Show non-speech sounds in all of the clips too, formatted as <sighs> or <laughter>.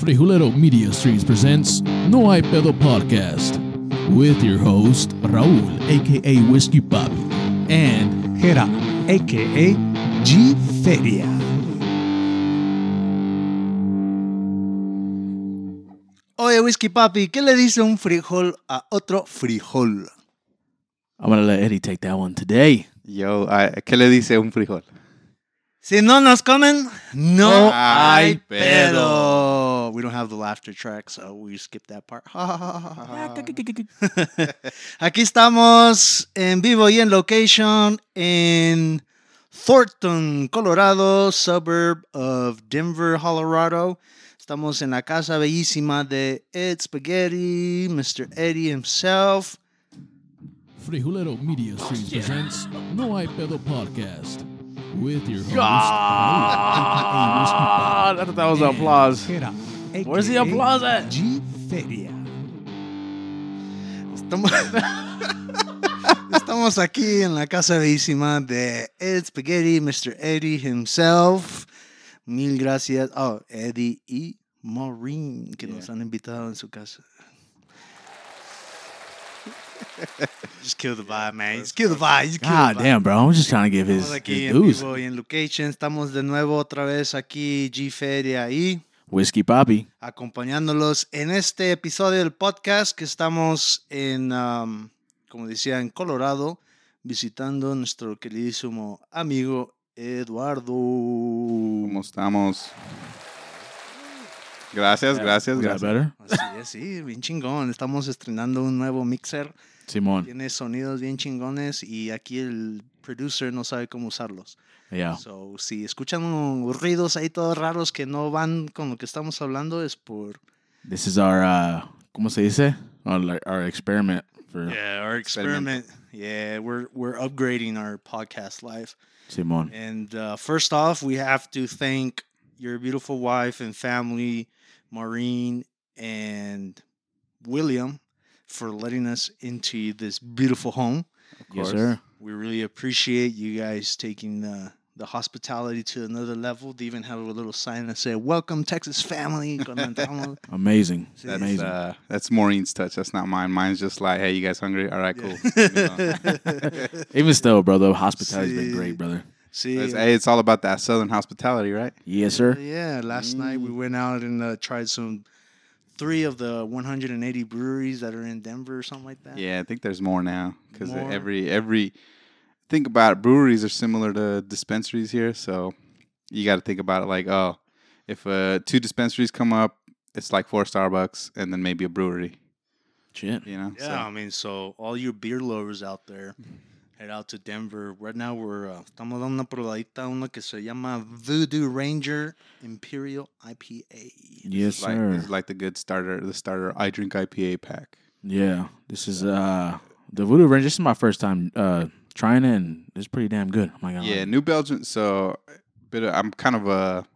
Frijolero Media Streams presents No Hay Pedo Podcast with your host Raul, aka Whiskey Papi, and Gera, aka G Feria. Oye, Whiskey Papi, ¿qué le dice un frijol a otro frijol? I'm gonna let Eddie take that one today. Yo, ¿qué le dice un frijol? Si no nos comen, no No hay hay pedo. We don't have the laughter track, so we skip that part. Aquí estamos en vivo y en location en Thornton, Colorado, suburb of Denver, Colorado. Estamos en la casa bellísima de Ed Spaghetti, Mr. Eddie himself. Frijolero Media Streams presents No Hay Pedo Podcast with your host God, I thought that was applause. Where's the applause at? G Feria. Estamos, <laughs> estamos aquí en la casa bellísima de Ed Spaghetti, Mr. Eddie himself. Mil gracias. Oh, Eddie y Maureen, que nos han invitado en su casa. <laughs> Just kill the vibe, man. Just kill the vibe. Just kill God the vibe. damn, bro. I'm just trying to give his, Estamos aquí his en dues. vivo y en location. Estamos de nuevo otra vez aquí, G Feria y Whiskey Poppy. acompañándolos en este episodio del podcast que estamos en, um, como decía, en Colorado, visitando a nuestro queridísimo amigo Eduardo. ¿Cómo estamos? Gracias, gracias, Was gracias. Así es, sí, bien chingón. Estamos estrenando un nuevo mixer. Simón. Tiene sonidos bien chingones y aquí el producer no sabe cómo usarlos. Yeah. So, si escuchan unos ruidos ahí todos raros que no van con lo que estamos hablando es por This is our, uh, ¿cómo se dice? Our, our experiment for Yeah, our experiment. Yeah, we're we're upgrading our podcast life. Simón. And uh, first off, we have to thank your beautiful wife and family, Maureen and William, for letting us into this beautiful home. Of Yes, sir. We really appreciate you guys taking the the hospitality to another level. They even have a little sign that said "Welcome, Texas family." <laughs> cuando entramos. Amazing. That's, Amazing. uh, that's Maureen's touch. That's not mine. Mine's just like, hey, you guys hungry? All right, cool. You. <laughs> Even still, bro, the hospitality's been great, brother. See, It's, hey, it's all about that Southern hospitality, right? Yes, sir. Yeah, last night we went out and uh, tried some three of the 180 breweries that are in Denver or something like that. Yeah, I think there's more now because every every think about it, breweries are similar to dispensaries here, so you got to think about it like, oh, if uh, two dispensaries come up, it's like four Starbucks and then maybe a brewery, Shit. you know? Yeah, I mean, so all you beer lovers out there, <laughs> head out to Denver. Right now we're uh, estamos dando una probadita uno que se llama Voodoo Ranger Imperial IPA. Yes, So like, sir. it's like the good starter, the starter I drink IPA pack. Yeah, this is uh the Voodoo Ranger. This is my first time uh trying it, and it's pretty damn good. Oh my god. Yeah, New Belgium. So, bit of, I'm kind of a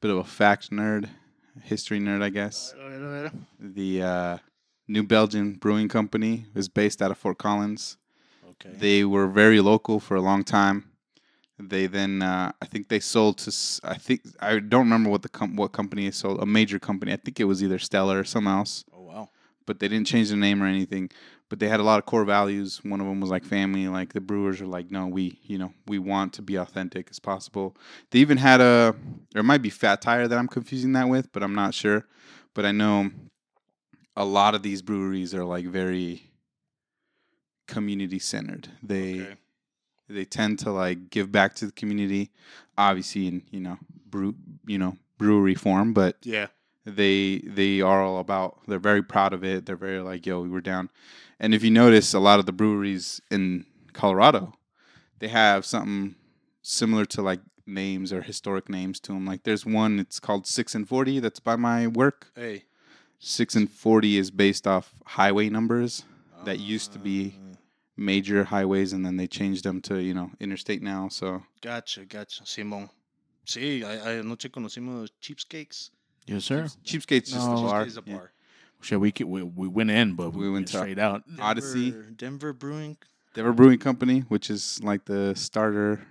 bit of a fact nerd, history nerd, I guess. The uh, New Belgium Brewing Company is based out of Fort Collins. Okay. They were very local for a long time. They then, uh, I think they sold to. I think I don't remember what the com- what company it sold. A major company. I think it was either Stella or something else. oh wow. But they didn't change the name or anything. But they had a lot of core values. One of them was like family. Like the brewers are like, no, we, you know, we want to be authentic as possible. They even had a. There might be Fat Tire that I'm confusing that with, but I'm not sure. But I know a lot of these breweries are like very community centered. They Okay. they tend to like give back to the community, obviously in you know brew you know brewery form, but Yeah. they they are all about they're very proud of it. They're very like yo we were down, and if you notice a lot of the breweries in Colorado, they have something similar to like names or historic names to them. Like there's one it's called Six and Forty that's by my work. Hey. Six and Forty is based off highway numbers that used to be Uh, major highways and then they changed them to you know interstate now so Gotcha, gotcha. Simón. Sí, I, a- anoche conocimos Cheapskates. Yes, sir. cheapskate's just No. a bar, Cheapskates is a yeah. bar. Shit, we could, we, we went in, but we, We went went to- straight out. Odyssey. Denver, Denver Brewing. Denver Brewing Company which is like the starter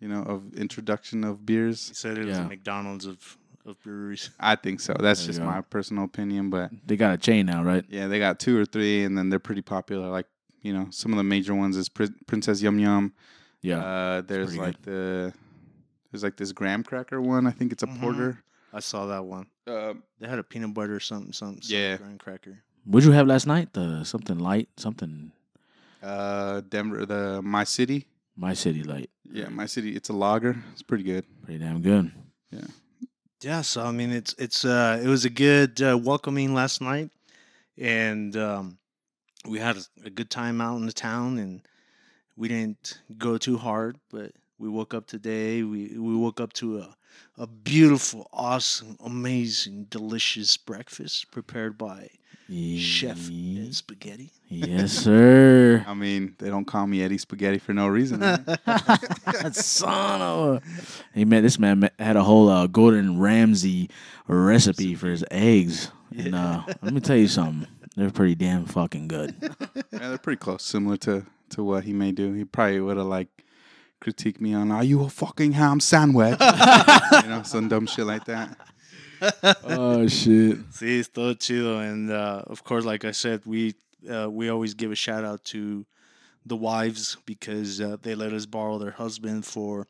you know of introduction of beers He said it was Yeah. the McDonald's of of breweries. <laughs> I think so. That's There just my personal opinion, but They got a chain now, right? yeah, they got two or three, and then they're pretty popular. Like you know, some of the major ones is Pri- Princess Yum Yum. Yeah. Uh, there's pretty like the there's like this graham cracker one. I think it's a Mhm. porter. I saw that one. Uh, They had a peanut butter something something. something Yeah. graham cracker. What'd you have last night? The something light, something uh, Denver, the My City. My City light. Yeah, My City. It's a lager. It's pretty good. Pretty damn good. Yeah. Yeah, so I mean, it's it's uh, it was a good uh, welcoming last night, and um, we had a, a good time out in the town, and we didn't go too hard, but we woke up today. We we woke up to a a beautiful, awesome, amazing, delicious breakfast prepared by Chef Ye- Ed Spaghetti. Yes, <laughs> sir. I mean, they don't call me Eddie Spaghetti for no reason. man. <laughs> <laughs> Son of a. Hey man, this man had a whole uh, Gordon Ramsay recipe for his eggs, and uh, let me tell you something. They're pretty damn fucking good. <laughs> yeah, they're pretty close, similar to to what he may do. He probably would have like critiqued me on, "Are you a fucking ham sandwich?" <laughs> you know, some dumb shit like that. oh shit. Sí, es todo chido. And uh, of course, like I said, we uh, we always give a shout out to the wives because uh, they let us borrow their husband for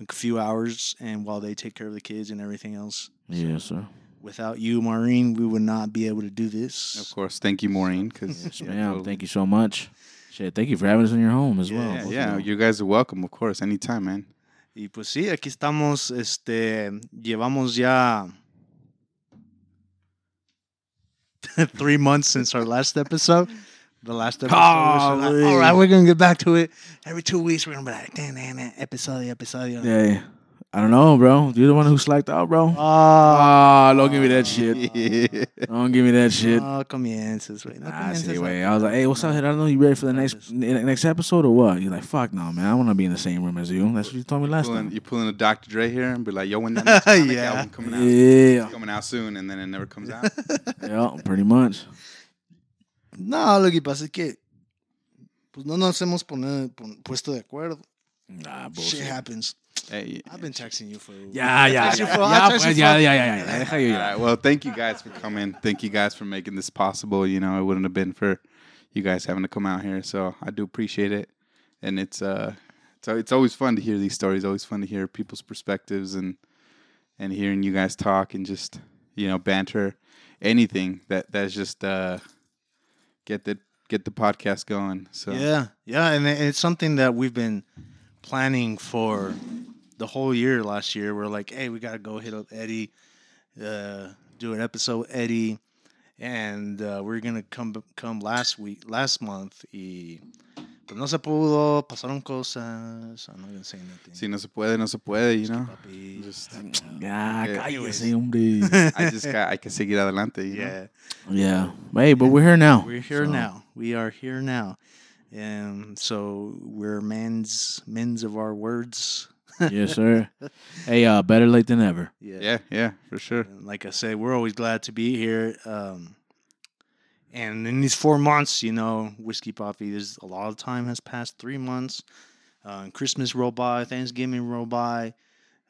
a few hours, and while they take care of the kids and everything else. Yes, sir. Without you, Maureen, we would not be able to do this. Of course, thank you, Maureen. Because Yes, ma'am. Thank you so much. Shit, thank you for having us in your home as well. Yeah, yeah, you. you guys are welcome, of course, anytime, man. Y pues sí, aquí estamos, este, llevamos ya <laughs> three months since our last episode. The last episode. was like, All right, we're gonna get back to it. Every two weeks, we're gonna be like, damn, damn, damn, episodio, episodio. Yeah. I don't know, bro. You're the one who slacked out, bro. Oh, Ah, don't give me that shit. <laughs> Don't give me that shit. no comiences, güey. No Nah, comiences see, a- wait. I was like, hey, what's up? I don't know. You ready for the next next episode or what? You're like, fuck no, man. I want to be in the same room as you. That's what you told me last pulling, time. you're pulling a Dr. Dre here and be like, yo, when that <laughs> next Sonic Yeah. album coming out? Yeah. It's coming out soon, and then it never comes out. <laughs> Yeah, pretty much. No, lo que pasa es que pues no nos hemos pone- pon- puesto de acuerdo. Nah, bullshit. Shit happens. Hey, I've been texting you for. Yeah, yeah, Text yeah, yeah, I'll text you pues, yeah, yeah, yeah, yeah. Deja yo All ya. right. Well, thank you guys for coming. Thank you guys for making this possible. You know, it wouldn't have been for you guys having to come out here. So I do appreciate it, and it's uh, so it's always fun to hear these stories. Always fun to hear people's perspectives and and hearing you guys talk and just you know banter, anything that that's just uh, get the get the podcast going. So Yeah, yeah, and it's something that we've been planning for the whole year. Last year, we're like, hey, we gotta go hit up Eddie, uh, do an episode with Eddie, and uh, we're gonna come come last week, last month. Y pues no se pudo, pasaron cosas. I'm not gonna say nothing. si no se puede, no se puede. You know, Papi. just Ya, Yeah. cállese, hombre. I just got I can seguir adelante. You know? yeah, Yeah. Hey, but we're here now. we're here So, now. We are here now, and so we're men's men's of our words. Yes, sir. Hey, uh, better late than ever. Yeah, yeah, for sure. And like I said, we're always glad to be here. Um, and in these four months, you know, whiskey Papi, there's a lot of time has passed. Three months. Uh, Christmas rolled by, Thanksgiving rolled by.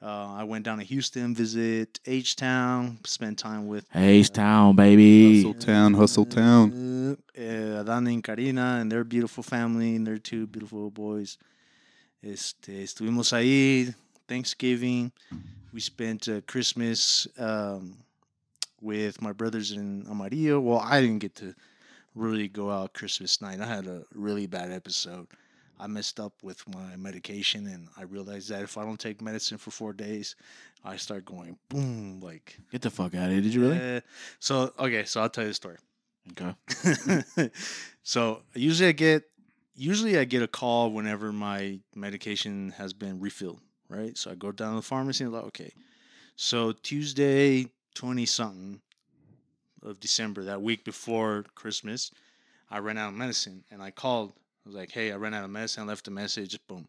Uh, I went down to Houston, visit H Town, spend time with H Town, baby. Hustle town, hustle town. Uh, uh, Adana and Karina and their beautiful family and their two beautiful boys. Este, estuvimos ahí, Thanksgiving. We spent uh, Christmas um, with my brothers in Amarillo. Well, I didn't get to really go out Christmas night. I had a really bad episode. I messed up with my medication, and I realized that if I don't take medicine for four days, I start going boom, like. Get the fuck out of here. Did you really? uh, so okay, so I'll tell you the story. Okay. <laughs> so usually I get usually I get a call whenever my medication has been refilled, right? So I go down to the pharmacy and I'm like, okay. So Tuesday, twenty something of December, that week before Christmas, I ran out of medicine and I called. I was like, hey, I ran out of medicine. I left a message. Boom.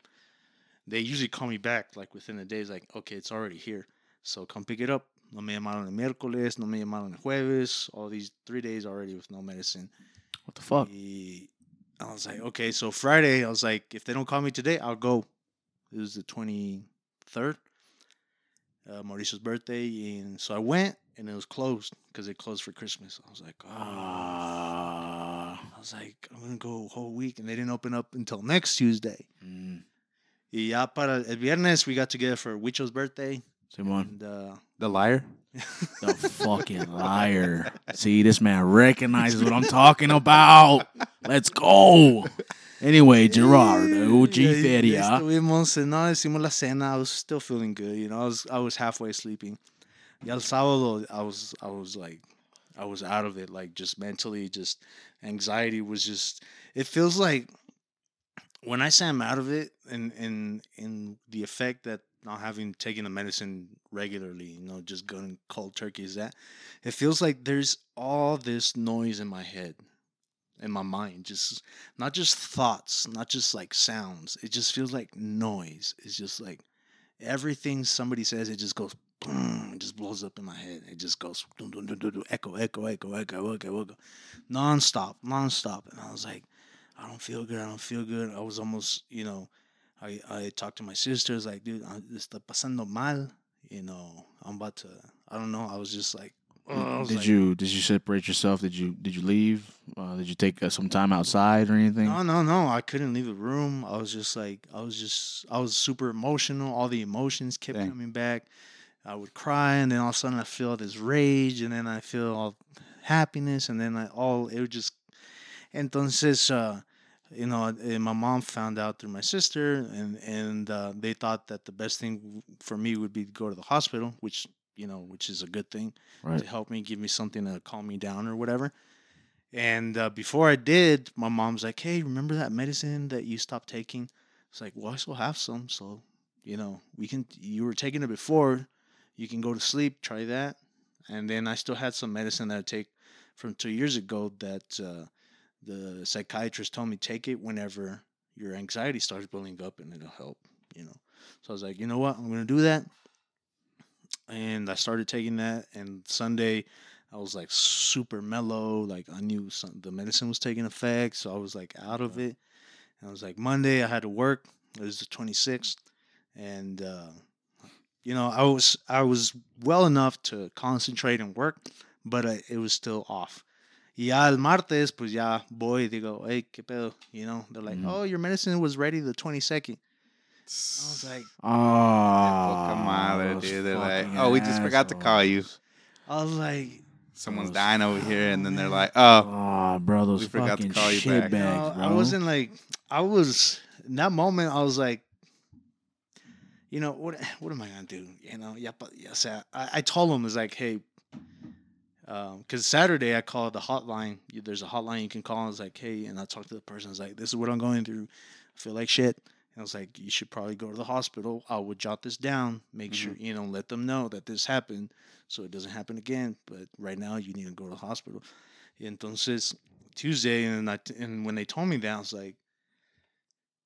They usually call me back like within a day. It's like, okay, it's already here. So come pick it up. No me llamaron el miércoles, no me llamaron el jueves. All these three days already with no medicine. What the fuck? Y I was like, okay, so Friday, I was like, if they don't call me today, I'll go. It was the 23rd. uh, Mauricio's birthday, and so I went, and it was closed because it closed for Christmas. I was like, oh. Ah. I was like, I'm gonna go a whole week, and they didn't open up until next Tuesday. Mm. Y ya para el viernes, we got together for Huicho's birthday, Simon, and uh, The liar. the fucking liar. See, this man recognizes what I'm talking about. Let's go. Anyway, Gerardo, G Yeah, Feria. Estuvimos, no, hicimos la cena. I was still feeling good, you know. I was, I was halfway sleeping. Y el sábado, I was, I was like, I was out of it, like just mentally, just anxiety was just. It feels like when I say I'm out of it, and and in the effect that not having taken the medicine regularly, you know, just going cold turkey is that. It feels like there's all this noise in my head, in my mind, just not just thoughts, not just like sounds. It just feels like noise. It's just like everything somebody says, it just goes boom, it just blows up in my head. It just goes dun, dun, dun, dun, dun, echo, echo, echo, echo, echo, echo, nonstop, nonstop. And I was like, I don't feel good. I don't feel good. I was almost, you know, I, I talked to my sisters like, dude, I- está pasando mal. You know, I'm about to. I don't know. I was just like, I was Did like, you did you separate yourself? Did you did you leave? Uh, did you take uh, some time outside or anything? No, no, no. I couldn't leave the room. I was just like, I was just, I was super emotional. All the emotions kept Dang. coming back. I would cry, and then all of a sudden I feel this rage, and then I feel all happiness, and then I all it would just. Entonces, uh, you know, eh, my mom found out through my sister, and and uh, they thought that the best thing for me would be to go to the hospital, which you know, which is a good thing Right. to help me, give me something to calm me down or whatever. And uh, before I did, my mom's like, "Hey, remember that medicine that you stopped taking?" It's like, "Well, I still have some, so you know, we can. You were taking it before. You can go to sleep. Try that." And then I still had some medicine that I take from two years ago that uh, the psychiatrist told me take it whenever your anxiety starts building up, and it'll help. You know, so I was like, you know what, I'm gonna do that. And I started taking that, and Sunday I was like super mellow. Like I knew some, the medicine was taking effect, so I was like out of it. And I was like Monday I had to work. It was the 26th, and uh, you know I was I was well enough to concentrate and work, but I, it was still off. Y ya el martes, pues ya voy, digo, hey, qué pedo, you know? They're like, Mhm. oh, your medicine was ready the 22nd. I was like, Oh, Poca madre, dude. They're like, oh, we just forgot to call you. assholes. I was like, Someone's Those- dying over here, and then they're like, oh, Oh, bro, those We forgot to fucking call you shit back. bags, No, bro. I wasn't like I was in that moment. I was like, you know what? What am I gonna do? You know, yeah, but yes, I, I told him it's like, hey, Um, because Saturday I called the hotline. There's a hotline you can call. I was like, hey, and I talked to the person. I was like, this is what I'm going through. I feel like shit. And I was like, you should probably go to the hospital. I would jot this down. Make sure mm-hmm. you know, let them know that this happened, so it doesn't happen again. But right now, you need to go to the hospital. Entonces Tuesday, and I and when they told me that, I was like,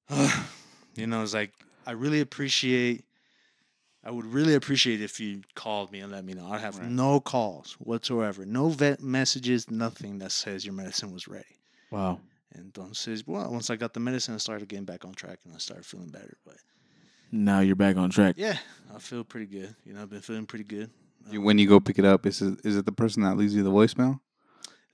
<sighs> you know, it's like I really appreciate. I would really appreciate it if you called me and let me know. I have Right. no calls whatsoever, no vet messages, nothing that says your medicine was ready. wow. Entonces, well, once I got the medicine, I started getting back on track and I started feeling better. But Now you're back on track. yeah, I feel pretty good. You know, I've been feeling pretty good. you- when you go pick it up, is it, is it the person that leaves you the voicemail?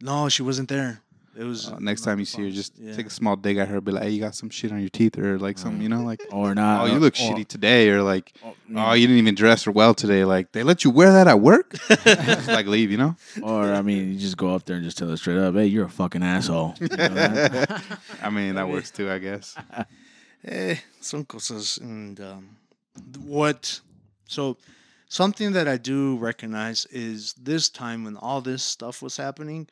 No, she wasn't there. It was Uh, next time you see her, just Yeah. take a small dig at her. Be like, hey, you got some shit on your teeth, or like some, you know, like, <laughs> Or not. oh, you look or- shitty today, or like, or- oh, you didn't even dress or well today. Like, they let you wear that at work? <laughs> just like leave, you know? Or I mean, you just go up there and just tell her straight up, "Hey, you're a fucking asshole." <laughs> You know that? I mean, that works too, I guess. eh, son cosas. And um, what, so something that I do recognize is this time when all this stuff was happening,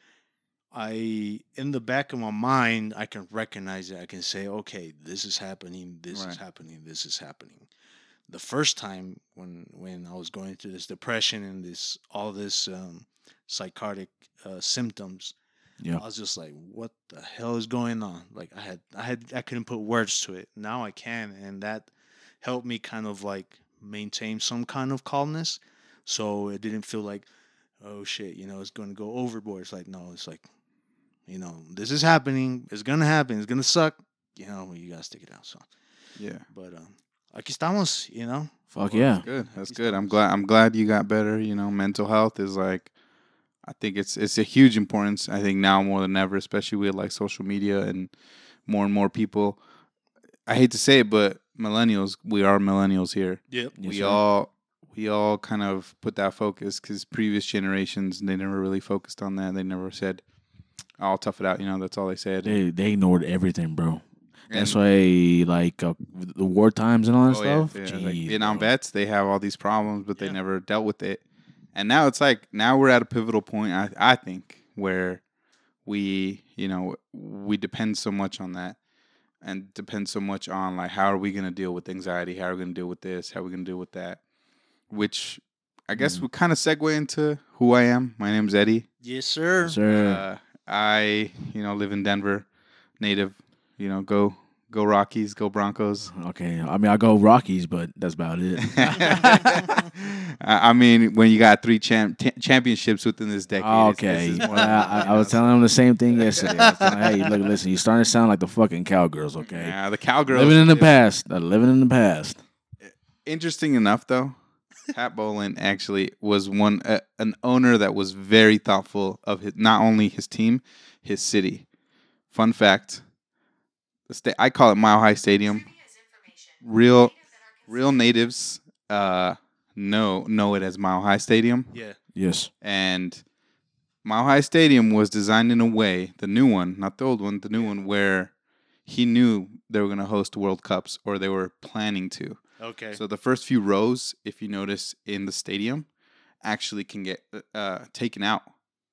I, in the back of my mind, I can recognize it. I can say, okay, this is happening, this is happening, this is happening. The first time when when I was going through this depression and this all this um, psychotic uh, symptoms, Yeah. I was just like, what the hell is going on? Like I had I had I couldn't put words to it. Now I can and that helped me kind of like maintain some kind of calmness. So it didn't feel like, oh shit, you know, it's gonna go overboard. It's like, no, it's like, you know, this is happening, it's gonna happen, it's gonna suck. You know, you gotta stick it out. So Yeah. but um aquí estamos, you know. Fuck yeah. Good. That's good. I'm glad. I'm glad you got better. You know, mental health is like, I think it's it's a huge importance. I think now more than ever, especially with like social media and more and more people. I hate to say it, but millennials, we are millennials here. Yep. Yes, we sir. all we all kind of put that focus because previous generations they never really focused on that. They never said, "I'll tough it out." You know, that's all they said. They they ignored everything, bro. That's why like uh, the war times and all that Oh, yeah, stuff. yeah, like Jeez, Vietnam bro. vets, they have all these problems, but they Yeah. never dealt with it. And now it's like now we're at a pivotal point. I I think where we you know we depend so much on that, and depend so much on like how are we going to deal with anxiety? How are we going to deal with this? How are we going to deal with that? Which I guess Mm. would kind of segue into who I am. My name's Eddie. Yes, sir. Sir. Uh, I you know live in Denver, native. You know go go Rockies, go Broncos. <laughs> Okay, I mean I go Rockies, but that's about it. <laughs> <laughs> I mean, when you got three champ- t- championships within this decade. okay, it's- well, I, I, I was telling him the same thing yesterday. I was telling him, hey, look, listen, you're starting to sound like the fucking cowgirls. Okay, Yeah, the cowgirls. living in the past, living in the past. Interesting enough, though, Pat Bowlen actually was one uh, an owner that was very thoughtful of his not only his team, his city. Fun fact: the sta- I call it Mile High Stadium. Real, real natives uh, know know it as Mile High Stadium. Yeah. Yes, and Mile High Stadium was designed in a way, the new one, not the old one, the new one, where he knew they were going to host World Cups or they were planning to. Okay. So the first few rows, if you notice in the stadium, actually can get uh, taken out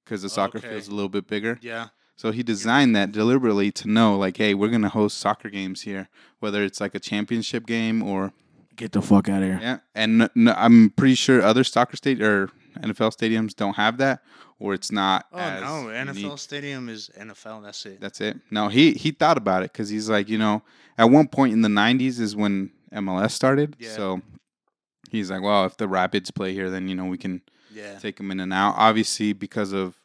because the soccer Okay. field's a little bit bigger. yeah. So he designed that deliberately to know, like, hey, we're going to host soccer games here, whether it's like a championship game or get the fuck out of here. yeah, and n- n- I'm pretty sure other soccer state or NFL stadiums don't have that, or it's not. Oh as no, NFL unique. stadium is NFL. That's it. That's it. No, he he thought about it because he's like, you know, at one point in the '90s is when MLS started. Yeah. So he's like, well, if the Rapids play here, then you know we can Yeah. take them in and out. Obviously, because of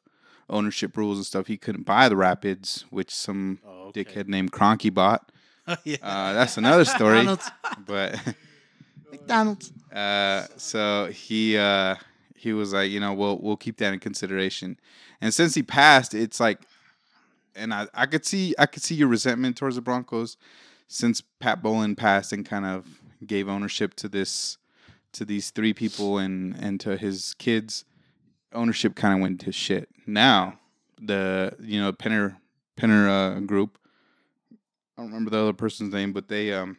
ownership rules and stuff, he couldn't buy the Rapids, which some Oh, okay. dickhead named Kroenke bought. <laughs> yeah. Uh, that's another story. <laughs> But <laughs> McDonald's. Uh, so he uh, he was like, you know, we'll we'll keep that in consideration. And since he passed, it's like, and I, I could see I could see your resentment towards the Broncos since Pat Bowlen passed and kind of gave ownership to this to these three people and and to his kids. Ownership kind of went to shit. Now the you know Penner Penner uh, group. I don't remember the other person's name, but they um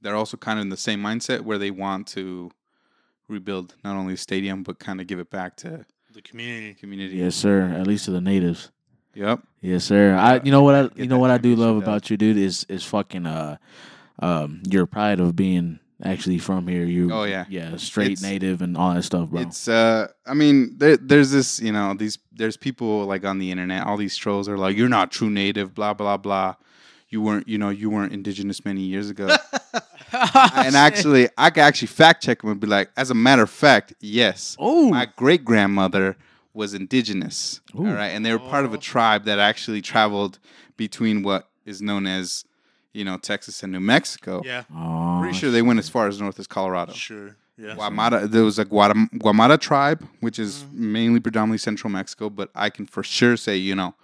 they're also kind of in the same mindset where they want to rebuild not only the stadium but kind of give it back to The community. community. Yes, sir. At least to the natives. Yep. Yes, sir. I you know what I you know what I do love about you, dude, is is fucking uh um your pride of being actually from here. You Oh, yeah. yeah, straight It's- native and all that stuff, bro. It's uh I mean there, there's this, you know, these there's people like on the internet, all these trolls are like you're not true native, blah blah blah. You weren't, you know, you weren't indigenous many years ago. <laughs> <laughs> and actually, I could actually fact check them and be like, as a matter of fact, yes. oh My great grandmother was indigenous. Ooh. All right. And they were part of a Oh. tribe that actually traveled between what is known as, you know, Texas and New Mexico. Yeah. oh, Pretty sure they went as far as north as Colorado. Sure. Yeah. Guamata, there was a Guatem- Guamata tribe, which is Mm-hmm. mainly predominantly central Mexico, but I can for sure say, you know,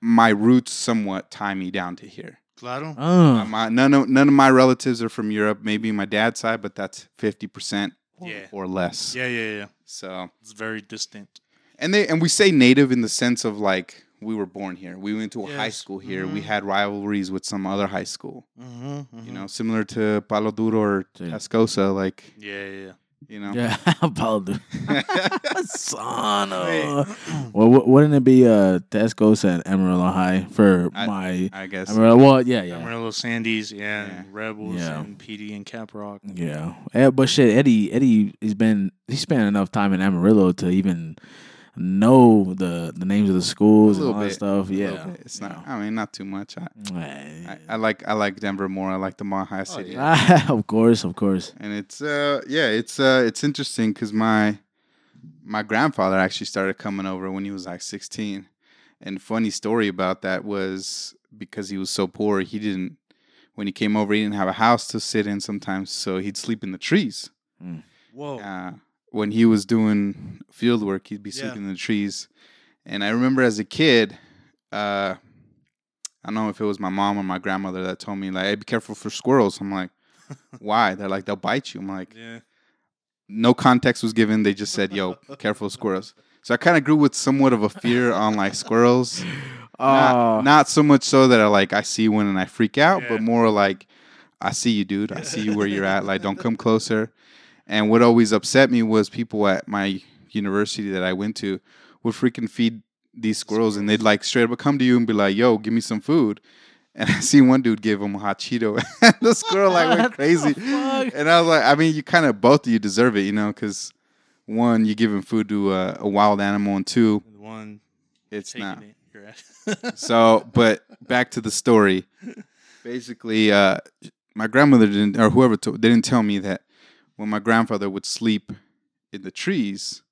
my roots somewhat tie me down to here. Claro. Oh, My, none, of, none of my relatives are from Europe, maybe my dad's side, but that's 50% Yeah. or less. Yeah. Yeah. Yeah. So, It's very distant. And they and we say native in the sense of like we were born here. We went to a high school here. We Mhm. had rivalries with some other high school. Mm-hmm, You know, similar to Palo Duro or Yeah. Tascosa, like Yeah. Yeah. you know. yeah, <laughs> Apollo. <laughs> Son Wait. of. <clears throat> Well, wouldn't it be uh Tascosa and Amarillo High for I- my I guess. Amarillo? Well, yeah, yeah. Amarillo Sandies, yeah, Yeah. and Rebels, Yeah. and PD and Caprock. Yeah, yeah, but shit, Eddie, Eddie, he's been he spent enough time in Amarillo to even know the the names of the schools A and little all that stuff. A Yeah, bit. It's not. I mean, not too much. I, I, I like I like Denver more. I like the Mile High City. yeah. <laughs> of course, of course. And it's uh yeah, it's uh it's interesting because my my grandfather actually started coming over when he was like 16. And funny story about that was because he was so poor, he didn't when he came over, he didn't have a house to sit in sometimes, so he'd sleep in the trees. Whoa. Uh, when he was doing field work, he'd be Yeah. sleeping in the trees. And I remember as a kid, uh, I don't know if it was my mom or my grandmother that told me like, "Hey, be careful for squirrels." I'm like, <laughs> "Why?" They're like, "They'll bite you." I'm like, Yeah. no context was given. They just said, "Yo, careful squirrels." So I kind of grew with somewhat of a fear on like squirrels. Oh, <laughs> Not, not so much so that I like I see one and I freak out, Yeah. but more like I see you, dude. I see <laughs> you where you're at. Like, don't come closer. And what always upset me was people at my university that I went to would freaking feed these squirrels, and they'd like straight up come to you and be like, "Yo, give me some food." And <laughs> I see one dude give him a hot Cheeto, <laughs> and the squirrel like went <laughs> crazy. And I was like, I mean, you kind of both of you deserve it, you know, because one, you're giving food to a, a wild animal, and two, one it's not. it. So, but back to the story. Basically, uh, my grandmother didn't, or whoever, to, they didn't tell me that when my grandfather would sleep in the trees,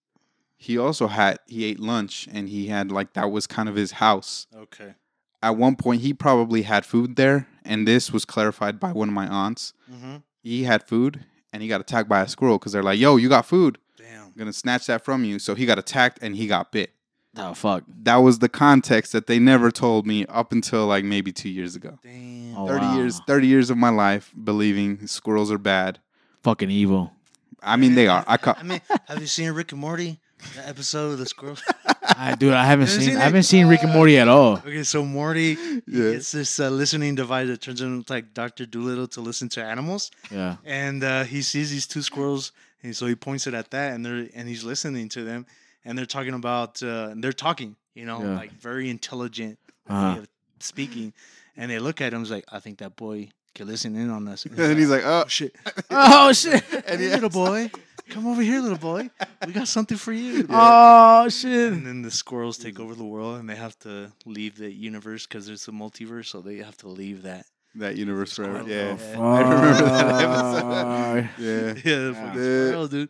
he also had he ate lunch, and he had like that was kind of his house. okay. At one point, he probably had food there, and this was clarified by one of my aunts. Mm-hmm. He had food, and he got attacked by a squirrel because they're like, "Yo, you got food." Damn. gonna snatch that from you. So he got attacked and he got bit. oh fuck. That was the context that they never told me up until like maybe two years ago. Damn. Oh, thirty wow. years, thirty years of my life believing squirrels are bad. Fucking evil. I mean, they are. I ca- I mean, have you seen Rick and Morty? The episode of the squirrel. <laughs> I dude, I haven't Haven't seen seen I haven't seen Rick and Morty at all. okay, so Morty Yeah. gets this uh, listening device that turns into like Doctor Dolittle to listen to animals, Yeah. and uh, he sees these two squirrels, and so he points it at that, and they're and he's listening to them, and they're talking about uh, and they're talking, you know, Yeah. like very intelligent Uh-huh. way of speaking, and they look at him, he's like, I think that boy can listen in on us, <laughs> and he's like, "Oh, oh shit, <laughs> Oh shit. <laughs> And hey, he little boy, come over here, little boy, we got something for you. Oh shit. And then the squirrels take over the world, and they have to leave the universe because there's a multiverse, so they have to leave that. that universe forever." Squirrel. Yeah, Oh, I remember that episode. Yeah. Yeah, the fucking Yeah. squirrel, dude.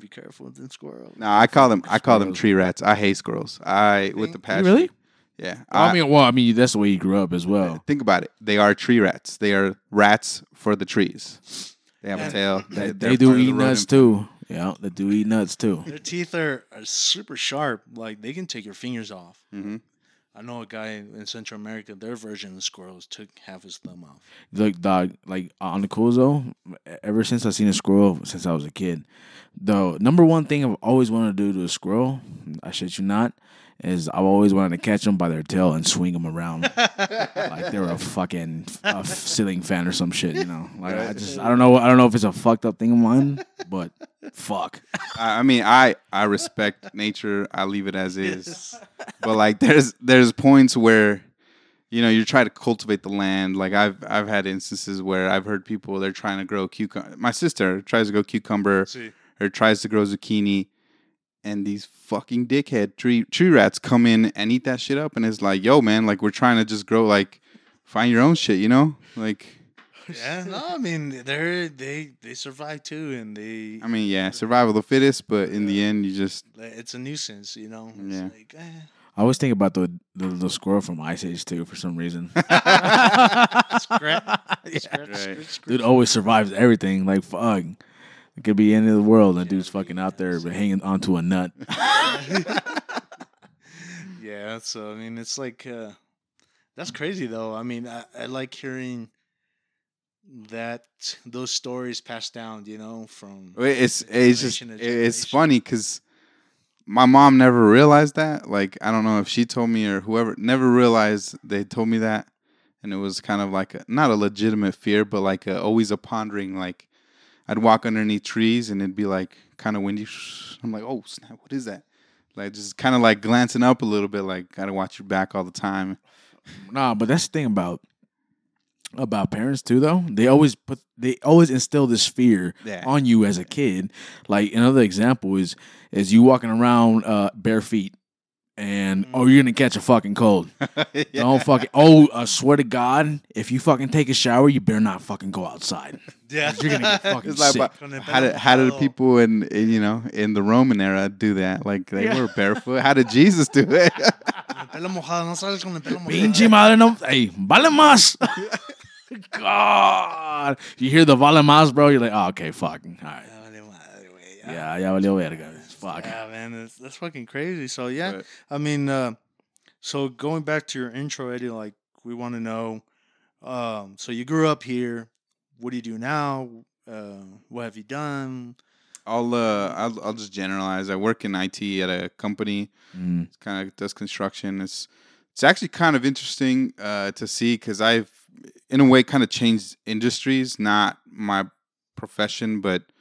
Be careful with them squirrel. No, I call them. I call them tree rats. I hate squirrels. I with the You passion. really? Yeah. I mean, well, I mean, that's the way you grew up as well. Think about it. They are tree rats. They are rats for the trees. They have a tail. They, they're do part the eat nuts rodent too. Yeah, they do eat nuts too. Their teeth are, are super sharp. Like they can take your fingers off. Mhm. I know a guy in Central America. Their version of squirrels took half his thumb off. Look, dog, like on the cool though, ever since I've seen a squirrel since I was a kid, the number one thing I've always wanted to do to a squirrel, I shit you not, is I've always wanted to catch them by their tail and swing them around <laughs> like they were a fucking a ceiling fan or some shit, you know. Like I just I don't know I don't know if it's a fucked up thing of mine, but fuck. I I mean, I I respect nature. I leave it as is. But like, there's there's points where, you know, you're trying to cultivate the land. Like I've I've had instances where I've heard people they're trying to grow cucumber. My sister tries to grow cucumber or tries to grow zucchini, and these fucking dickhead tree tree rats come in and eat that shit up. And it's like, yo, man, like we're trying to just grow like find your own shit, you know? Like, <laughs> yeah, no, I mean they're they they survive too, and they I mean, yeah, survival of the fittest, but in the end, you just it's a nuisance, you know. It's Yeah. like, eh. I always think about the the, the squirrel from Ice Age too for some reason. <laughs> Scratch, <laughs> scratch, Right. scratch, scratch. Dude always survives everything. Like fuck. It could be any of the world and dude's fucking out there hanging onto a nut. <laughs> <laughs> Yeah, so I mean, it's like uh, that's crazy though. I mean, I, I like hearing that those stories passed down. You know, from It's it's just it's funny because my mom never realized that. Like I don't know if she told me or whoever never realized they told me that, and it was kind of like a, not a legitimate fear, but like a, always a pondering. Like I'd walk underneath trees and it'd be like kind of windy. I'm like, oh snap, what is that? Like just kind of like glancing up a little bit. Like gotta watch your back all the time. Nah, but that's the thing about about parents too though. They always put they always instill this fear Yeah. on you as a kid. Like another example is is you walking around uh bare feet and mm. oh you're gonna catch a fucking cold. <laughs> Don't fucking oh I swear to God, if you fucking take a shower, you better not fucking go outside. <laughs> Yeah, You're gonna get <laughs> fucking It's like, sick. but Con el how pelo did how did mojado. people in, in you know in the Roman era do that? Like they Yeah. were barefoot. How did Jesus do it? Pelo mojado, no sales con el pelo mojado. Pinche madre no hey, vale más. God. You hear the vale más, bro. You're like, oh, okay, fucking All right. Ya vale madre, güey, ya. Yeah, ya valió verga. Fuck. Yeah, man, that's, that's fucking crazy. So yeah, But- I mean, uh, so going back to your intro, Eddie, like we want to know. Um, so you grew up here. What do you do now? Uh, what have you done? I'll uh I'll, I'll just generalize. I work in IT at a company. Mm. It's kind of does construction. It's it's actually kind of interesting uh, to see because I've in a way kind of changed industries, not my profession, but m-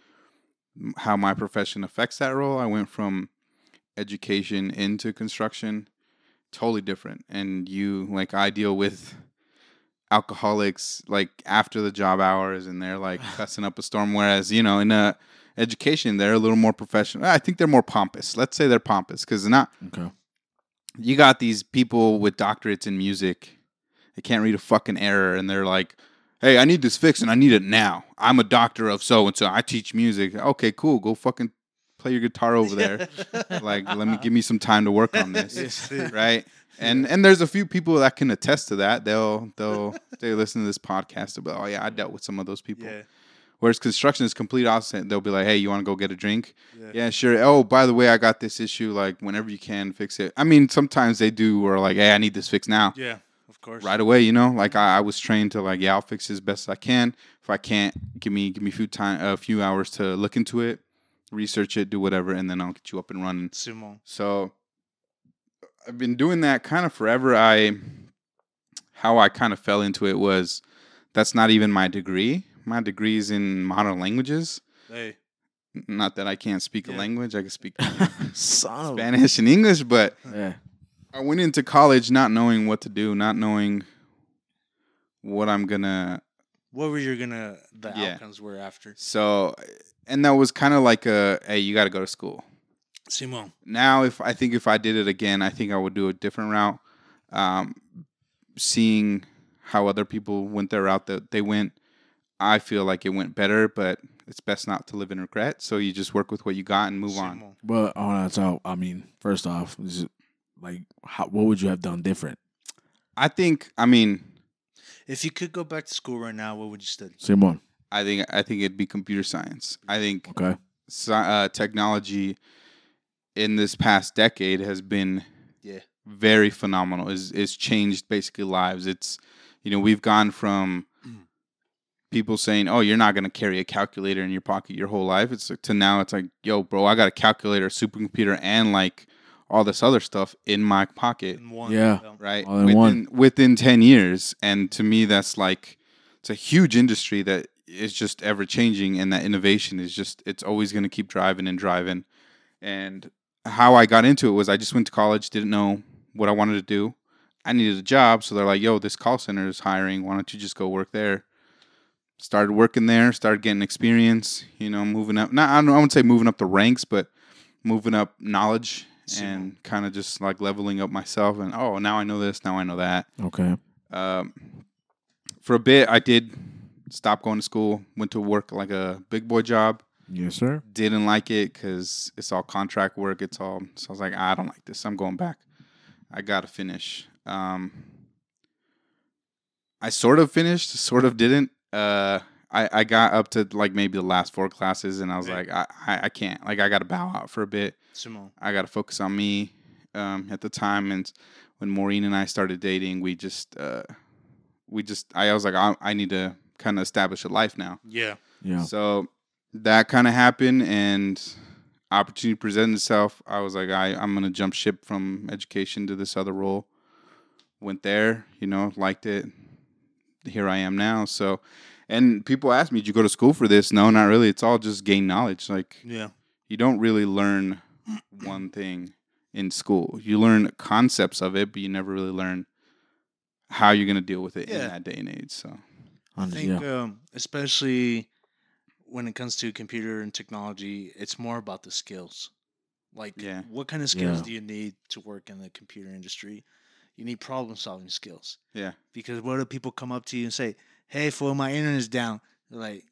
how my profession affects that role. I went from education into construction, totally different. And you like I deal with alcoholics like after the job hours and they're like <laughs> cussing up a storm whereas you know in a education they're a little more professional i think they're more pompous let's say they're pompous because not Okay. you got these people with doctorates in music they can't read a fucking error and they're like hey i need this fixed and i need it now. I'm a doctor of so and so i teach music. Okay cool. Go fucking play your guitar over there. <laughs> Like let me give me some time to work on this right? And and there's a few people that can attest to that. They'll they'll they listen to this podcast like, oh yeah i dealt with some of those people. Yeah, whereas construction is complete opposite. They'll be like hey you want to go get a drink? Yeah, yeah, sure. Oh, by the way, I got this issue. Like, whenever you can, fix it. I mean, sometimes they do, or like, hey, I need this fixed now, yeah. Course. right away. You know, like I, I was trained to like, yeah, I'll fix it as best I can. If I can't, give me give me a few time, a few hours to look into it, research it, do whatever, and then I'll get you up and running. Simon. So I've been doing that kind of forever. I how I kind of fell into it was that's not even my degree. My degree is in modern languages. Hey. Not that I can't speak Yeah. a language. I can speak <laughs> Spanish and English, but Yeah. I went into college not knowing what to do, not knowing what I'm gonna. What were you gonna the Yeah. outcomes were after? So, and that was kind of like a, hey, you got to go to school. Simon. Now, if I think if I did it again, I think I would do a different route. Um, seeing how other people went their route that they went, I feel like it went better, but it's best not to live in regret. So you just work with what you got and move on. But oh, that's all. I mean, first off, is it, like, how, what would you have done different? I think, I mean, If you could go back to school right now, what would you study? Simon. I think I think it'd be computer science. I think Okay. sci- uh, technology in this past decade has been Yeah. very phenomenal. Is is changed basically lives. It's you know we've gone from <clears throat> people saying, "Oh, you're not going to carry a calculator in your pocket your whole life." It's like, to now it's like, "Yo, bro, I got a calculator, a supercomputer, and like all this other stuff in my pocket." In one. Yeah. right All in within one. within 10 years and to me that's like it's a huge industry that is just ever changing and that innovation is just it's always going to keep driving and driving and how i got into it was i just went to college didn't know what i wanted to do i needed a job so they're like yo this call center is hiring why don't you just go work there started working there started getting experience you know moving up not i don't i wouldn't say moving up the ranks but moving up knowledge And kind of just like leveling up myself and oh now i know this now i know that. Okay. um, for a bit i did stop going to school went to work like a big boy job. Yes, sir. didn't like it because it's all contract work it's all so i was like i don't like this i'm going back. I gotta finish. Um, i sort of finished sort of didn't uh, I, I got up to like maybe the last four classes and i was Right. like I, I, I can't like i gotta bow out for a bit Simon. I got to focus on me um, at the time. And when Maureen and I started dating, we just, uh, we just, I was like, I, I need to kind of establish a life now. Yeah. Yeah. So that kind of happened and opportunity presented itself. I was like, I, I'm going to jump ship from education to this other role. Went there, you know, liked it. Here I am now. So, and people ask me, did you go to school for this? No, not really. It's all just gain knowledge. Like, Yeah. you don't really learn one thing in school. You learn concepts of it, but you never really learn how you're going to deal with it Yeah. in that day and age. So, I think, yeah. um, especially when it comes to computer and technology, it's more about the skills. Like, Yeah. what kind of skills Yeah. do you need to work in the computer industry? You need problem solving skills. yeah. Because what do people come up to you and say, "Hey, for my internet's down"? They're like,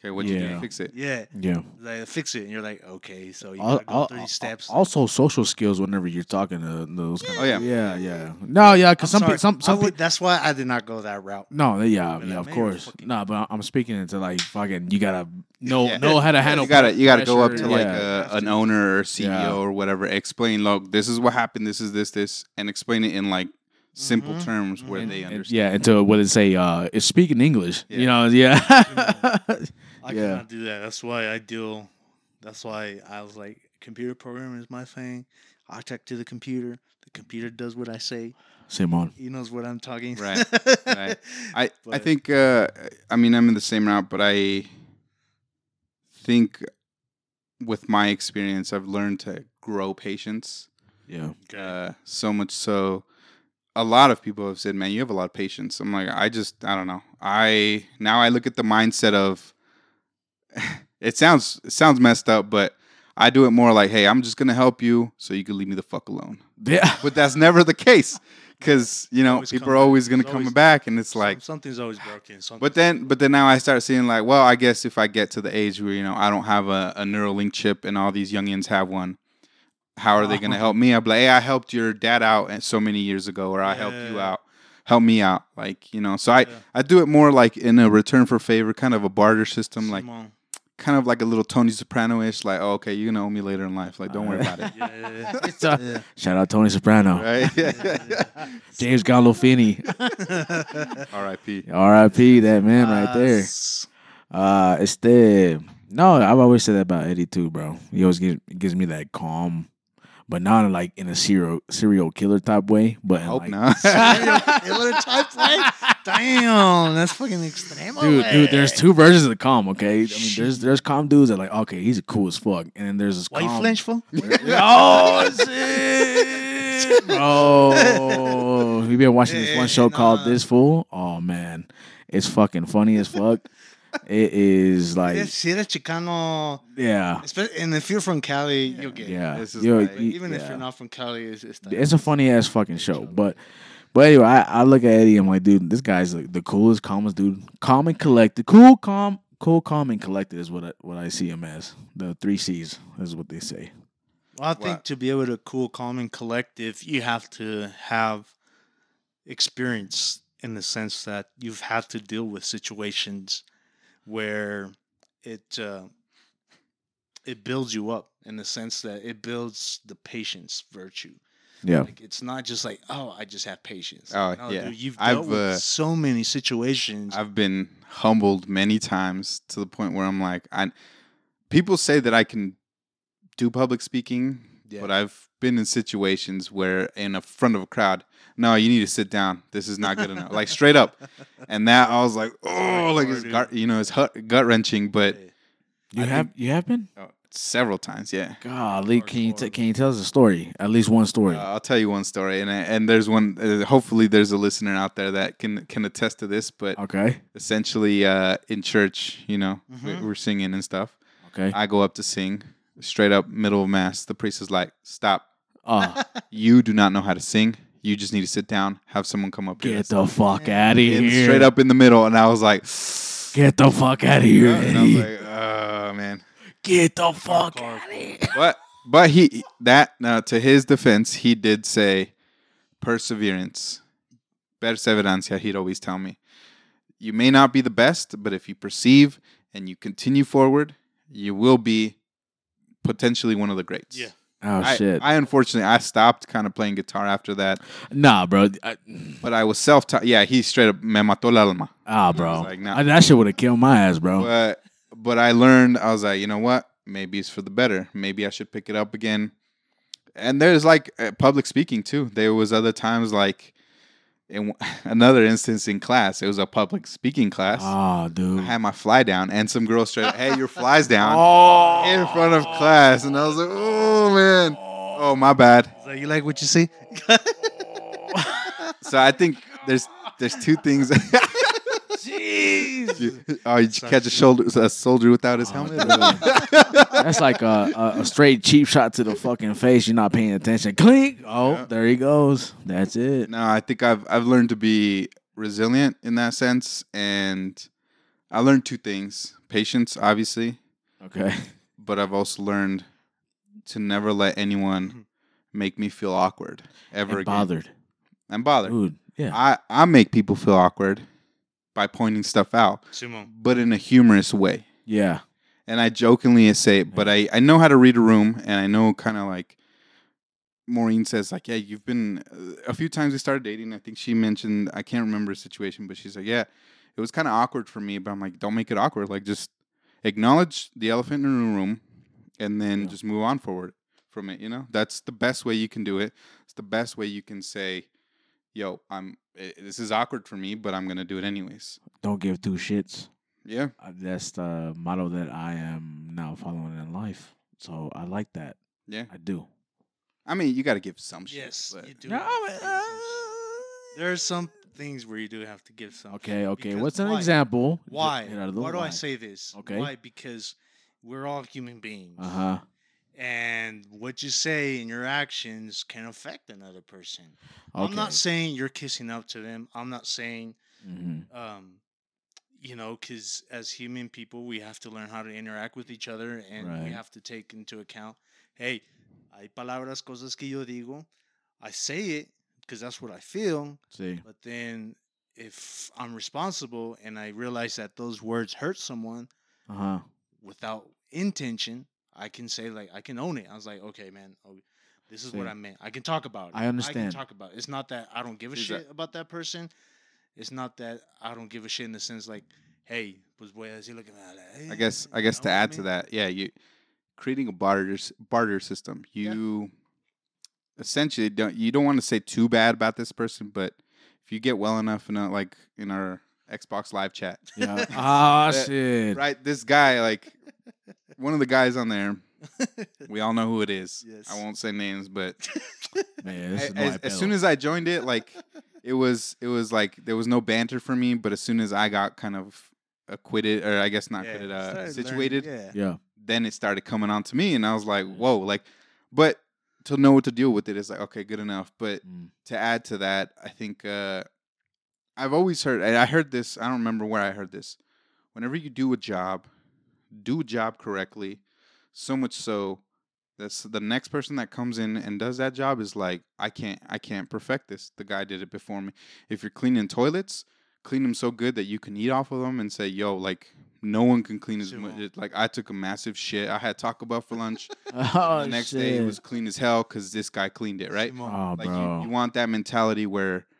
Okay, what you do Yeah. fix it? Yeah, Yeah. like fix it, and you're like, okay, so you Al- gotta go al- through these al- steps. Also, social skills whenever you're talking to those. Kind of, Oh, yeah. yeah, yeah. No, yeah, because I'm some sorry, pe- some I some would- pe- that's why I did not go that route. no, yeah, Be yeah, like, of "Man, course. fucking-" No, but I'm speaking into like fucking. You gotta <laughs> know Yeah. know how to handle. you gotta you gotta go up pressure, to like yeah. a, an owner or CEO Yeah. or whatever. Explain, look, this is what happened. This is this this, and explain it in like simple Mhm. terms where Mhm. they And- understand. yeah, and to what they say? Uh, it's speaking English. Yeah. You know, <laughs> yeah. I Yeah. cannot do that. That's why I deal. That's why I was like, computer programming is my thing. I talk to the computer. The computer does what I say. Simon. He knows what I'm talking. Right, <laughs> right. I I think uh, I mean I'm in the same route, but I think with my experience, I've learned to grow patience. Yeah. Uh, so much so, a lot of people have said, "Man, you have a lot of patience." I'm like, I just, I don't know. I now I look at the mindset of. <laughs> it sounds it sounds messed up, but I do it more like, "Hey, I'm just gonna help you, so you can leave me the fuck alone." Yeah. <laughs> But that's never the case, because you know people are always gonna There's come always- back, and it's like. something's always broken. <sighs> Something's But then, but then now I start seeing like, well, I guess if I get to the age where you know I don't have a, a Neuralink chip and all these youngins have one, how are they going to help me? I'm like, hey, I helped your dad out so many years ago, or I helped you out, help me out, like you know. So I Yeah. I do it more like in a return for favor, kind of a barter system, like kind of like a little Tony Soprano ish, like, oh, okay, you're gonna owe me later in life, like don't worry about it, <laughs> Yeah, yeah, yeah. Yeah. Shout out Tony Soprano. <laughs> right? James Gandolfini. <laughs> R.I.P. R.I.P. That man right there. Yes. Uh, it's the no. I've always said that about Eddie too, bro. He always gives, gives me that calm, but not like in a serial serial killer type way. But in Hope like, not. <laughs> Serial killer type way? Damn, that's fucking extreme. Dude, oh, dude, there's two versions of the calm. Okay, I mean, there's there's calm dudes that are like, okay, he's cool as fuck, and then there's this Why you calm. flinch for? <laughs> oh shit, <laughs> bro! We been watching this one show called This Fool. Oh man, it's fucking funny as fuck. It is like, Si eres Chicano, yeah, espe- and if you're from Cali, you'll get it. yeah. This is Yo, like- But y- even if you're not from Cali, it's, it's, it's a funny ass fucking show. But but anyway, I, I look at Eddie. I'm like, dude, this guy's like the coolest, calmest dude. Calm and collected. Cool, calm, cool, calm and collected is what I, what I see him as. The three C's is what they say. Well, I think to be able to cool, calm, and collective, you have to have experience in the sense that you've had to deal with situations where it uh, it builds you up in the sense that it builds the patience virtue. Yeah. Like it's not just like, oh, I just have patience. Oh, No, yeah. dude, you've I've, dealt with uh, so many situations. I've been humbled many times to the point where I'm like, I. People say that I can do public speaking, Yeah. but I've been in situations where in a front of a crowd, no, you need to sit down. This is not good enough. Like straight up, <laughs> and that I was like, oh, like it's gut, you know, it's gut wrenching, but You I have you have been? oh, several times, yeah. Golly, can you t- can you tell us a story? At least one story. Uh, I'll tell you one story, and and there's one. Uh, hopefully, there's a listener out there that can can attest to this. But okay. essentially, uh, in church, you know, we, Mhm. we're singing and stuff. Okay. I go up to sing, straight up middle of mass. The priest is like, "Stop! Oh, <laughs> You do not know how to sing. You just need to sit down. Have someone come up here." get and the fuck out of. And here! straight up in the middle, and I was like, <sighs> Get the fuck out of here, and I was Eddie. like, "Oh man." Get the fuck out of here. But but he that now to his defense, he did say perseverance, perseverancia. He'd always tell me, you may not be the best, but if you perceive and you continue forward, you will be potentially one of the greats. Yeah. Oh I, shit. I unfortunately I stopped kind of playing guitar after that, nah, bro. I, but I was self taught. Yeah, he straight up me mató el alma. ah, bro. like, nah. I- that shit would have killed my ass, bro. But but I learned. I was like, you know what? Maybe it's for the better. Maybe I should pick it up again. And there's like uh, public speaking too. There was other times like in <laughs> another instance in class. It was a public speaking class. Oh, dude. I had my fly down, and some girl straight, "Hey, your fly's down." <laughs> Oh, In front of class, and I was like, "Oh man, oh my bad." So you like what you see? <laughs> Oh. So I think there's there's two things. Jeez. <laughs> oh, you catch a shoulder a soldier without his oh, helmet. <laughs> That's like a, a, a straight cheap shot to the fucking face. You're not paying attention. Clink. Oh, Yeah. there he goes. That's it. No, I think I've I've learned to be resilient in that sense, and I learned two things: patience, obviously, Okay. but I've also learned to never let anyone mm-hmm. make me feel awkward ever And again. bothered. I'm bothered. Dude. Yeah. I I make people feel awkward by pointing stuff out, Simon. but in a humorous way. yeah. and I jokingly say it, but I, I know how to read a room, and I know kind of like Maureen says, like, yeah, you've been a few times we started dating. I think she mentioned I can't remember a situation, but she's like, yeah, it was kind of awkward for me, but I'm like, don't make it awkward. Like, just acknowledge the elephant in the room, and then Yeah. just move on forward from it. You know, that's the best way you can do it. It's the best way you can say, yo, I'm. i this is awkward for me, but I'm gonna do it anyways. Don't give two shits. Yeah. Uh, That's the motto that I am now following in life. So I like that. Yeah. I do. I mean, you got to give some shit. Yes, but- you do. No, have to I give mean, uh, some- there are some things where you do have to give some. Okay, okay. What's an why? example? Get- Why? get out of the Why do I say this? Okay. Why? Because we're all human beings. Uh huh. And what you say and your actions can affect another person. Okay. I'm not saying you're kissing up to them. I'm not saying, hmm um, you know, because as human people, we have to learn how to interact with each other and we have to take into account, hey, hay palabras, cosas que yo digo. I say it because that's what I feel. See. But then if I'm responsible and I realize that those words hurt someone Uh huh. without intention, I can say like I can own it. I was like, okay, man, oh, this is what I meant. I can talk about it. I I understand. can talk about it. It's not that I don't give a Is that- shit about that person. It's not that I don't give a shit in the sense like, hey, pues voy a decir lo que me da la- I guess I you guess know to what I add to that, yeah, you creating a barter barter system. Yeah. You essentially don't you don't want to say too bad about this person, but if you get well enough in a, like in our Xbox live chat, <laughs> Yeah. Ah That- shit. right? This guy, like one of the guys on there, <laughs> we all know who it is. Yes. I won't say names, but <laughs> Man, this a- is no as, as soon as I joined it, like it was it was like there was no banter for me, but as soon as I got kind of acquitted, or I guess not Yeah, acquitted, started uh, learning- situated, Yeah. yeah. then it started coming on to me, and I was like, whoa, like, but to know what to deal with it is like, okay, good enough. But Mm. to add to that, I think uh, I've always heard, and I heard this, I don't remember where I heard this. Whenever you do a job, do a job correctly, so much so that's the next person that comes in and does that job is like, I can't, I can't perfect this. The guy did it before me. If you're cleaning toilets, clean them so good that you can eat off of them and say, yo, like, no one can clean as much. Like, I took a massive shit. I had Taco Bell for lunch. <laughs> Oh, the next shit. day, it was clean as hell because this guy cleaned it, right? Oh, like bro. you, you want that mentality where y-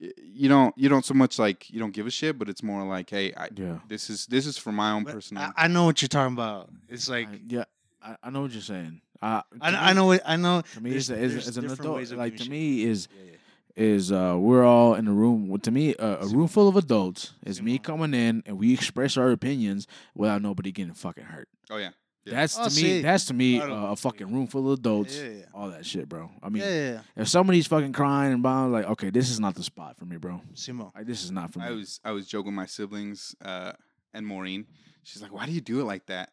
you don't you don't so much like you don't give a shit, but it's more like, hey, I, yeah. this is this is for my own But personal. I, I know what you're talking about. It's like I- yeah. I, I know what you're saying. Uh, I, to I know it. I know. To me, there's- it's, it's, there's it's an adult. Like giving to shit. me, is Yeah, yeah. is uh we're all in a room. To me, uh, a room full of adults is me coming in and we express our opinions without nobody getting fucking hurt. oh yeah, Yeah. That's Oh, to me. see. That's to me uh, a fucking room full of adults. Yeah, yeah. All that shit, bro. I mean, yeah, yeah, yeah. if somebody's fucking crying and bowing, like, okay, this is not the spot for me, bro. Simo. Like, this is not for me. I was I was joking with my siblings uh, and Maureen. She's like, why do you do it like that?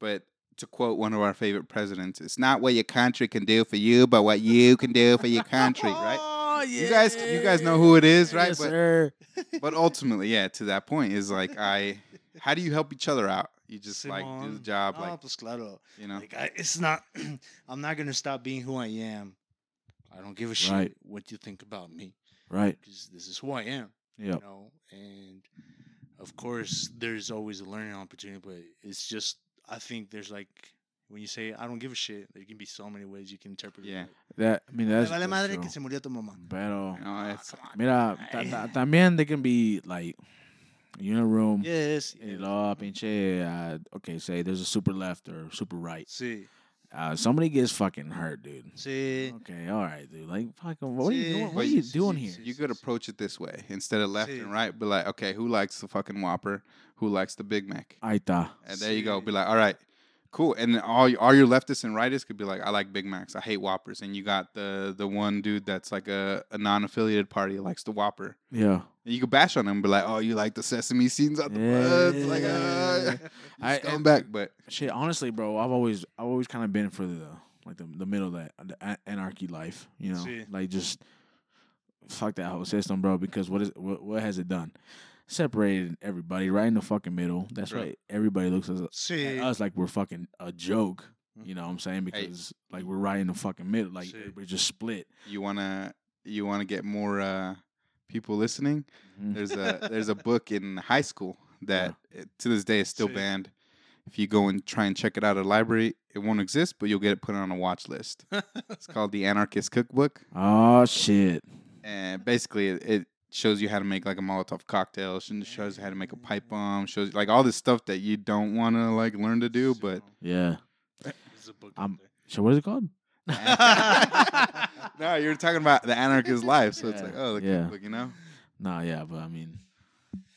But to quote one of our favorite presidents, it's not what your country can do for you, but what you can do for your country, <laughs> right? Oh, You guys, you guys know who it is, right? Yes, but sir. but ultimately, yeah, to that point is like I, how do you help each other out? You just like do the job, No, like pues claro. you know. Like I, it's not. <clears throat> I'm not gonna stop being who I am. I don't give a shit Right. what you think about me Right. because this is who I am. Yeah. You know, and of course, there's always a learning opportunity, but it's just I think there's like when you say I don't give a shit, there can be so many ways you can interpret Yeah. it. That I mean that's, vale madre true. que se murió tu mamá. Pero You know, it's, Come mira, ta- <laughs> ta- también they can be like you in a room. Yes. Y yes. pinche, uh, okay, say there's a super left or super right. Sí. Uh, somebody gets fucking hurt, dude. Sí. Okay, all right, dude. Like, fucking, what are you doing? What are you doing here? you could approach it this way instead of left Sí. and right. Be like, okay, who likes the fucking Whopper? Who likes the Big Mac? Ahí está. And there you go. Be like, all right, cool. And all all your leftists and rightists could be like, I like Big Macs. I hate Whoppers. And you got the the one dude that's like a, a non-affiliated party likes the Whopper. Yeah. And you could bash on them, be like, oh, you like the sesame seeds out the butt. It's like, uh, <laughs> I- come back, but Shit, honestly, bro, I've always, I've always kind of been for the like the, the middle of that the anarchy life. You know, Sí. like just fuck that whole system, bro. Because what is what, what has it done? Separated everybody right in the fucking middle. That's Right. right. Everybody looks at Sí. us like we're fucking a joke. You know what I'm saying? Because like we're right in the fucking middle. Like Sí. we're just split. You wanna you wanna get more uh, people listening? Mhm. There's a <laughs> there's a book in high school that uh, to this day is still Sí. banned. If you go and try and check it out at a library, it won't exist, but you'll get it put on a watch list. It's <laughs> called the Anarchist Cookbook, Oh shit. and basically it, it shows you how to make like a Molotov cocktail, sh- shows you how to make a pipe bomb, shows like all this stuff that you don't want to like learn to do, but Yeah. There's a book I'm- out there. So what is it called? <laughs> <laughs> no, you're talking about the anarchist life, so it's like oh, the yeah. cookbook, you know. Nah, yeah, but I mean,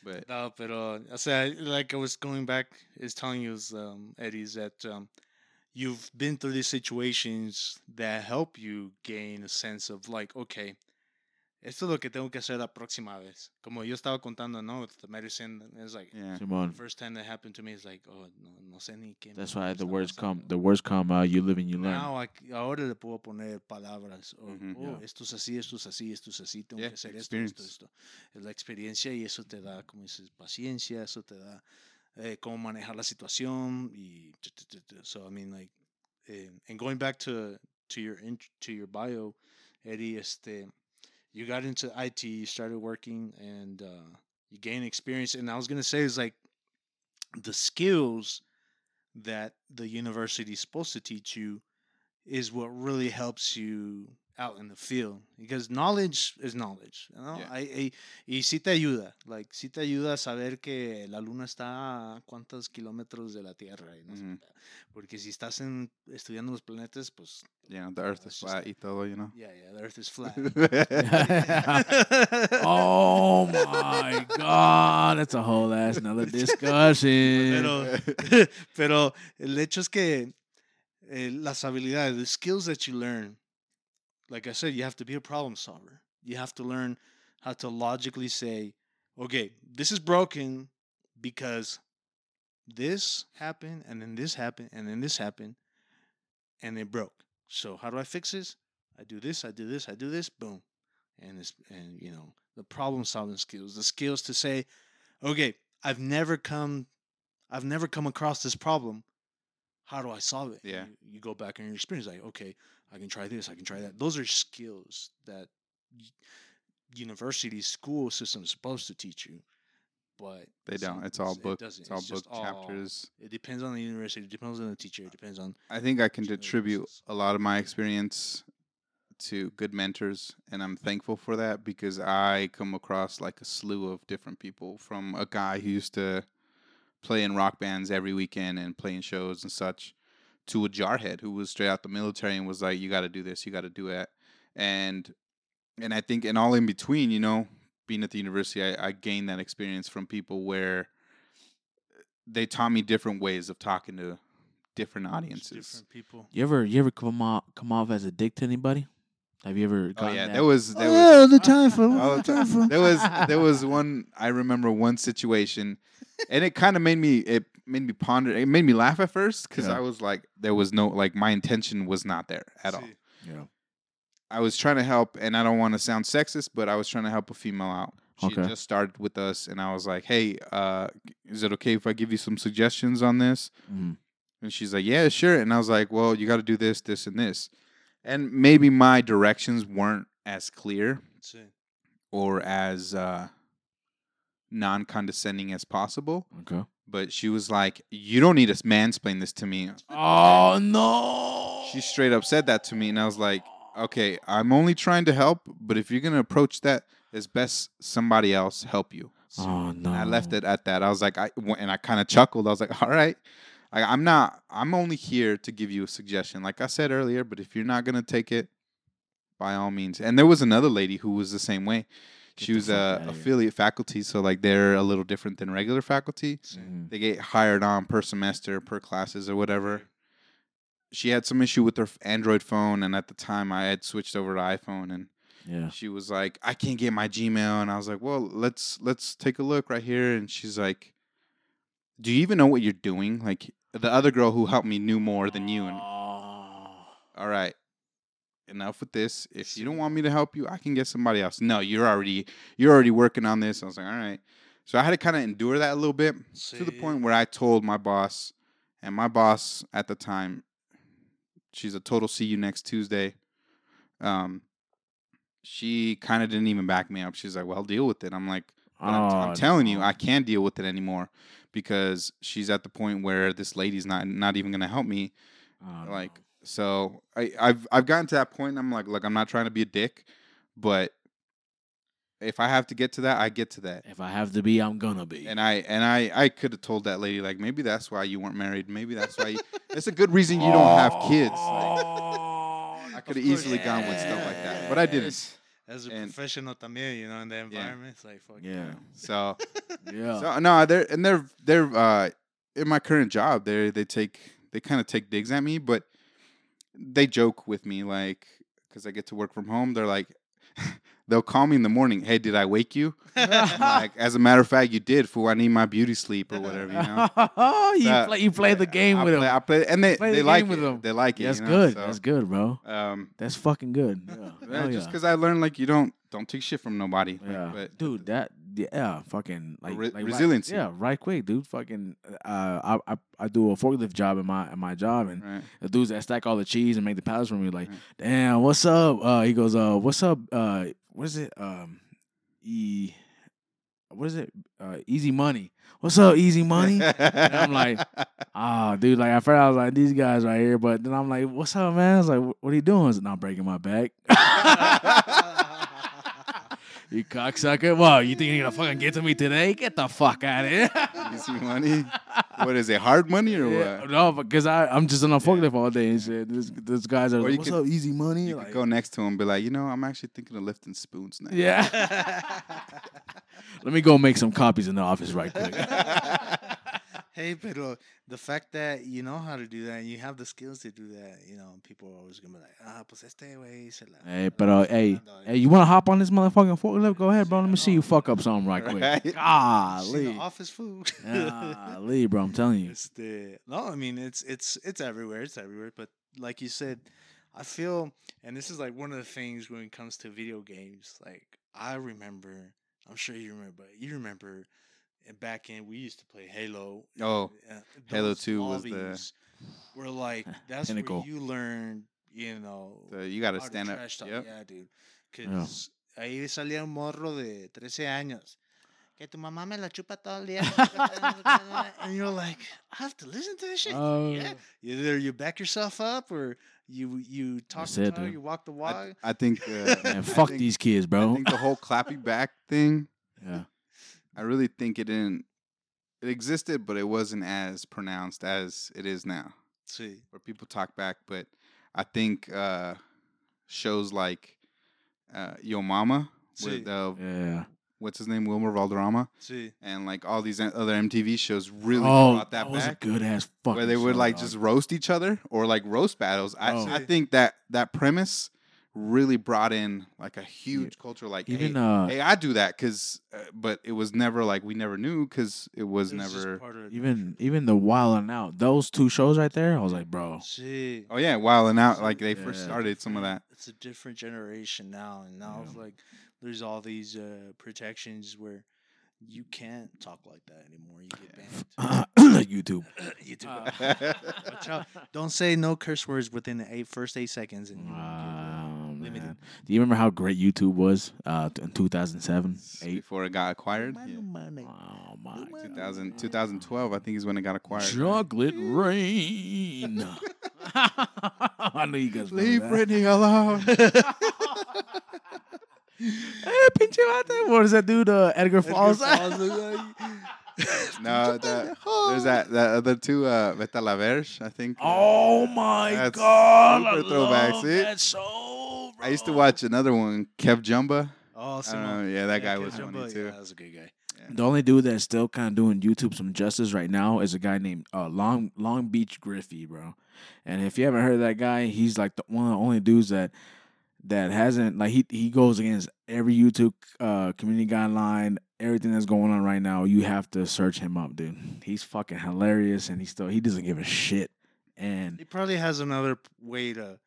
But No, pero, I said like I was going back, is telling you, um, Eddie, is that um, you've been through these situations that help you gain a sense of like, okay, esto es lo que tengo que hacer la próxima vez. Como yo estaba contando, no, with the medicine, it's like, yeah, the Simon. first time that happened to me, is like, oh, no, no sé ni qué. That's why the words come. The words come. Uh, you live and you learn. Now, ahora le puedo poner palabras. o, Ujú. oh, Yeah. esto es así, esto es así, esto es así, tengo Yeah, que hacer esto, esto, esto. Es la experiencia y eso te da, como dices, paciencia, eso te da eh, cómo manejar la situación y so I mean like eh, and going back to to your int- to your bio, Eddie, este, you got into IT, you started working, and uh, you gained experience. And I was gonna say is like the skills that the university is supposed to teach you is what really helps you out in the field because knowledge is knowledge you know? Yeah. I, I- y sí te ayuda like sí te ayuda a saber que la luna está a cuántos kilómetros de la tierra y no porque si estás en, estudiando los planetas pues yeah, the Earth is flat, y todo, you know. yeah yeah the earth is flat <laughs> oh my god, that's a whole ass another discussion. pero, <laughs> pero el hecho es que eh, las habilidades, the skills that you learn, like I said, you have to be a problem solver. You have to learn how to logically say, okay, this is broken because this happened, and then this happened, and then this happened, and it broke. So how do I fix this? I do this, I do this, I do this, boom. And it's and you know, the problem solving skills, the skills to say, okay, I've never come I've never come across this problem. How do I solve it? Yeah. You, you go back in your experience, like, okay, I can try this, I can try that. Those are skills that university school system is supposed to teach you, but They don't. It's all it book. doesn't. It's all just book chapters. It depends on the university. It depends on the teacher. It depends on. I think I can attribute a lot of my experience to good mentors, and I'm thankful for that because I come across like a slew of different people from a guy who used to play in rock bands every weekend and playing shows and such to a jarhead who was straight out the military and was like, "You got to do this, you got to do that," and and I think and all in between, you know, being at the university, I, I gained that experience from people where they taught me different ways of talking to different audiences. Different people. You ever you ever come off come off as a dick to anybody? Have you ever? Oh yeah, that? there was there Oh, was the time for all the time. for. there was there was one I remember one situation, and it kind of made me it made me ponder. It made me laugh at first because Yeah. I was like, there was no like my intention was not there at all. Sí. Yeah. I was trying to help, and I don't want to sound sexist, but I was trying to help a female out. She had Okay. just started with us, and I was like, "Hey, uh, is it okay if I give you some suggestions on this?" Mhm. And she's like, "Yeah, sure." And I was like, "Well, you got to do this, this, and this." And maybe my directions weren't as clear or as uh, non-condescending as possible. Okay. But she was like, "You don't need to mansplain this to me." Oh no! She straight up said that to me, and I was like, "Okay, I'm only trying to help, but if you're gonna approach that, it's best somebody else help you." Oh no! I left it at that. I was like, I and I kind of chuckled. I was like, "All right." I, I'm not. I'm only here to give you a suggestion, like I said earlier. But if you're not gonna take it, by all means. And there was another lady who was the same way. She was a affiliate faculty, so like they're a little different than regular faculty. Mhm. They get hired on per semester, per classes, or whatever. She had some issue with her Android phone, and at the time I had switched over to iPhone, and Yeah. she was like, "I can't get my Gmail," and I was like, "Well, let's let's take a look right here." And she's like, "Do you even know what you're doing?" Like the other girl who helped me knew more than you, and Oh. all right, enough with this. If you don't want me to help you, I can get somebody else. No, you're already you're already working on this. I was like, all right. So I had to kind of endure that a little bit to the point where I told my boss, and my boss at the time, she's a total see you next Tuesday. Um, she kind of didn't even back me up. She's like, "Well, deal with it." I'm like, but I'm, I'm Oh, telling you. I can't deal with it anymore because she's at the point where this lady's not not even gonna help me. Oh, Like, no. so I, I've I've gotten to that point. And I'm like, look, I'm not trying to be a dick, but if I have to get to that, I get to that. if I have to be, I'm gonna be. And I and I I could have told that lady like maybe that's why you weren't married. Maybe that's why you, <laughs> it's a good reason you don't have kids. Like, oh, I could have easily gone with stuff like that, but I didn't. As a And- professional también, you know, in the environment, it's like, fuck yeah, So <laughs> yeah. So no, they're and they're they're uh in my current job. They they take they kind of take digs at me, but they joke with me like because I get to work from home. They're like, <laughs> they'll call me in the morning. Hey, did I wake you? <laughs> Like, as a matter of fact, you did. Fool, I need my beauty sleep or <laughs> whatever. You know. <laughs> you So, play, you play the game I with play, them. I play, and they Play they the like game with it. them. They like it. That's you know? good. So, That's good, bro. Um, That's fucking good. Yeah, yeah, just yeah. because I learned like you don't don't take shit from nobody. like, Yeah, but dude, that yeah, fucking like, re- like right- resiliency. yeah, right quick, dude. Fucking, uh, I, I I do a forklift job in my in my job, and right. the dudes that stack all the cheese and make the pallets for me, like, Right. damn, what's up? Uh, he goes, uh, what's up? Uh, what is it? Um, e, what is it? Uh, easy money. What's up, easy money? and I'm like, <laughs> ah, dude, like at first I was like, these guys right here, but then I'm like, what's up, man? I was like, what are you doing? He's not breaking my back. <laughs> you cocksucker. Well, you think you're gonna fucking get to me today? Get the fuck out of here. Easy money. What is it? Hard money or Yeah, what? no, because I I'm just on a forklift all day and shit. This this guys are like, what's could- up, easy money? You Like, could go next to him and be like, you know, I'm actually thinking of lifting spoons now. yeah. <laughs> Let me go make some copies in the office right quick. <laughs> hey, pero the fact that you know how to do that and you have the skills to do that, you know, people are always gonna be like, ah, pues este güey se la. hey, but uh, hey, hey, you wanna hop on this motherfucking forklift? Go ahead, bro. Let me see you fuck up something right quick. <laughs> Right? Golly. the office food. <laughs> Golly, bro. I'm telling you. Este, no, I mean it's it's it's everywhere. It's everywhere. But like you said, I feel, and this is like one of the things when it comes to video games. Like I remember, I'm sure you remember. but You remember, uh, back in we used to play Halo. Oh, uh, Halo 2 was the- We're like <laughs> that's Pinnacle. where you learn. You know, So you got to stand up. Yep. Yeah, dude. Because ahí salía un morro de 13 años. Que tu mamá me la chupa todo el día. and you're like, I have to listen to this shit. Oh. yeah. Either you back yourself up or you you talk That's the it, you walk the walk. I think. Uh, Man, I fuck think- these kids, I bro. think the whole clapping back thing. Yeah. I really think it didn't. It existed, but it wasn't as pronounced as it is now, See. where people talk back. But I think uh, shows like uh, Yo Mama with Sí. uh, Yeah. what's his name, Wilmer Valderrama, See. and like all these other MTV shows really oh, brought that, was back. a good ass fucking where they would show, like dog. just roast each other or like roast battles. I, Oh. I think that that premise really brought in like a huge culture. Like even hey, uh hey, I do that because, uh, but it was never like we never knew because it was It was never. part of the even even the Wild and Out those two shows right there. I was like, bro. See. Oh yeah, Wild and Out. Like they first started some of that. It's a different generation now, and now it's like there's all these uh, protections where you can't talk like that anymore. You get banned. <coughs> YouTube. <coughs> YouTube. <laughs> Watch out. Don't say no curse words within the eight, first eight seconds. And you- Wow, limited. man. Do you remember how great YouTube was uh, in 2007? Eight. Before it got acquired. Money, Yeah. money. Oh my Money. 2000, 2012, I think is when it got acquired. Chocolate rain. <laughs> <laughs> I knew you guys. Leave remember that. Britney alone. <laughs> Hey, pinche vato. What does that dude? Uh, Edgar Falls. no, the, there's that the other two. Uh, Vete a I think. uh, Oh my That's god! I super throwback, love see? that show. I used to watch another one, Kev Jumba. Oh, I don't know, yeah, that guy Kid was Jumbo, funny too. Yeah, that was a good guy. The only dude that's still kind of doing YouTube some justice right now is a guy named uh, Long Long Beach Griffy, bro. And if you haven't heard of that guy, he's like the one of the only dudes that that hasn't like he he goes against every YouTube uh, community guideline, everything that's going on right now. You have to search him up, dude. He's fucking hilarious, and he still he doesn't give a shit. And He probably has another way to past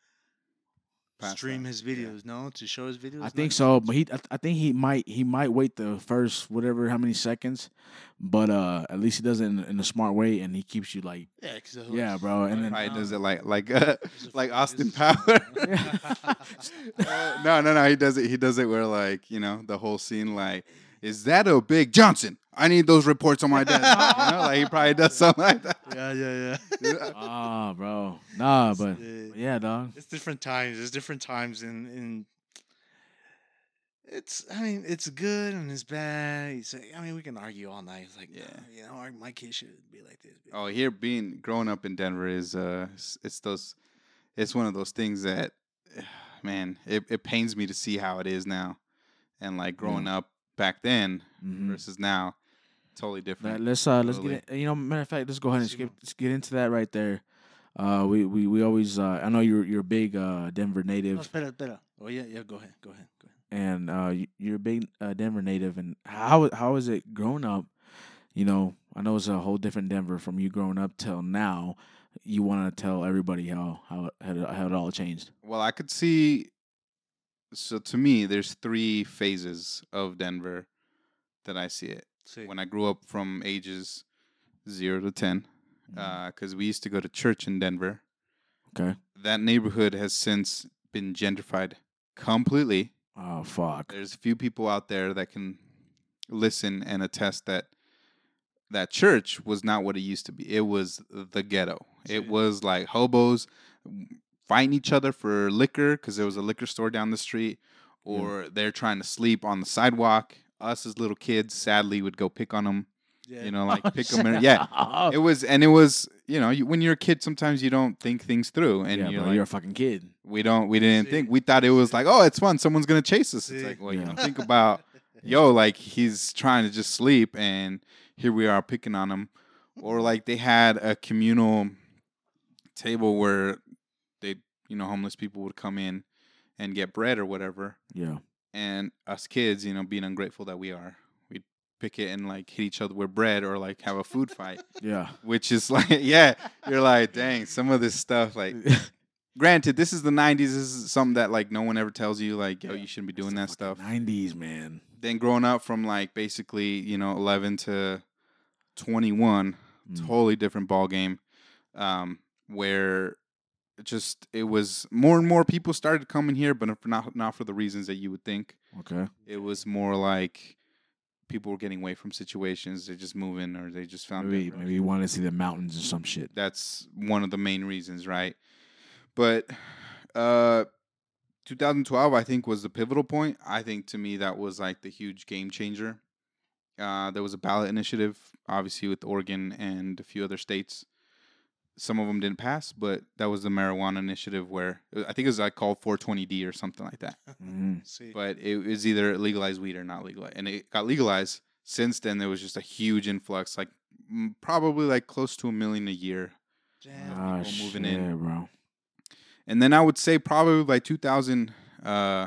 stream that. his Yeah. videos, no, to show his videos. I Not- think so, but he I, I think he might he might wait the first whatever how many seconds, but uh at least he does it in, in a smart way and he keeps you like Yeah, 'cause the yeah, bro. And then Probably does it like like uh, <laughs> like Austin Power. <laughs> <laughs> Uh, no, no, no. He does it. He does it where like you know the whole scene like, is that a big Johnson? I need those reports on my desk. you <laughs> know, like he probably does something like that. <laughs> yeah, yeah, yeah. ah, <laughs> bro, nah, but Yeah. but yeah, dog. it's different times. There's different times and in. It's. I mean, it's good and it's bad. It's, I mean, we can argue all night. It's like, Yeah. yeah, you know, my kid should be like this. Oh, here being growing up in Denver is uh, it's, it's those, it's one of those things that, <sighs> man, it, it pains me to see how it is now, and like growing up back then Mhm. versus now, totally different. Let- Let's uh let's get it, you know matter of fact let's go ahead and skip let's get into that right there. Uh, we we we always uh I know you're you're a big uh Denver No, native espera, espera. Oh yeah, yeah. Go ahead, go ahead, go ahead. and uh you- you're a big uh, Denver native and how how is it growing up? You know, I know it's a whole different Denver from you growing up till now. You want to tell everybody how how how it, how it all changed. Well, I could see. So to me, there's three phases of Denver that I see it. Sí. When I grew up from ages zero to ten, mm-hmm. uh, because we used to go to church in Denver. Okay. That neighborhood has since been gentrified completely. Oh fuck. There's a few people out there that can listen and attest that that church was not what it used to be. It was the ghetto. It was like hobos fighting each other for liquor because there was a liquor store down the street, Yeah. or they're trying to sleep on the sidewalk. Us as little kids, sadly, would go pick on them. Yeah. You know, <laughs> like pick them. Yeah, it was, and it was. You know, you, when you're a kid, sometimes you don't think things through, and yeah, you're bro, like, you're a fucking kid. we don't we didn't Sí. think we thought it was like oh it's fun someone's gonna chase us it's like well you Yeah. know think <laughs> about yo like he's trying to just sleep and here we are picking on him or like they had a communal table where you know homeless people would come in and get bread or whatever Yeah. and us kids you know being ungrateful that we are we'd pick it and like hit each other with bread or like have a food fight Yeah. which is <laughs> like yeah you're like dang some of this stuff like <laughs> granted, this is the '90s. This is something that like no one ever tells you, like, yo, you shouldn't be doing that stuff. Nineties, man. Then growing up from like basically, you know, 11 to 21, Mm. totally different ball game, um, where it just it was more and more people started coming here, but not not for the reasons that you would think. Okay. It was more like people were getting away from situations. They're just moving, or they just found Maybe maybe you want to see the mountains or some shit. that's one of the main reasons, right? But uh 2012 I think was the pivotal point. I think to me that was like the huge game changer. Uh there was a ballot initiative obviously with Oregon and a few other states. Some of them didn't pass, but that was the marijuana initiative where I think it was like called 420D or something like that. <laughs> Sí. But it was either legalized weed or not legalized, and it got legalized. Since then, there was just a huge influx, like mm, probably like close to a million a year Damn. Ah, people moving shit, in. bro. And then I would say probably by 2000, uh,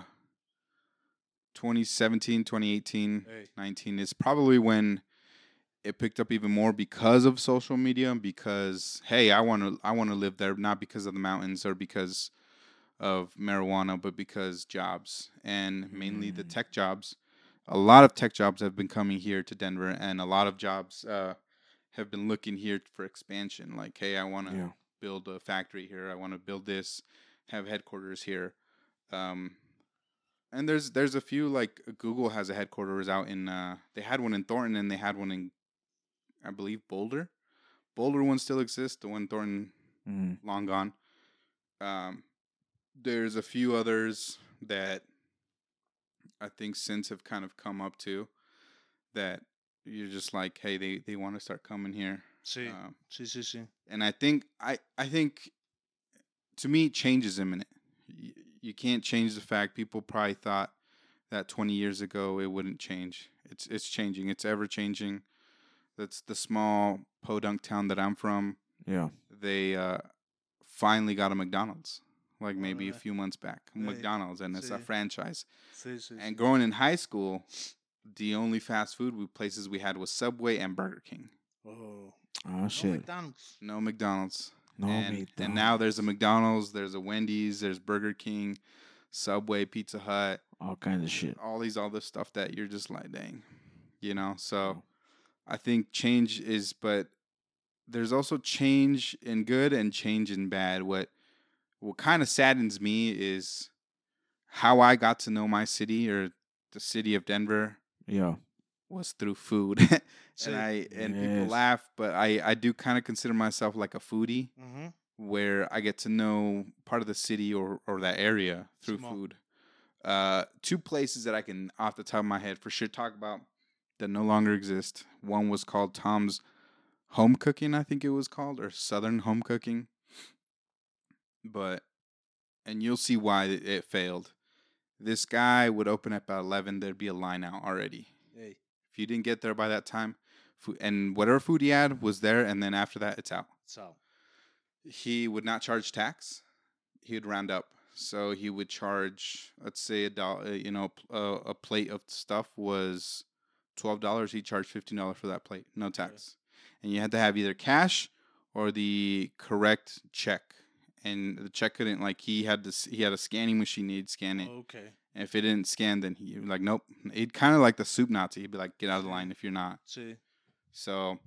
2017, 2018, Hey. 19 is probably when it picked up even more because of social media. Because hey, I want to I want to live there not because of the mountains or because of marijuana, but because jobs and mainly the Mm. tech jobs. A lot of tech jobs have been coming here to Denver, and a lot of jobs uh, have been looking here for expansion. Like, hey, I want to Yeah. build a factory here. I want to build this, have headquarters here. Um, and there's there's a few like Google has a headquarters out in. Uh, they had one in Thornton and they had one in, I believe Boulder. Boulder one still exists. The one Thornton Mhm. long gone. Um, there's a few others that I think since have kind of come up to that you're just like, hey, they, they want to start coming here. Sí. Um, Sí, sí, sí. and I think I I think to me change is imminent. Y- You can't change the fact people probably thought that 20 years ago it wouldn't change. It's it's changing. It's ever changing. That's the small podunk town that I'm from. Yeah. They uh, finally got a McDonald's like maybe a few months back. Right. McDonald's and it's a franchise. Sí, sí, And growing in high school, the only fast food we- places we had was Subway and Burger King. Oh. Oh No shit. McDonald's. No McDonald's. No, and, McDonald's. and now there's a McDonald's, there's a Wendy's, there's Burger King. Subway, Pizza Hut, All kinds of shit. all these all other stuff that you're just like, dang, you know. So I think change is, but there's also change in good and change in bad. What what kind of saddens me is how I got to know my city or the city of Denver Yeah. was through food. <laughs> And I and people laugh, but I I do kind of consider myself like a foodie Mhm. where I get to know part of the city or or that area through Small. food. Uh, two places that I can off the top of my head for sure talk about that no longer exist. One was called Tom's Home Cooking, I think it was called, or Southern Home Cooking. But and you'll see why it failed. This guy would open up at eleven. There'd be a line out already. Hey. If you didn't get there by that time, food, and whatever food he had was there, and then after that, it's out. So. He would not charge tax. He would round up. So he would charge, let's say a dollar. You know, uh, a plate of stuff was twelve dollars. He charged fifteen dollars for that plate, no tax. And you had to have either cash or the correct check. And the check couldn't like he had this. He had a scanning machine. He'd scan it. Okay. And if it didn't scan, then he like nope. He'd kind of like the soup Nazi. He'd be like, get out of the line if you're not. See. So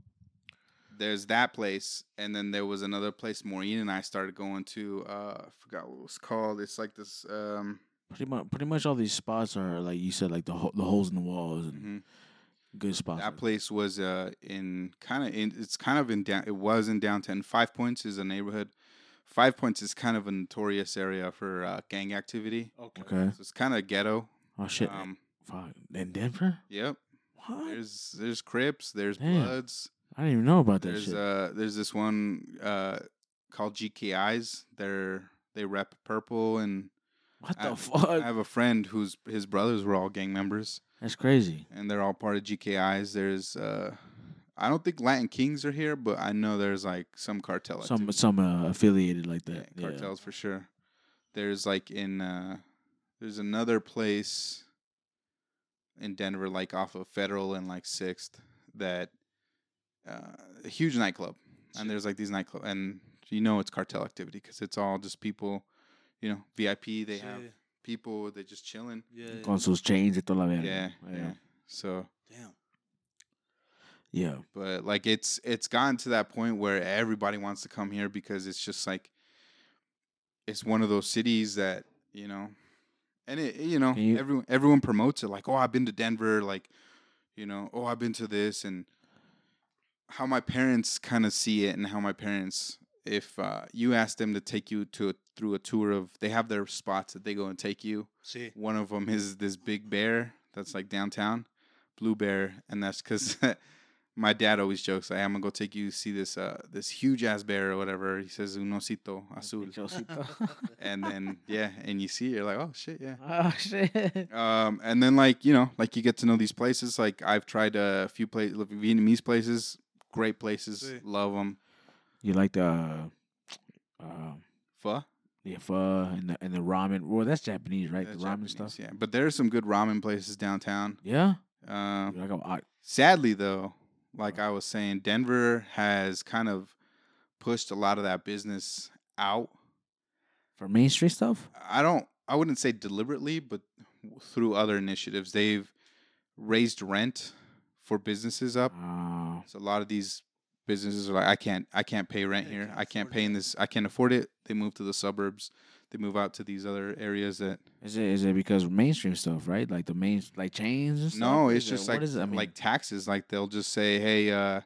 there's that place, and then there was another place Maureen and I started going to. Uh, I forgot what it was called. It's like this. Um, Pretty much, pretty much all these spots are like you said, like the ho- the holes in the walls and mhm. Good spots. That place was uh in kind of in. It's kind of in down. It was in downtown. Five Points is a neighborhood. Five Points is kind of a notorious area for uh, gang activity. Okay. Okay. So it's kind of ghetto. Oh shit. Um, Fuck. In Denver? yep. What? There's there's Crips. There's Damn. Bloods. I didn't even know about that There's shit. uh there's this one uh called GKIs. They're they rep purple and what I, the fuck? I have a friend whose his brothers were all gang members That's crazy. and they're all part of GKIs. There's uh I don't think Latin Kings are here, but I know there's like some cartel Some activity. some uh, affiliated like that. Yeah. cartels for sure. There's like in uh there's another place in Denver, like off of Federal and like Sixth, that uh, a huge nightclub, and there's like these nightclub, and you know it's cartel activity because it's all just people, you know, VIP. They have. People They're just chilling. Yeah. Con sus chains y toda la verga. Yeah, yeah. So, Damn. Yeah. but like it's it's gotten to that point where everybody wants to come here because it's just like it's one of those cities that you know and it you know you- everyone everyone promotes it like oh i've been to denver like you know oh i've been to this and how my parents kind of see it and how my parents if uh, you ask them to take you to a, through a tour of they have their spots that they go and take you See. one of them is this big bear that's like downtown, Blue Bear, and that's because <laughs> my dad always jokes, like, "I'm gonna go take you see this uh this huge ass bear or whatever." He says un osito azul, <laughs> and then yeah, and you see, it, you're like, "Oh shit, yeah." <laughs> oh shit. Um, and then like you know, like you get to know these places. Like I've tried a few places, Vietnamese places, great places, Sí. love them. You like the uh, uh Pho, the pho and the and the ramen. Well, that's Japanese, right? That's the ramen Japanese, stuff. yeah. But there's some good ramen places downtown. Yeah. Um, I, Sadly, though, like I was saying, Denver has kind of pushed a lot of that business out. for Main Street stuff. I don't, I wouldn't say deliberately, but through other initiatives, they've raised rent for businesses up. Oh, So a lot of these businesses are like, I can't, I can't pay rent They here. can't I can't afford pay in this. I can't afford it. They move to the suburbs. They move out to these other areas that. is it is it because mainstream stuff, right? Like the main like chains and stuff. No, it's it- just what like is it? I mean, like taxes. Like they'll just say, hey, uh,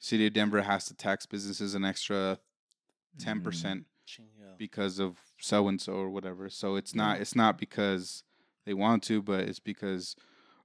city of Denver has to tax businesses an extra ten Mm. percent Ching, yeah. because of so and so or whatever. So it's not it's not because they want to, but it's because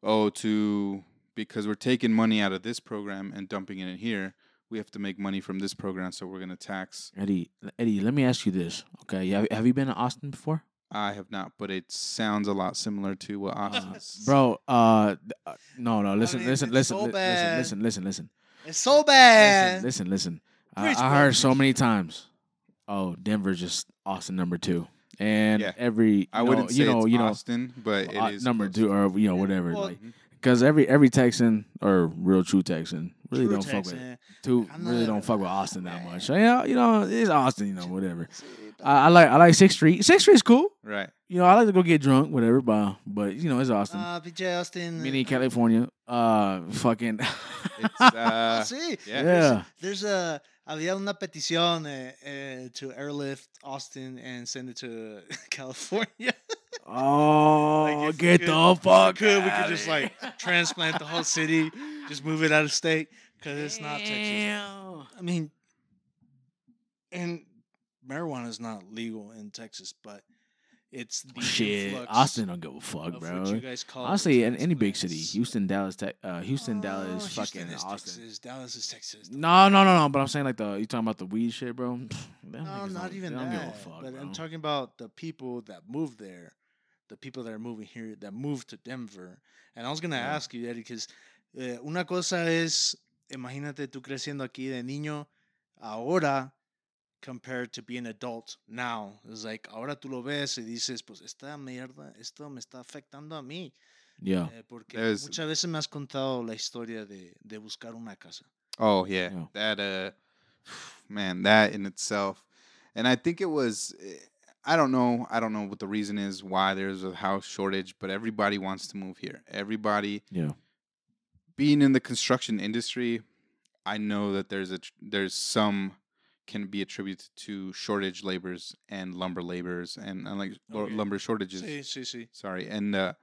oh to because we're taking money out of this program and dumping it in here. We have to make money from this program, so we're gonna tax. Eddie, Eddie, let me ask you this. Okay, have, have you been to Austin before? I have not, but it sounds a lot similar to what <laughs> Uh, Austin. is. bro, uh, uh, no, no, listen, mean, listen, it's listen, so li- bad. listen, listen, listen, It's so bad. listen, listen. I, Preach, I bro, heard so many times. Oh, Denver just Austin number two, and Yeah. every I you wouldn't know, say you know, it's you know, Austin, but it uh, is number two or you know whatever. Well, like, because every every Texan or real true Texan really True don't fuck with too. Really don't fuck with Austin that Man. much. You know, you know, it's Austin. You know, whatever. I, I like I like Sixth Street. Sixth Street's cool. Right. You know, I like to go get drunk, whatever. But but you know, it's Austin. Ah, pinche Austin. Mini California. Uh, fucking. <laughs> It's uh, <laughs> sí. yeah. yeah. There's a había una petición eh, eh, to airlift Austin and send it to <laughs> California. Oh, Like, get could- the fuck. could, we could just like transplant the whole city, just move it out of state because it's not Texas. Damn. I mean, and marijuana is not legal in Texas, but it's the Shit, Austin don't give a fuck, bro. what you guys call Honestly, in any big city. Houston, Dallas, Tech, uh, Houston, Dallas, Oh, Houston fucking is Austin. Texas. Dallas is Texas. No, no, no, no. But I'm saying like the you talking about the weed shit, bro. <sighs> Them No, niggas not don't- even they don't that. give a fuck, but bro. I'm talking about the people that moved there, the people that are moving here, that moved to Denver. And I was gonna ask you, Eddie, because eh, una cosa es, imagínate tú creciendo aquí de niño, ahora, compared to being adult now. It's like, ahora tú lo ves y dices, pues esta mierda, esto me está afectando a mí. yeah, Eh, porque There's- muchas veces me has contado la historia de, de buscar una casa. Oh yeah, Yeah. that uh, <sighs> man, that in itself, and I think it was. eh, I don't know. I don't know what the reason is why there's a house shortage, but everybody wants to move here. Everybody yeah, being in the construction industry, I know that there's a there's some can be attributed to shortage labors and lumber labors and, and like Okay. lumber shortages. Sí, sí, sí. Sorry, and uh,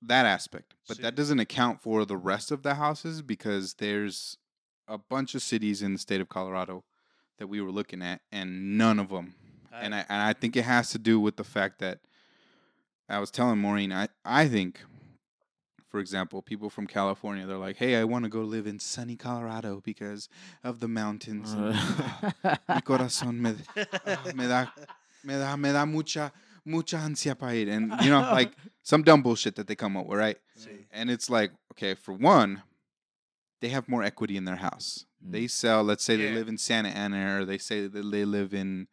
that aspect, but that doesn't account for the rest of the houses because there's a bunch of cities in the state of Colorado that we were looking at, and none of them. And I and I think it has to do with the fact that I was telling Maureen, I I think, for example, people from California, they're like, "Hey, I want to go live in sunny Colorado because of the mountains." and, "Ah, <laughs> mi corazón me, ah, me da me da me da mucha mucha ansia para ir, and you know, like <laughs> some dumb bullshit that they come up with, right? Sí. And it's like, okay, for one, they have more equity in their house. Mm. They sell, let's say they live in Santa Ana or they say that they live in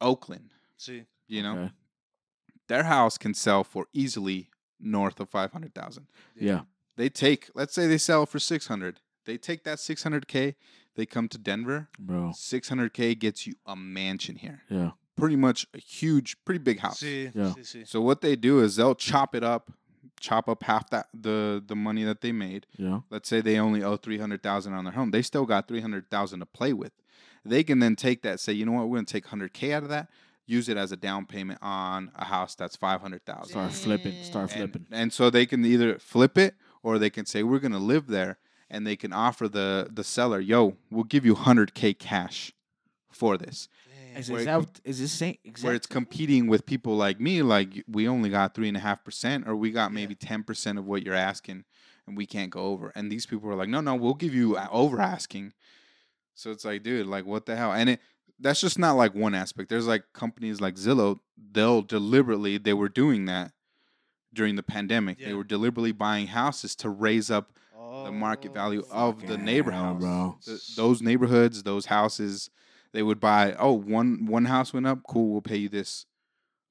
Oakland, Sí. you know, Okay. their house can sell for easily north of 500,000. yeah, They take, let's say they sell for 600. They take that 600k, they come to Denver. bro. 600k gets you a mansion here. Yeah, Pretty much a huge, pretty big house. Sí, Yeah. sí, sí. So what they do is they'll chop it up, chop up half that the the money that they made. yeah, Let's say they only owe three hundred thousand on their home. They still got three hundred thousand to play with. They can then take that, say, you know what, we're gonna take hundred k out of that, use it as a down payment on a house that's five hundred thousand. start flipping, start And, flipping. and so they can either flip it or they can say we're gonna live there, and they can offer the the seller, yo, we'll give you hundred k cash for this Is, where is it that com- this same exact? where it's competing with people like me, like we only got three and a half percent, or we got maybe ten percent of what you're asking, and we can't go over. And these people are like, no, no, we'll give you over asking. So it's like, dude, like what the hell? And it that's just not like one aspect. There's like companies like Zillow, they'll deliberately they were doing that during the pandemic. They were deliberately buying houses to raise up the market oh, value of the neighborhood, hell, bro. Th- those neighborhoods, those houses, they would buy. Oh, one one house went up. Cool, we'll pay you this.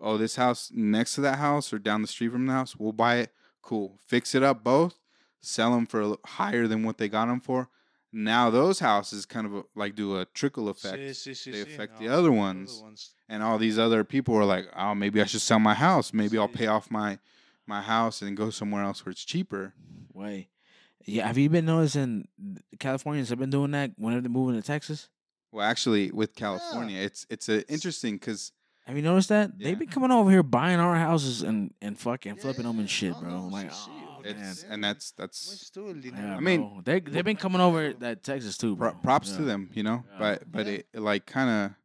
Oh, this house next to that house or down the street from the house, we'll buy it. Cool, fix it up both, sell them for higher than what they got them for. Now those houses kind of uh, like do a trickle effect, Sí, sí, sí, they sí. affect the other the ones. ones. and all these other people are like, oh, maybe I should sell my house. Maybe I'll pay off my my house and go somewhere else where it's cheaper. Wait, yeah. Have you been noticing Californians have been doing that whenever they're moving to Texas? Well, actually, with California, it's it's a interesting because Have you noticed that Yeah. they've been coming over here buying our houses and and fucking flipping them and shit, bro? I'm like, sí, sí, oh, okay. man. It's and that's that's Mueves tú el. Yeah, I mean, bro. they they've been coming over that Texas too, bro. Pro- props to them, you know. Yeah. But but Yeah. it, it like kind of but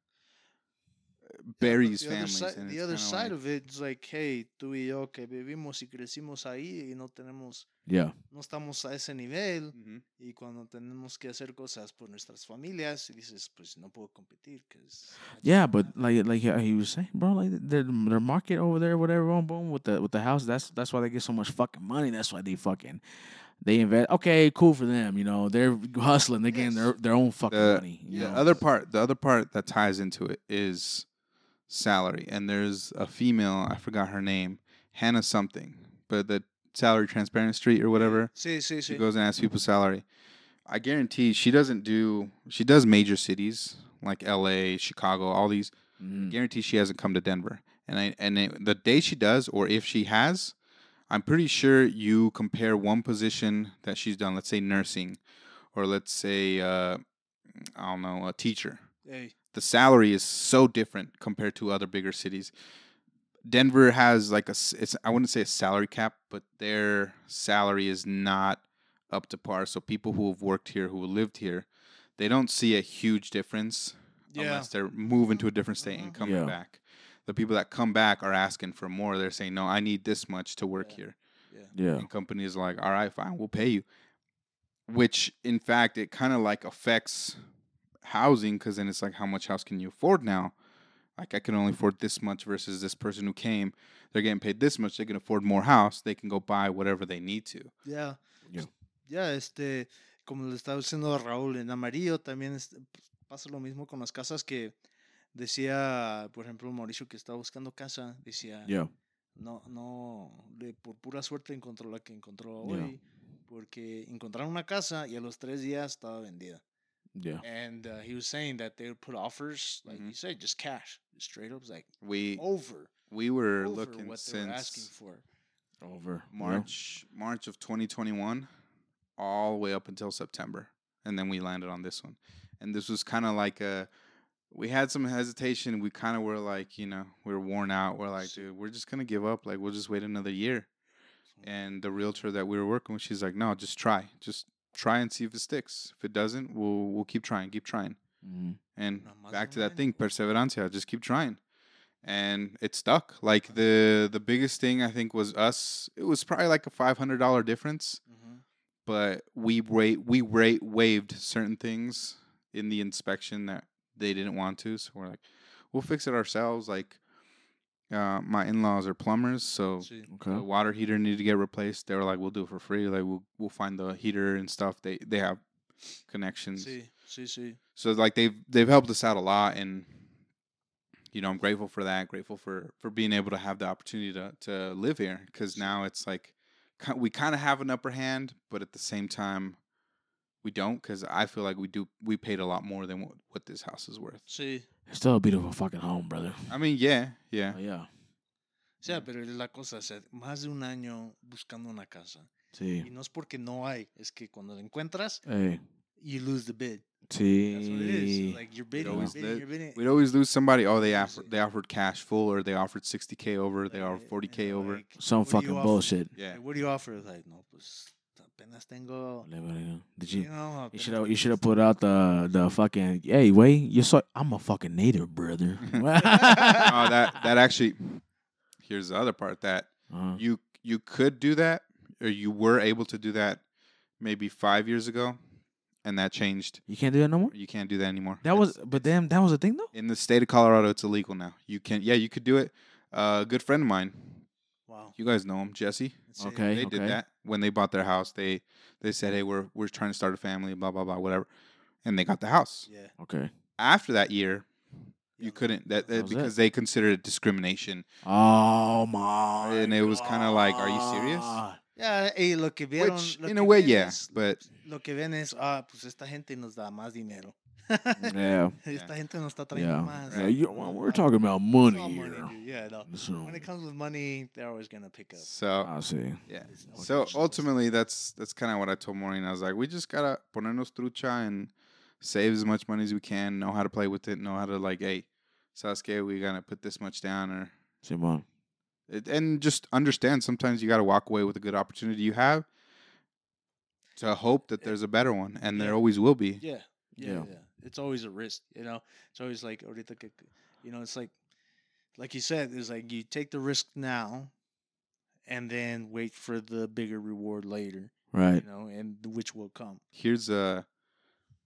buries the other families. side, and the other side like- of it is like, hey, tú y yo que vivimos y crecimos ahí y no tenemos, Yeah, no estamos a ese nivel Mhm. y cuando tenemos que hacer cosas por nuestras familias y dices, pues no puedo competir, cause yeah, but like like he was saying, bro, like their their market over there, whatever, boom, boom, with the with the house. That's that's why they get so much fucking money. That's why they fucking they invest. Okay, cool for them. You know, they're hustling. They're getting their Yes. their own fucking The- money. You The know? other part, the other part that ties into it is salary. And there's a female, I forgot her name, Hannah something, but the salary transparent street or whatever. Sí, sí, She sí. goes and asks people salary. I guarantee she doesn't do. She does major cities like L.A., Chicago, all these. Mhm. Guarantee she hasn't come to Denver. And I and it, the day she does, or if she has, I'm pretty sure you compare one position that she's done. Let's say nursing, or let's say uh, I don't know, a teacher. Hey, The salary is so different compared to other bigger cities. Denver has like a, s- it's I wouldn't say a salary cap, but their salary is not up to par. So people who have worked here, who lived here, they don't see a huge difference yeah. unless they're moving to a different state and Mhm. coming Yeah. back. The people that come back are asking for more. They're saying, "No, I need this much to work Yeah. here." Yeah. And companies are like, "All right, fine, we'll pay you." Which, in fact, it kind of like affects housing because then it's like, how much house can you afford now? Like, I can only mm-hmm. afford this much versus this person who came. They're getting paid this much. They can afford more house. They can go buy whatever they need to. yeah Yeah. Ya, este, como le estaba diciendo Raúl, en amarillo también es- pasa lo mismo con las casas que decía, por ejemplo, Mauricio que estaba buscando casa, decía, Yeah. no, no, de, por pura suerte encontró la que encontró Yeah. hoy, porque encontraron una casa y a los tres días estaba vendida. Yeah. And uh, he was saying that they would put offers, like Mhm. you said, just cash, straight up, like We over, we were over looking what they were asking for. Over. March March of 2021 all the way up until September and then we landed on this one. And this was kind of like a we had some hesitation. We kind of were like, you know, we were worn out. We're like, dude, we're just going to give up. Like we'll just wait another year. And the realtor that we were working with, she's like, "No, just try. Just try and see if it sticks. If it doesn't, we'll we'll keep trying, keep trying." Mhm. And back to that año. thing, perseverancia. Just keep trying, and it stuck. Like the the biggest thing I think was us. It was probably like a five hundred dollar difference, Ujú. but we wa- we wa- waived certain things in the inspection that they didn't want to. So we're like, we'll fix it ourselves. Like, uh, my in laws are plumbers, so Sí. the Okay. water heater needed to get replaced. They were like, "We'll do it for free. Like, we'll we'll find the heater and stuff. They they have connections." Sí, sí, sí. so like they've they've helped us out a lot and you know i'm grateful for that grateful for for being able to have the opportunity to to live here because now it's like ki- we kind of have an upper hand but at the same time we don't because i feel like we do we paid a lot more than what, what this house is worth Sí. It's still a beautiful fucking home, brother. i mean yeah yeah Oh, yeah. O sea, pero es la cosa, o sea, más de un año buscando una casa. Y Sí. no es porque no hay, es que cuando la encuentras, Hey. you lose the bid. That's what it Sí. Like you're bidding, you're always bidding, did. you're bidding. we'd always lose somebody oh they offered they offered cash full or they offered 60k over they offered 40k you're eh, over Some what do you fucking offer? bullshit. yeah Like, what do you offer? Like, no, pues apenas tengo. Did You you? know, You should have. You should have put out the the fucking. Hey, wait. You saw. I'm a fucking native, brother. <laughs> <laughs> no that that actually here's the other part that Uh, you you could do that or you were able to do that maybe five years ago and that changed you can't do that no more. you can't do that anymore That was. But damn, that was a thing though. in the state of colorado it's illegal now you can yeah you could do it uh, a good friend of mine Wow. you guys know him jesse Sí. Okay. they did that when they bought their house they they said hey we're we're trying to start a family blah blah blah whatever and they got the house Yeah. Okay. after that year Yeah, you couldn't that, That that was it. because they considered it discrimination Oh my. And it was kinda like, are you serious? Yeah, y lo que vieron. which lo in que a way ven yeah but Lo que ven es, ah, pues esta gente nos da más dinero. Yeah. <laughs> Esta gente nos está trayendo Yeah. más. yeah you, well, we're talking about it's money here. dude. Yeah, no. So, When it comes with money, they're always gonna pick up. so I see. Yeah. No So ultimately, that's that's kind of what I told Maureen. I was like, we just gotta ponernos trucha and save as much money as we can. Know how to play with it. Know how to like, hey, Sasuke, we gotta put this much down, or Simon. it, and just understand. Sometimes you gotta walk away with a good opportunity you have to hope that eh, there's a better one, and there always will be. Yeah, yeah, Yeah. yeah, It's always a risk, you know. It's always like ahorita que, que- you know, it's like, like you said, it's like you take the risk now, and then wait for the bigger reward later, Right. you know, and which will come. Here's a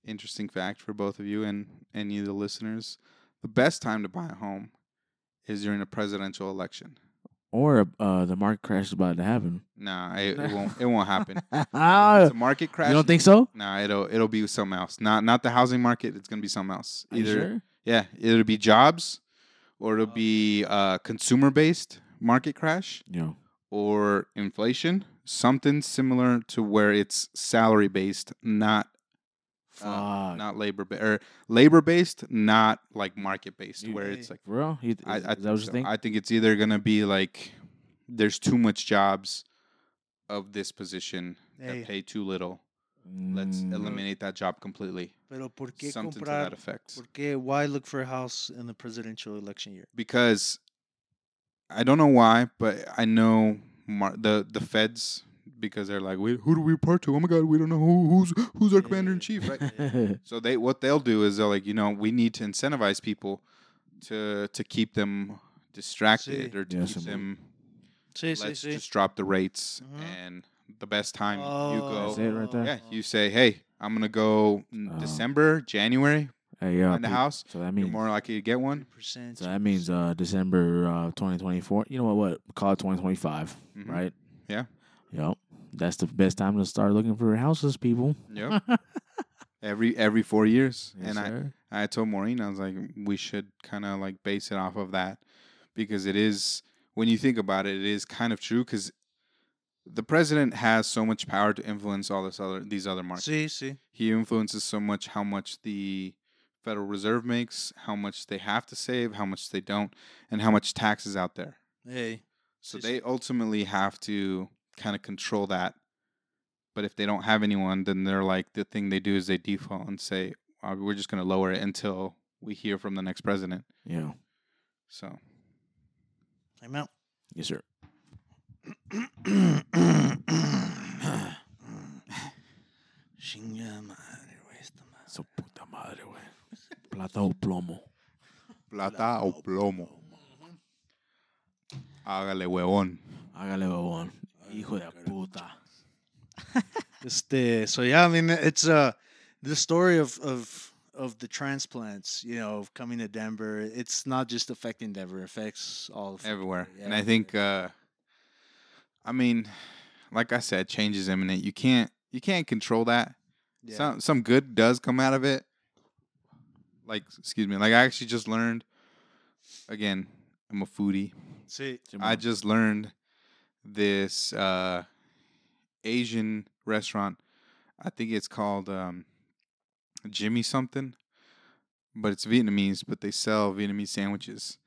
interesting fact for both of you and any of the listeners: the best time to buy a home is during a presidential election. Or uh, the market crash is about to happen. Nah, it, it won't. It won't happen. you It's a market crash. You don't think so? No, it'll it'll be something else. Not not the housing market. It's gonna be something else. Either sure? yeah, it'll be jobs, or it'll Oh. be uh, consumer based market crash, Yeah. or inflation. Something similar to where it's salary based, not uh, not labor ba- or labor based, not like market based, where it's like For real? You, is, I, I is that what think you so. think? I think it's either gonna be like there's too much jobs of this position Hey. that pay too little. Let's Mm, eliminate that job completely. Pero ¿por qué Something to comprar? that effect. ¿Por qué? Why look for a house in the presidential election year? because I don't know why, but I know mar- the the feds because they're like, Wait, who do we report to? Oh my god, we don't know who, who's who's our commander in chief, right? <laughs> so they what they'll do is they're like, you know, we need to incentivize people to to keep them distracted Sí. or to Yeah, keep some- them. Sí, sí, Let's sí. just drop the rates Mhm. and the best time you Oh, go. It right there? Yeah, you say, hey, I'm gonna go in Oh. December, January, hey, yeah, in the house. So that means You're means more likely to get one. 100% so that means uh December uh 2024. You know what? What call it 2025, Mhm. right? Yeah. Yep. That's the best time to start looking for houses, people. Yep. <laughs> every every four years, Yes, and I. sir. I told Maureen, I was like, we should kind of like base it off of that because it is, when you think about it, it is kind of true because the president has so much power to influence all this other these other markets. Sí, sí. He influences so much how much the Federal Reserve makes, how much they have to save, how much they don't, and how much tax is out there. Hey. So Sí, they ultimately have to kind of control that. But if they don't have anyone, then they're like the thing they do is they default and say, uh, "We're just going to lower it until we hear from the next president." Yeah. So I'm out. Yes, sir. Chinga madre, güey, esta madre. Su puta madre, güey. Plata o plomo. plata o plomo. Hágale huevón. Hágale, babón. Hijo de puta. <laughs> Este, so yeah, I mean, it's uh the story of of of the transplants, you know, of coming to Denver. It's not just affecting Denver; it affects all of everywhere. Yeah, and I think uh I mean, like I said, change is imminent. You can't you can't control that. Yeah. Some some good does come out of it. Like excuse me, like I actually just learned again, I'm a foodie. Sí. I just learned this uh Asian restaurant. I think it's called um Jimmy something. But it's Vietnamese, but they sell Vietnamese sandwiches.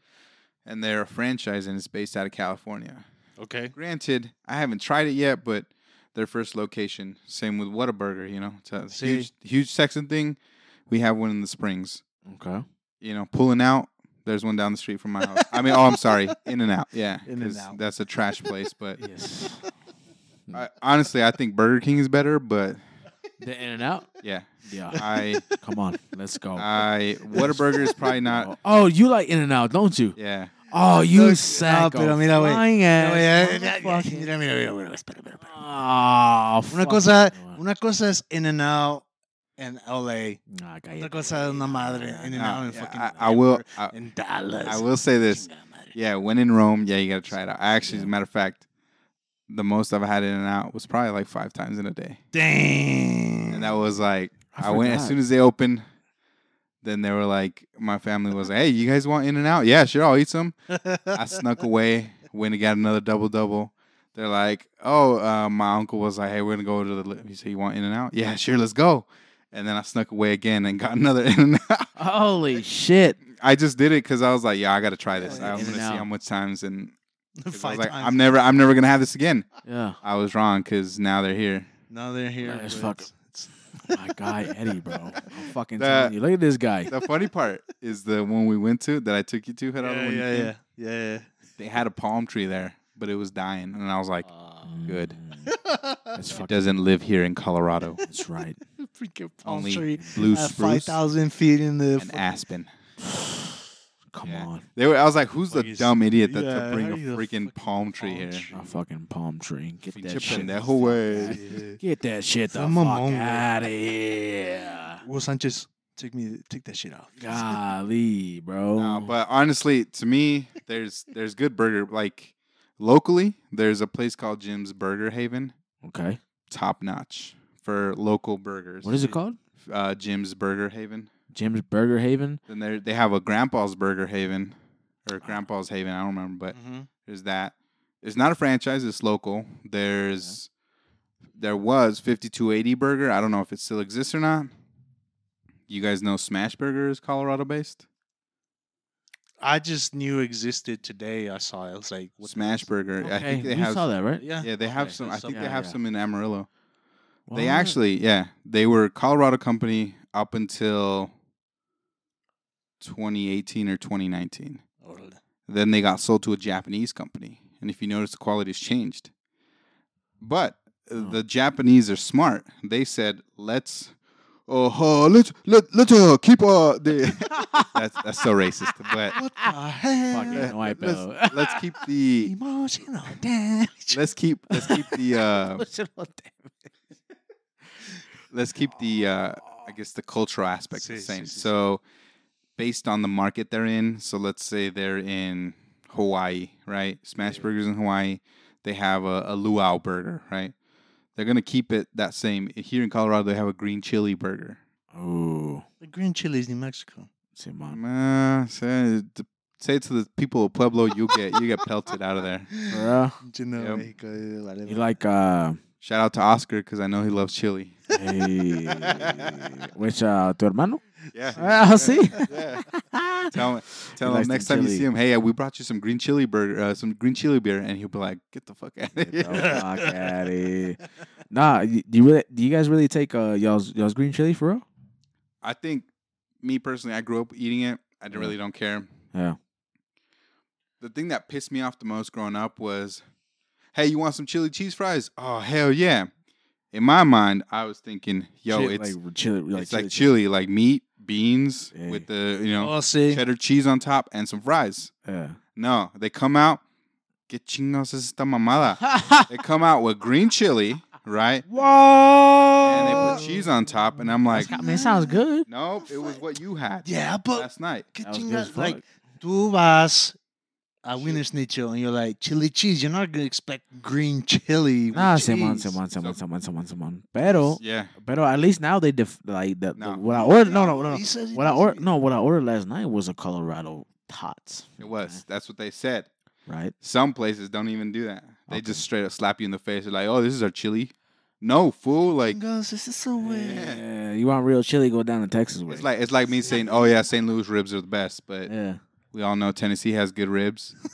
And they're a franchise and it's based out of California. Okay. Granted, I haven't tried it yet, but their first location, same with Whataburger, you know. It's a See? huge huge Texan thing. We have one in the Springs. Okay. You know, pulling out. There's one down the street from my house. I mean, oh, I'm sorry, In and Out. Yeah, In and 'cause Out. That's a trash place, but Yes. I, honestly, I think Burger King is better. But the In and Out? yeah, Yeah. I, Come on. Let's go. I Whataburger is probably not. Oh, you like In and Out, don't you? Yeah, Oh, you No, sack. pero mira, güey. Flying Mira, ass. eh, mira, mira, mira, mira, mira, espera, espera, espera. Oh, Una cosa, una cosa es In and Out in LA. Nah, Otra cállate. cosa es una madre In and Nah, Out in fucking I, I will. I, in Dallas. I will say this. Yeah, when in Rome, yeah, you gotta try it out. I actually, as a matter of fact, the most I've had In and Out was probably like five times in a day, Damn. and that was like I I, went as soon as they opened. Then they were like, my family was like, "Hey, you guys want In and Out? Yeah, sure, I'll eat some." I snuck <laughs> away, went and got another double double. They're like, "Oh, uh, my uncle was like, hey, we're gonna go to the." li-" He said, "You want In and Out? Yeah, sure, let's go." And then I snuck away again and got <laughs> another In and Out. Holy shit. I just did it because I was like, "Yeah, I gotta try this. Yeah, I'm gonna see In-N-Out. how much times." And 'cause I was like, times. I'm never, I'm never gonna have this again." Yeah. I was wrong because now they're here. Now they're here. That's but fucking- it's- it's- <laughs> My guy, <laughs> Eddie, bro. I'm fucking The- telling you. Look at this guy. The funny part is the one we went to that I took you to. Gerardo, Yeah, when you yeah, yeah, yeah, They had a palm tree there, but it was dying, and I was like, ah. Good. That's "It fucking. doesn't live here in Colorado. That's right. <laughs> Freaking palm Only tree blue at five spruce thousand feet in the. and fucking- aspen." <sighs> Come Yeah. on. They were. I was like, "Who's the Fucking dumb idiot that yeah, to bring a how you the freaking fucking palm tree palm here?" tree? A fucking palm tree. Get that shit. pendejo, güey. Yeah. Get that shit the Some fuck mamón, out of here. Will Sanchez, take me, take that shit off. Golly, bro. No, but honestly, to me, there's there's good burger. Like locally, there's a place called Jim's Burger Haven, okay. top notch for local burgers. What is it called? Uh, Jim's Burger Haven. Jim's Burger Haven. Then they they have a Grandpa's Burger Haven, or Grandpa's Haven. I don't remember, but Mhm. there's that. It's not a franchise. It's local. There's there was 5280 Burger. I don't know if it still exists or not. You guys know Smash Burger is Colorado based. I just knew existed today. I saw it. I was like, what the- Smash Burger. I think they we have. saw that, right? Yeah. Yeah, they have Okay, some. I that's think something. they Yeah, have yeah. some in Amarillo. They What? actually, yeah, they were a Colorado company up until 2018 or 2019. Órale. Then they got sold to a Japanese company, and if you notice, the quality's changed. But uh, Oh. the Japanese are smart. They said, "Let's, uh, uh let's let let's uh, keep uh the." <laughs> that's that's so racist, but What the hell? Fucking let- white let's, let's keep the Emotional damage. let's keep let's keep the uh Emotional damage. let's keep the uh I guess the cultural aspect the same. sí, sí. so based on the market they're in, so let's say they're in Hawaii, right? Smash Yeah. Burgers in Hawaii, they have a, a luau burger, right? They're gonna keep it that same. Here in Colorado, they have a green chili burger. Oh, The green chilies in Mexico. Simon. Uh, say, say it to the people of Pueblo, you get you get pelted out of there. <laughs> For real? You know, Yep. Mexico, vale, You like uh, Shout out to Oscar because I know he loves chili. hey, which uh, tu hermano? Yeah. Ah, sí. Yeah. <laughs> Tell him, tell him next time you see him, hey, uh, we brought you some green chili burger, uh, some green chili beer, and he'll be like, "Get the fuck out of Get the here." fuck <laughs> outta here. Nah, do you really? Do you guys really take uh y'all's y'all's green chili for real? I think, me personally, I grew up eating it. I Yeah. really don't care. Yeah. The thing that pissed me off the most growing up was, "Hey, you want some chili cheese fries?" Oh hell yeah! In my mind, I was thinking, "Yo, Chili- it's like chili, like it's like chili. chili, like meat, beans Yeah. with the you know Oh, sí. cheddar cheese on top and some fries." Yeah. No, they come out. Que chingos es esta mamada? They <laughs> come out with green chili, right? Whoa! And they put cheese on top, and I'm like, I mean, it sounds good. nope, it was what you had Yeah, but last night. qué That was good as chingas. Like, tú vas a Wiener Schnitzel and you're like, chili cheese. You're not going to expect green chili. with Nah, Simon, cheese. Simon, Simon, So- Simon, Simon, Simon. Pero, Yeah, pero at least now they def like the, the what I ordered. No, no, no, no. He he What I ordered, no, what I ordered last night was a Colorado tots. it was. That's what they said. right. Some places don't even do that. They Okay. just straight up slap you in the face. They're like, "Oh, this is our chili." No, fool. Like Chingas, this is so weird. Yeah. Yeah, you want real chili? Go down to Texas with. it's like it's like me saying, "Oh yeah, St. Louis ribs are the best," but yeah, we all know Tennessee has good ribs. <laughs>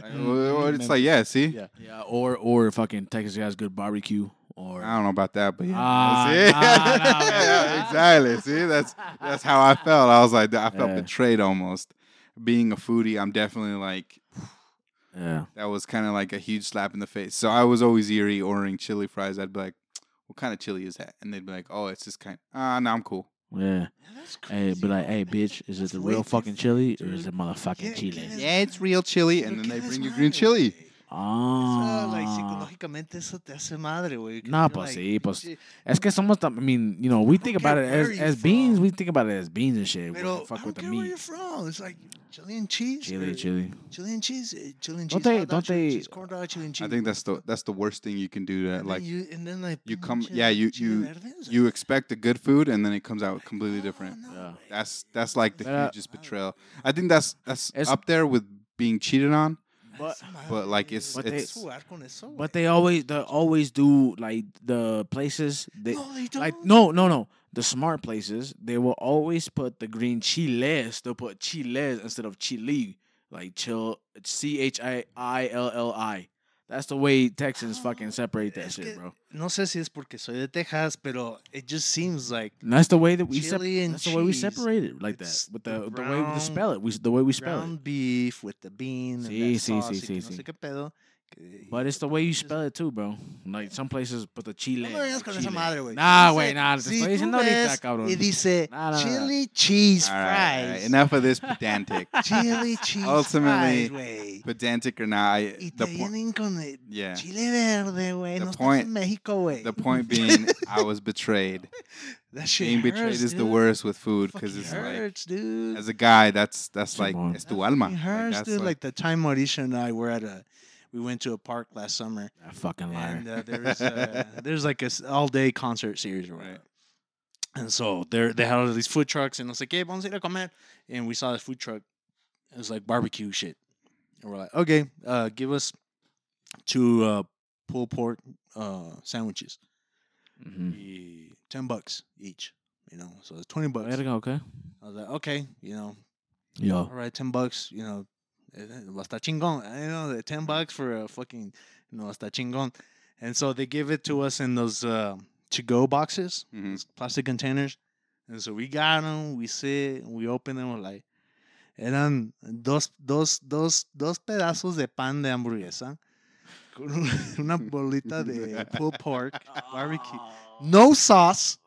Like, Mm, well, it's like, yeah, see, Yeah. yeah, or or fucking Texas has good barbecue. Or I don't know about that, but yeah, Ah, see? nah, nah, <laughs> Yeah, exactly. See, that's that's how I felt. I was like, I felt Yeah. betrayed almost. Being a foodie, I'm definitely like yeah, that was kind of like a huge slap in the face. So I was always eerie ordering chili fries. I'd be like, "What kind of chili is that?" And they'd be like, "Oh, it's this kind." Ah, no, I'm cool. Yeah. Yeah, that's Hey, be like, hey, bitch, is it the real fucking far, chili or is it motherfucking Get- chili? Yeah, it's real chili, and then they bring you green chili. Güey. Ah, Eso, like, psicológicamente eso te hace madre, güey. que Nah, you're pues like, sí, pues. "Shit, Es que somos, I mean, you know, we think about it as, as beans. from. We think about it as beans and shit. we Pero fuck I don't the care where meat. you're from. It's like chili and cheese. Chili, or chili. Chili and cheese. eh, Chili and cheese. Don't they- don't they- cheese, corn dog, chili and cheese. I think that's the that's the worst thing you can do. To, And like you and then like you come- yeah, you- you- you expect a good food, and then it comes out completely different. Yeah. That's that's like the Uh, hugest betrayal. I think that's that's up there with being cheated on. But- but, like, it's- But they- puedes jugar con eso, But they always, they always do like the places. They no, they don't. like no, no, no. The smart places, they will always put the green chiles. They'll put chiles instead of chili, like chill, C H I I L L I. That's the way Texans ah, fucking separate that shit, bro. No sé si es porque soy de Texas, pero it just seems like And that's the way that we sep- Chili and That's the way we cheese. separate it like It's that. With the the way we spell it, we the way we spell it. beef with the bean and Sí, that sí, sauce sí, y que sí, no sí. sé qué pedo. But it's the way you spell it too, bro. Like some places put the chile. No me vengas like con esa chile. madre, güey. Nah, güey, nah. Te si estoy tú diciendo ahorita, ves cabrón. Y dice Nah, nah, nah. chili cheese All right, all right, fries. enough of this pedantic. <laughs> Chili cheese Ultimately, fries, güey. pedantic or not, I, Y the te point. vienen con el Yeah. chile verde, güey. The No estás point- en México, güey. The point <laughs> being, I was betrayed. <laughs> That shit Being betrayed hurts, is the dude. worst with food because Fucking it's like, hurts, dude. as a guy, that's that's like Simón. es tu alma. Like, hurts, that's dude. like- Like the time Mauricio and I were at a, we went to a park last summer, That fucking liar. and uh, there was uh, <laughs> there's like a all day concert series or whatever. Right. And so there they had all these food trucks, and I was like, "Hey, vamos a ir a comer." And we saw this food truck. It was like barbecue shit, and we're like, "Okay, uh, give us two uh, pulled pork uh, sandwiches, Mhm. y ten bucks each." you know, so it's twenty bucks. Verga, okay. I was like, okay, you know, Yo. all right, ten bucks, you know, eh, eh, está chingón, you know, the ten bucks for a fucking, you know, está chingón, and so they give it to us in those uh, to go boxes, Mhm. those plastic containers, and so we got them, we sit, we open them, we're like, eran dos, dos, dos, dos pedazos de pan de hamburguesa con <laughs> una bolita de <laughs> pulled pork barbecue, no sauce.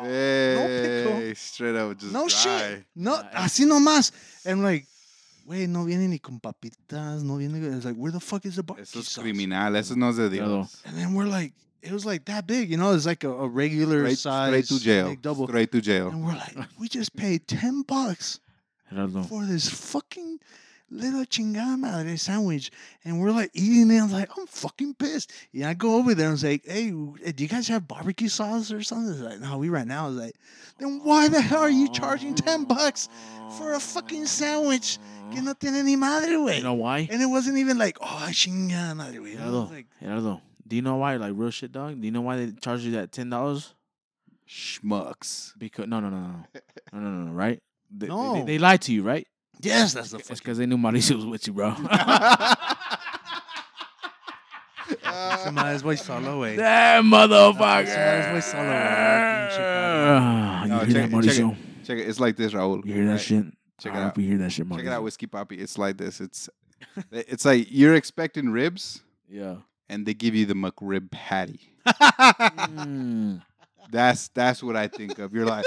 No pickle. Hey, straight up, just No dry. shit. No, Nah, así nomás. And like, wait, no viene ni con papitas, no viene. It's like, where the fuck is the barbecue Eso es sauce? criminal. Eso no es de Dios. And then we're like, it was like that big, you know, it's like a, a regular Straight, size straight to jail. big double. Straight to jail. And we're like, we just paid ten bucks Gerardo. for this fucking little chingada madre sandwich, and we're like eating it. I was like, I'm fucking pissed. Yeah, I go over there and was like, hey, do you guys have barbecue sauce or something? It's like, no, we right now. I was like, then why the hell are you charging ten bucks for a fucking sandwich que no tiene ni madre, You know why? And it wasn't even like, oh, chingada madre, güey. It was Gerardo. like, Gerardo. Do you know why? Like real shit, dog. Do you know why they charge you that ten dollars? Schmucks. Because no, no, no, no, no, no, no, no. Right? They, they- No. They, they lied to you, right? Yes, that's the It's because they knew Mauricio was with you, bro. <laughs> Esa madre es muy solo, güey. that motherfucker. Esa madre es muy solo, güey. Ah, You No, hear check that, it, check it. Mauricio? Check it. It's like this, Raul. You hear that right? shit? Check I it hope out. you hear that shit, Check it out, whiskey Papi. It's like this. It's <laughs> it's like you're expecting ribs, Yeah. and they give you the McRib patty. Mm. <laughs> That's that's what I think of. You're like,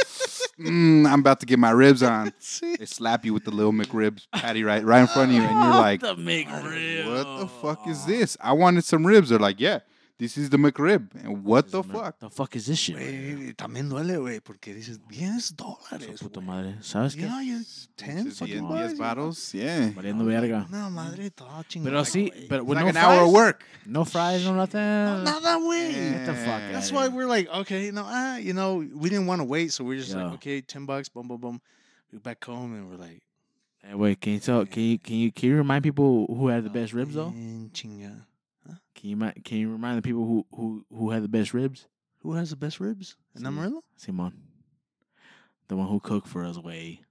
mm, I'm about to get my ribs on. <laughs> They slap you with the little McRibs patty right right in front of you, and you're like, the McRib. what the fuck is this? I wanted some ribs. They're like, yeah, this is the McRib. And what the fuck? The fuck is this shit? Güey, también duele, güey, porque dices, 10 Su dólares, puta güey. madre. ¿Sabes qué? Yeah, you 10 Just fucking diez- bucks. diez bottles, yeah. Valiendo verga. No, madre, toda chingada, Pero sí, güey. pero It's with like no an hour of fries? work. No fries, no nothing. No, nada, güey. Get the fuck Yeah. That's why here. we're like, okay, no, ah, you know, we didn't want to wait, so we're just Yeah. like, okay, 10 bucks, boom, boom, boom. We back home and we're like, Hey, wait, can you tell? Can you can you can you remind people who had the "Oh, best ribs though? bien chinga. Can you mi- can you remind the people who who who had the best ribs? Who has the best ribs? In Sí. Amarillo? Simon, the one who cooked for us. Way.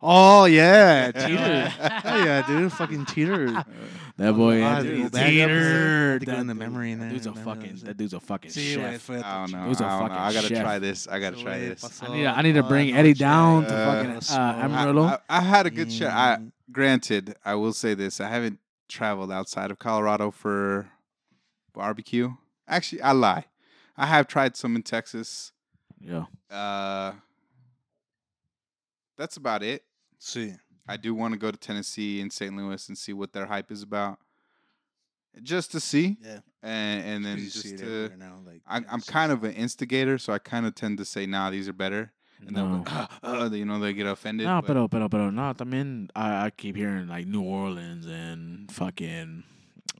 Oh, yeah, <laughs> Teeter. Hell yeah, dude. Fucking Teeter. <laughs> That boy, Ah, dude, dude, Teeter, had that in the memory that now, dude's a fucking. that. That dude's a fucking Sí, güey, chef. I don't know. Who's a I, don't know. I gotta chef? try this. I gotta Ese try this. I need to- I need to bring la Eddie noche down to Uh, fucking uh, smoke. I, Amarillo. I, I had a good shot. I Mm. granted, I will say this: I haven't traveled outside of Colorado for barbecue. Actually, I lie. I have tried some in Texas. Yeah. Uh, that's about it. See, I do want to go to Tennessee and St. Louis and see what their hype is about, just to see, Yeah. and and then You just see it to. now, like, I, I'm kind of an instigator, so I kind of tend to say, "Nah, these are better," and No. then uh, you know they get offended. No, but- pero, pero, pero, no, también I, I keep hearing like New Orleans and fucking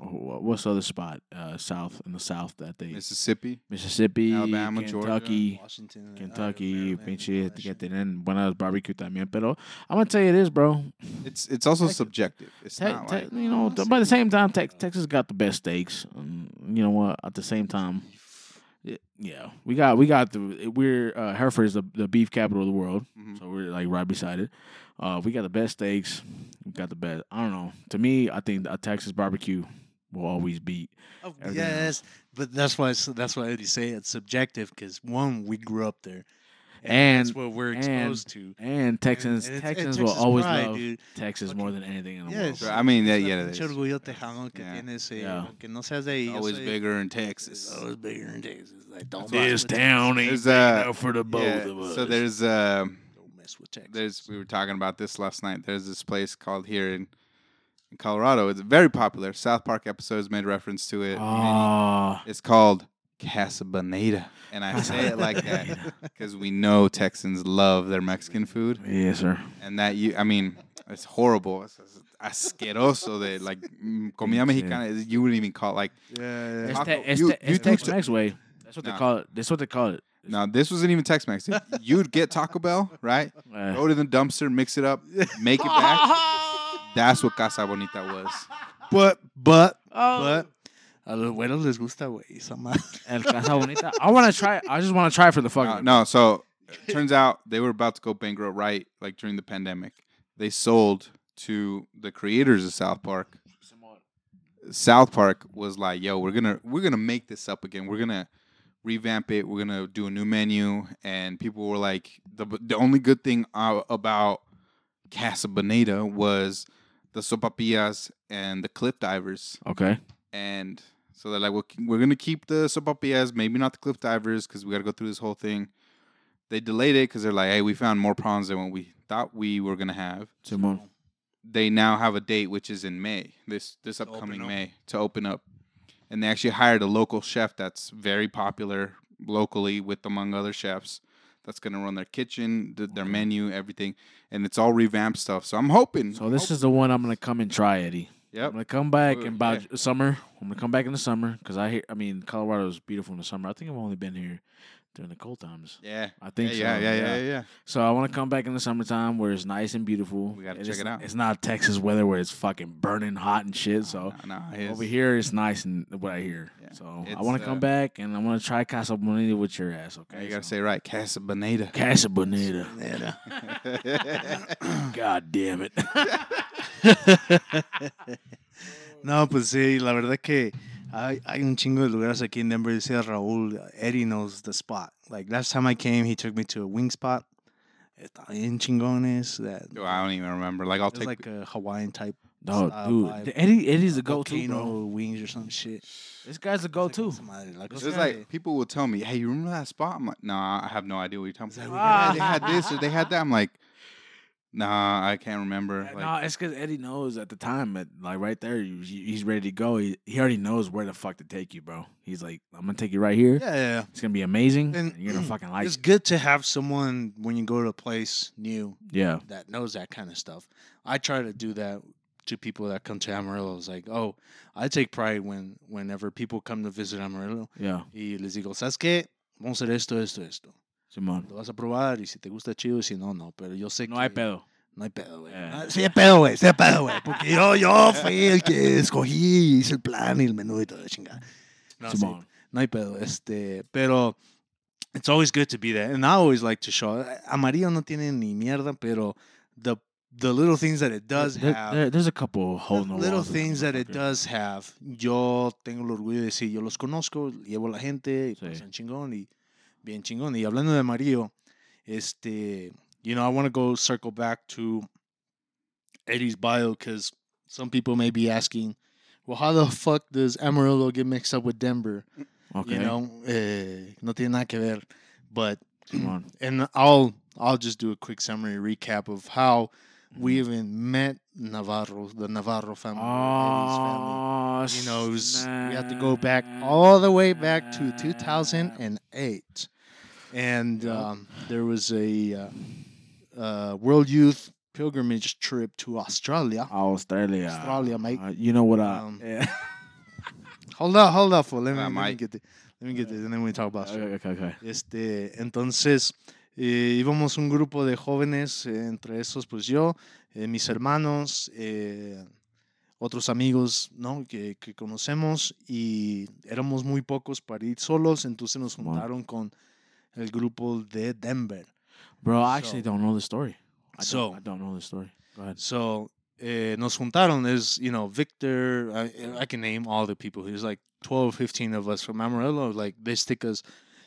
what's the other spot uh, south in the south that they Mississippi. Mississippi, Alabama, Georgia, Kentucky, Washington, uh, Kentucky, Maryland, pinche all that que shit. tienen buenas barbecue también. Pero I'm gonna tell you this, bro. It's it's also Texas- subjective. It's Te- not te- like you know, Oh, by the same time, Tex- Texas got the best steaks. And you know what? At the same time, y- yeah, we got we got the we're uh, Hereford is the, the beef capital of the world. Mhm. So we're like right beside it. Uh, we got the best steaks. We got the best. I don't know. To me, I think a Texas barbecue will always beat. Oh, everything else. yes, but that's why that's why I say it's subjective because one, we grew up there, And- that's what we're and exposed to. And Texans, and it's- Texans and will Texas always pride, love dude. Texas more than anything in the Yes. world. I mean, yeah, Ese yeah, it is. orgullo tejano que Yeah. tienes, Yeah. que no seas de ahí. Always bigger in It's Texas. always bigger in Texas. Like, don't This town ain't There's, big uh, enough for the both Yeah, of us. so there's uh, Don't mess with Texas. there's we were talking about this last night. There's this place called here in, in Colorado. It's very popular. South Park episodes made reference to it. Ah, It's called Casa Bonita, and I say it like that because we know Texans love their Mexican food, yes, sir. and that you, I mean, it's horrible. It's, it's asqueroso. De like comida Yeah. mexicana. You wouldn't even call it like. yeah, yeah. It's, Taco- te- it's, you- te- it's Tex-Mex way. That's what Nah. they call it. That's what they call it. No, this wasn't even Tex-Mex. You'd get Taco Bell, right? Uh, Throw it in the dumpster, mix it up, make it <laughs> back. That's what Casa Bonita was. But, but, oh, but, a los güeros les gusta, güey, esa madre. <laughs> El Casa Bonita. I want to try. I just want to try for the fucking. Uh, no, so turns out they were about to go bankrupt right like during the pandemic. They sold to the creators of South Park. South Park was like, "Yo, we're gonna we're gonna make this up again. We're gonna revamp it. We're gonna do a new menu." And people were like, "the The only good thing uh, about Casa Bonita was the sopapillas and the cliff divers." Okay. And so they're like, "We're we're gonna keep the sopapillas, maybe not the cliff divers, because we got to go through this whole thing." They delayed it because they're like, "Hey, we found more problems than what we thought we were gonna have." Simon. they now have a date which is in May, this this open upcoming up. May to open up. And they actually hired a local chef that's very popular locally with among other chefs that's going to run their kitchen, th- their menu, everything, and it's all revamped stuff. So I'm hoping. So this is the one I'm gonna come and try, Eddie. I'm gonna come back Ooh, in about summer. I'm gonna come back in the summer because I hear. I mean, Colorado is beautiful in the summer. I think I've only been here during the cold times. Yeah. I think yeah, so. yeah, yeah, yeah, yeah, yeah. So I want to come back in the summertime where it's nice and beautiful. We gotta And check it's- it out. It's not Texas weather where it's fucking burning hot and shit. So nah, his- over here it's nice and what I hear. Yeah, So I want to come uh, back and I want to try Casa Bonita with your ass. Okay, you got to So- say right, Casa Bonita. Casa Bonita. <laughs> God damn it. <laughs> No, pues sí, la verdad que hay, hay un chingo de lugares aquí en Denver. Dice Raúl, Eddie knows the spot. Like last time I came, he took me to a wing spot. Está bien chingones. That Yo, I don't even remember. Like I'll it's take. like a Hawaiian type No, style dude, vibe. the Eddie Eddie's a go-to, bro. wings or some shit. This guy's a go-to. Esa madre, It's just like people will tell me, "Hey, you remember that spot?" I'm like, "Nah, I have no idea what you're talking about." what Yeah, they had this or they had that. I'm like, "Nah, I can't remember." Like, no, it's because Eddie knows at the time, at, like right there, he's ready to go. He, he already knows where the fuck to take you, bro. He's like, I'm gonna take you right here. yeah, yeah. It's gonna be amazing, And- and, you're gonna <clears throat> fucking like It's it. good to have someone when you go to a place new Yeah, that knows that kind of stuff. I try to do that to people that come to Amarillo. It's like, oh, I take pride when whenever people come to visit Amarillo yeah, y les digo, ¿sabes qué? Vamos a hacer esto, esto, esto. Simón. Lo vas a probar y si te gusta chido, si no, no. Pero yo sé No que hay pedo. No hay pedo, güey. Eh. Ah, Sí hay pedo, güey. Sí hay pedo, güey. Porque yo, yo fui el que escogí, hice el plan y el menú y todo, chingada. No, sí, Simón. no hay pedo. Este, pero it's always good to be there. And I always like to show. Amarillo no tiene ni mierda, pero the the little things that it does There- have. there- there's a couple hole the little things that it does have. Yo tengo el orgullo de decir, yo los conozco, llevo a la gente, y Sí. pasan chingón y bien chingón. Y hablando de Amarillo, este, you know, I want to go circle back to Eddie's bio because some people may be asking, well, how the fuck does Amarillo get mixed up with Denver? Okay, You know, eh, no tiene nada que ver. But and I'll I'll just do a quick summary recap of how we Mhm. even met Navarro, the Navarro family. Oh, You know, was, we have to go back all the way back to 2008, and um, there was a uh, uh, World Youth pilgrimage trip to Australia. Australia. Australia, mate. Uh, you know what I? Um, <laughs> yeah. Hold up, hold up, fool. Let me, let me get the, let me get this, and then we talk about okay, Australia. okay, okay. Este, entonces, eh, íbamos un grupo de jóvenes, eh, entre esos, pues yo, eh, mis hermanos, eh, otros amigos, ¿no? Que, que conocemos y éramos muy pocos para ir solos, entonces nos Wow. juntaron con el grupo de Denver. Bro, I actually So- don't know the story. I So- don't, I don't know the story. Go ahead. So, eh, nos juntaron, is, you know, Victor, I, I can name all the people. There's like 12, 15 of us from Amarillo. Like, they stick us,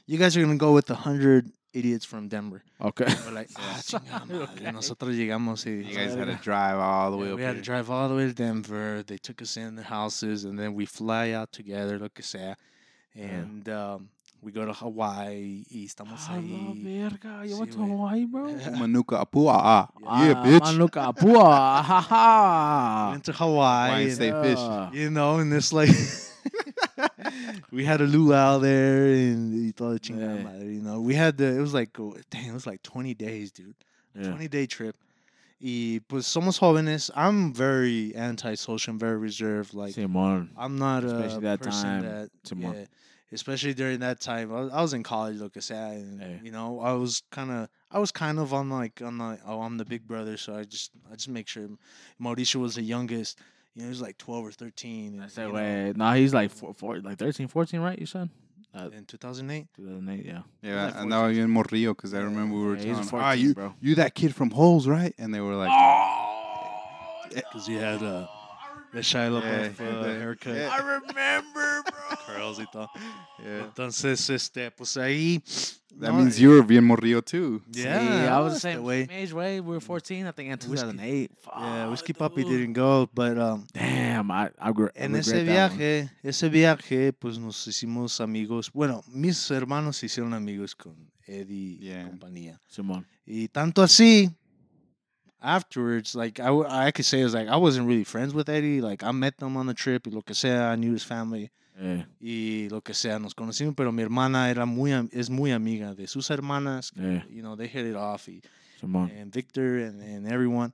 you guys are going to go with the 100 idiots from Denver. Okay. We're like, <laughs> ah, Yeah. chingada madre. Okay. Nosotros llegamos y You guys had to drive all the way up we had to here. drive all the way to Denver. They took us in their houses, and then we fly out together, lo que sea. And um, we go to Hawaii y estamos Ah, la ahí. verga, you Sí, went to güey. Hawaii, bro? <laughs> Manuka Apua. Ah, yeah, Ah, bitch. Manuka <laughs> Apua, ha, ha. Went to Hawaii. Hawaiian and, steak fish. Yeah. you know, and it's like <laughs> we had a luau there and y todo chingada madre, you know. We had the it was like oh, damn, it was like 20 days, dude. Yeah. 20 day trip. Y pues somos jóvenes. I'm very antisocial, I'm very reserved. Like Simón. I'm not Especially a that person time, that Simón. yeah, especially during that time. I was, I was in college, lo que sea, and Hey. you know, I was kind of I was kind of on like on like oh I'm the big brother, so I just I just make sure Mauricio was the youngest. You know, he was like 12 or 13. And, I said, you know, wait, no, he's like four, four, like 13, 14, right? You said? Uh, in 2008. 2008, yeah. Yeah, like and now you're in Morrillo because I remember we were Yeah, he's telling, 14, ah, you, bro. you that kid from Holes, right? And they were like, Because he had uh, the Shia LaBeouf Yeah, uh, the- haircut. yeah. I remember, bro. <laughs> Curls y todo. yeah. Entonces, este, pues ahí. That no, means you were bien Morrillo too. Yeah, See, I was the same the way. age, right? We were 14, I think, in Whiskey- 2008. Yeah, Whiskey Fuck, Papi dude. didn't go, but um, Damn, I, I, gr- I en regret ese that viaje, ese viaje, pues nos hicimos amigos. Bueno, mis hermanos se hicieron amigos con Eddie Yeah. y compañía. Simón. Y tanto así, afterwards, like I, I could say is like I wasn't really friends with Eddie. Like I met them on the trip y lo que sea, I knew his family Yeah, y lo que sea, nos conocimos, pero mi hermana era muy, es muy amiga de sus hermanas. yeah, eh. You know, they hit it off. Y, and Victor and, and everyone.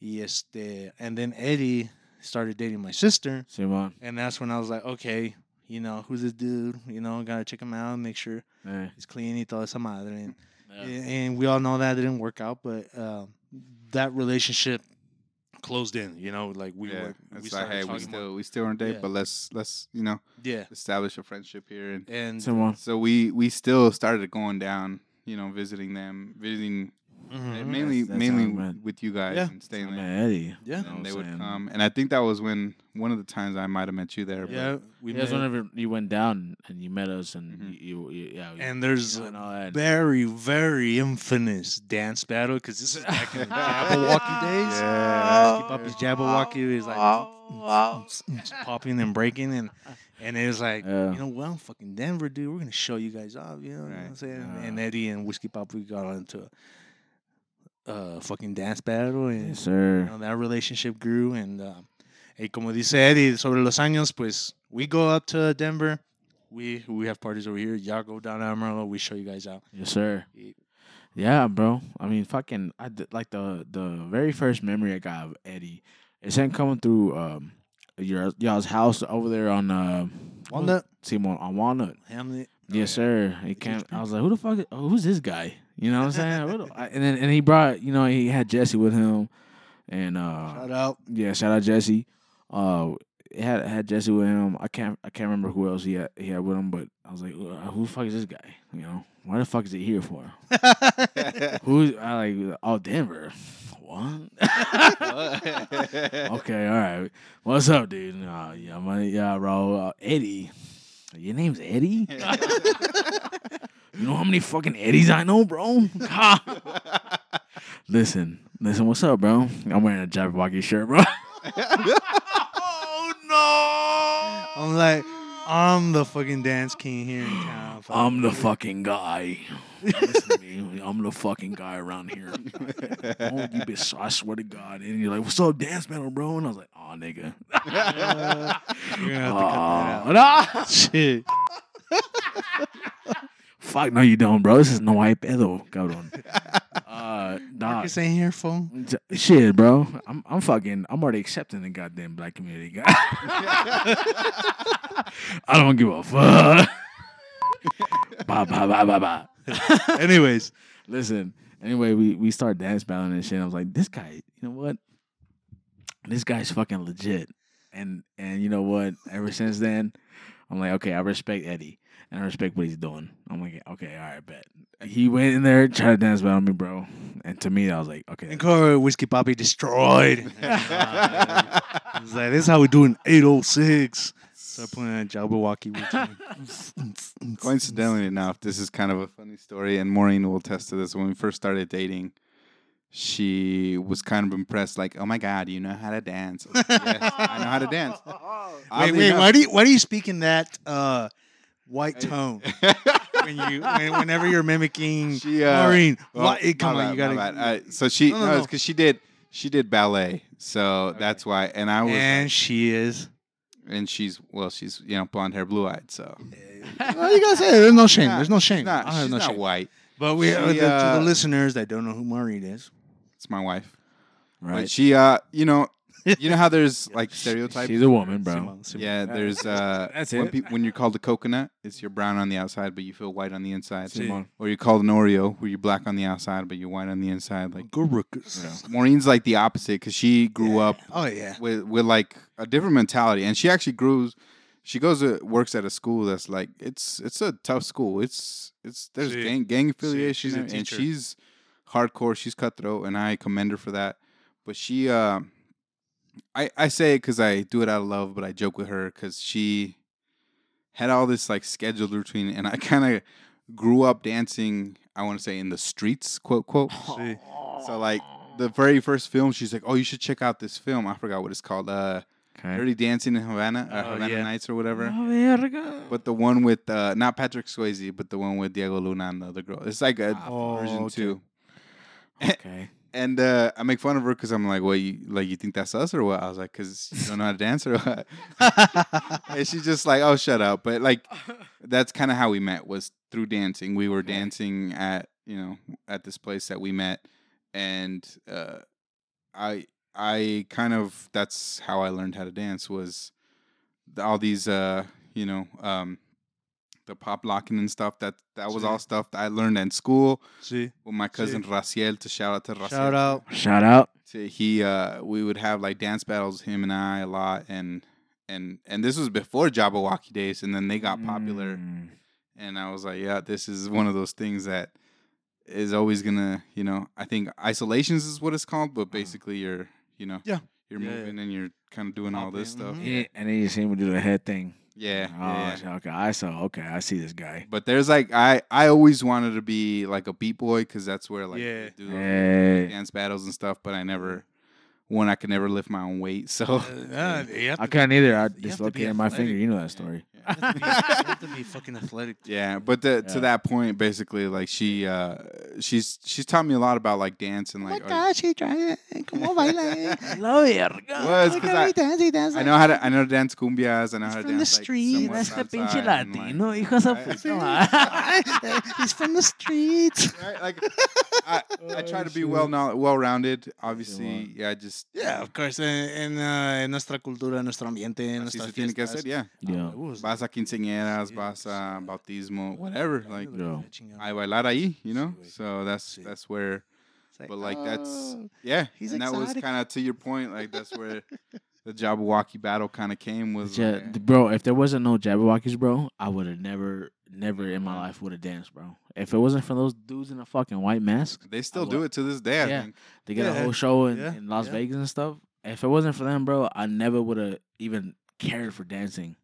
Y este, and then Eddie started dating my sister. Simón. And that's when I was like, okay, you know, who's this dude? You know, gotta check him out, make sure Yeah. he's clean y toda esa madre. And, <laughs> Yeah. and we all know that didn't work out, but uh, that relationship closed in. You know, like we yeah, were. we it's like, hey, we talking more. still we still on date, Yeah. but let's let's you know yeah, establish a friendship here, and and Simón. so we we still started going down, you know, visiting them, visiting uh, Mhm. mainly That's- that's mainly how I met. with you guys Yeah. and staying Man, there. Eddie. yeah, know And what they I'm would come, and I think that was when one of the times I might have met you there. yeah, we Yeah, that's met. whenever you went down and you met us and Mhm. you, you, yeah. you- and there's you know, a and very, very infamous dance battle because this is back in the Jabberwocky <laughs> days. Yeah. Keep up his Jabberwocky is like popping and breaking and and it was like Yeah. you know well fucking Denver dude we're gonna show you guys off you know what I'm saying Yeah. and Eddie and Whiskey Papi we got into a uh, fucking dance battle and Yes, you sir. know, that relationship grew and uh, y como dice Eddie sobre los años pues we go up to Denver we we have parties over here y'all go down to Amarillo we show you guys out Yes, sir. Ye- Yeah, bro. I mean, fucking, I did, like the the very first memory I got of Eddie. is him coming through um your y'all's house over there on uh Walnut Simon on Walnut. Hamlet Yes, Oh, yeah. sir. He came. I was like, who the fuck? Is, oh, who's this guy? You know what I'm saying? And then and he brought, you know, he had Jesse with him, and uh, shout out yeah, shout out Jesse. Uh, had had Jesse with him. I can't I can't remember who else he had he had with him, but I was like, uh, who the fuck is this guy? You know, why the fuck is he here for? <laughs> Who's I like? Oh, Denver. <laughs> What? okay, all right. What's up, dude? Uh, yeah, my, yeah, bro. Uh, Eddie. Your name's Eddie. <laughs> you know how many fucking Eddies I know, bro? listen, listen. What's up, bro? I'm wearing a Jabberwocky shirt, bro. oh <laughs> no! I'm like, I'm the fucking dance king here in town. fuck. I'm the fucking guy. Listen to me. I'm the fucking guy around here. oh, you be I swear to God. And you're like, what's up, dance metal, bro? And I was like, oh, nigga. Uh, you're gonna have to Aw, cut that out. nah. <laughs> Shit. Fuck, no, you don't, bro. This is no hay pedo, cabrón. <laughs> Uh, dog. Marcus ain't here, fool. J- Shit, bro. I'm I'm fucking I'm already accepting the goddamn black community guy. <laughs> I don't give a fuck. bye bye bye bye bye. Anyways, Listen. Anyway, we we start dance battling and shit. I was like, this guy, you know what? This guy's fucking legit. And and you know what? Ever since then, I'm like, okay, I respect Eddie and I respect what he's doing. I'm like, okay, all right, bet. He went in there, tried to dance battle me, bro. And to me, I was like, okay, and Corey Whiskey Papi destroyed. <laughs> <laughs> I was like, this is how we do in 806. Start <laughs> playing that Jabberwocky routine. Coincidentally enough, this is kind of a funny story, and Maureen will attest to this. When we first started dating, she was kind of impressed, like, "Oh my God, you know how to dance?" I like, yes, I know how to dance. Wait, Oddly wait, enough- why do you why do you speak in that uh, white tone <laughs> when you when, whenever you're mimicking <laughs> She, uh, Maureen? Well, come on, you gotta. Uh, so she No, no, no, because she did she did ballet, so that's why. And I was, and she is. and she's well, she's you know blonde hair, blue eyed, so well, you gotta say. There's no shame. Nah, There's no shame. She's not, I have no not shame. white. But we She, uh, the, to uh, the listeners that don't know who Maureen is. It's my wife. But right? she, uh, you know, <laughs> you know how there's like stereotypes. She's a woman, bro. Simone, Simone. Yeah, there's uh, <laughs> That's when, it. peop when you're called a coconut, it's you're brown on the outside, but you feel white on the inside. Simone. Or you're called an Oreo, where you're black on the outside, but you're white on the inside. Like Gurukas. Maureen's like the opposite because she grew up Oh yeah. with with like a different mentality, and she actually grew. she goes to works at a school that's like it's it's a tough school. It's it's there's Sí. gang gang Sí, affiliation she's a and, and she's hardcore. She's cutthroat, and I commend her for that. But she, uh, I I say it because I do it out of love, but I joke with her because she had all this like scheduled routine, and I <laughs> kind of grew up dancing. I want to say in the streets, quote quote. So like the very first film, she's like, "Oh, you should check out this film." I forgot what it's called. Uh, Okay. Dirty Dancing in Havana, uh, Oh, Havana yeah. Nights or whatever. Oh. But the one with uh, not Patrick Swayze, but the one with Diego Luna and the other girl. It's like a Oh, version okay. two. okay. And uh, I make fun of her because I'm like, "What you like? You think that's us or what?" I was like, "Cause you don't know how to dance or what?" <laughs> and she's just like, "Oh, shut up!" But like, <laughs> that's kind of how we met was through dancing. We were dancing at you know at this place that we met, and uh, I I kind of that's how I learned how to dance was all these uh you know um the pop locking and stuff that that was Sí. all stuff that I learned in school Sí. with my cousin Raciel to shout out to Raciel Shout out. Shout out. to- he uh we would have like dance battles him and I a lot and and and this was before Jabberwocky days and then they got popular Mm. and I was like yeah this is one of those things that is always gonna you know I think isolations is what it's called but basically you're you know Yeah. you're Yeah, yeah. moving and you're kind of doing all this stuff mhm. Yeah, and then you see him do the head thing. Yeah, Oh, yeah, yeah. okay. I saw. Okay, I see this guy. but there's like I I always wanted to be like a beat boy because that's where like Yeah. they do those Hey. dance battles and stuff but I never one I could never lift my own weight so Uh, yeah, I to- couldn't either. I you have to dislocated my finger. You know that story. You have to be- you have to be fucking athletic. to- Yeah, but the, Yeah. to that point, basically, like she, uh, she's she's taught me a lot about like dance and like. uh, she tried ¿Cómo baila? <laughs> La verga. was because I, dance, dance I know how to I know how to dance cumbias. I know how to dance. He's from the dance like, street. somewhat pinche and, like- latino, hijo de su I- puta. <laughs> He's from the streets. Right, like <laughs> I, I try Oh, to be well know, well rounded. Obviously, Simón. yeah, just Yeah, of course. En, en, uh, en nuestra cultura, en nuestro ambiente, en así nuestras se tiene que hacer. Yeah, Yeah. huevos. vas a quinceañeras, Sí, vas a sí. bautismo, whatever. Like Yo. I bailar ahí, you know. Sí. So that's Sí. that's where. Like, But like that's oh, yeah, he's and that was kind of to your point. Like that's where the Jabberwocky battle kind of came. Was Ja- like, bro, if there wasn't no Jabbawockeez, bro, I would have never, never in my life would have danced, bro. If it wasn't for those dudes in a fucking white mask, They still do it to this day. I Yeah. they get a whole show in, yeah, in Las yeah. Vegas and stuff. If it wasn't for them, bro, I never would have even cared for dancing.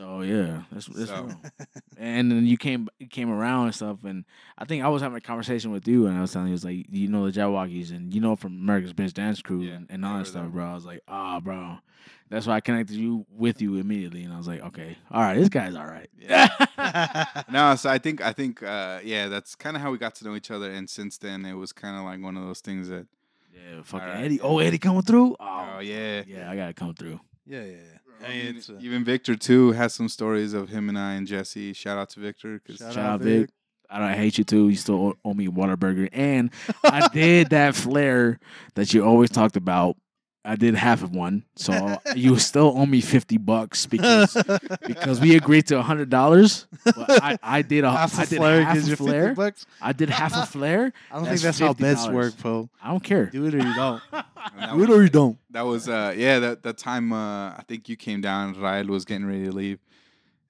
So yeah, that's that's So- real. <laughs> And then you came you came around and stuff, and I think I was having a conversation with you, and I was telling you, it was like you know the Jabbawockeez, and you know from America's Best Dance Crew Yeah, and, and all that stuff, that. bro. I was like, ah, bro. That's why I connected you with you immediately, and I was like, okay, all right, this guy's all right. Yeah. <laughs> no, so I think I think uh, yeah, that's kind of how we got to know each other, and since then it was kind of like one of those things that yeah, fucking right. Eddie. Oh, Eddie coming through. oh, Oh, yeah. yeah, I gotta come through. yeah, yeah, yeah. I mean, Even, it's, uh, even Victor too has some stories of him and I and Jesse. Shout out to Victor because Shout Shout out, out Vic. Vic. I don't I hate you too. You still owe- owe me a Whataburger, and I <laughs> did that flare that you always talked about. I did half of one, so <laughs> you still owe me fifty bucks because <laughs> because we agreed to hundred dollars. I, I did a <laughs> half I a did flare half a 50 flare. bucks. I did half a flare. I don't That's think that's how bets work, bro. I don't care. Do it or you don't. that Do it or you don't. that was uh yeah that that time uh I think you came down. Rael was getting ready to leave,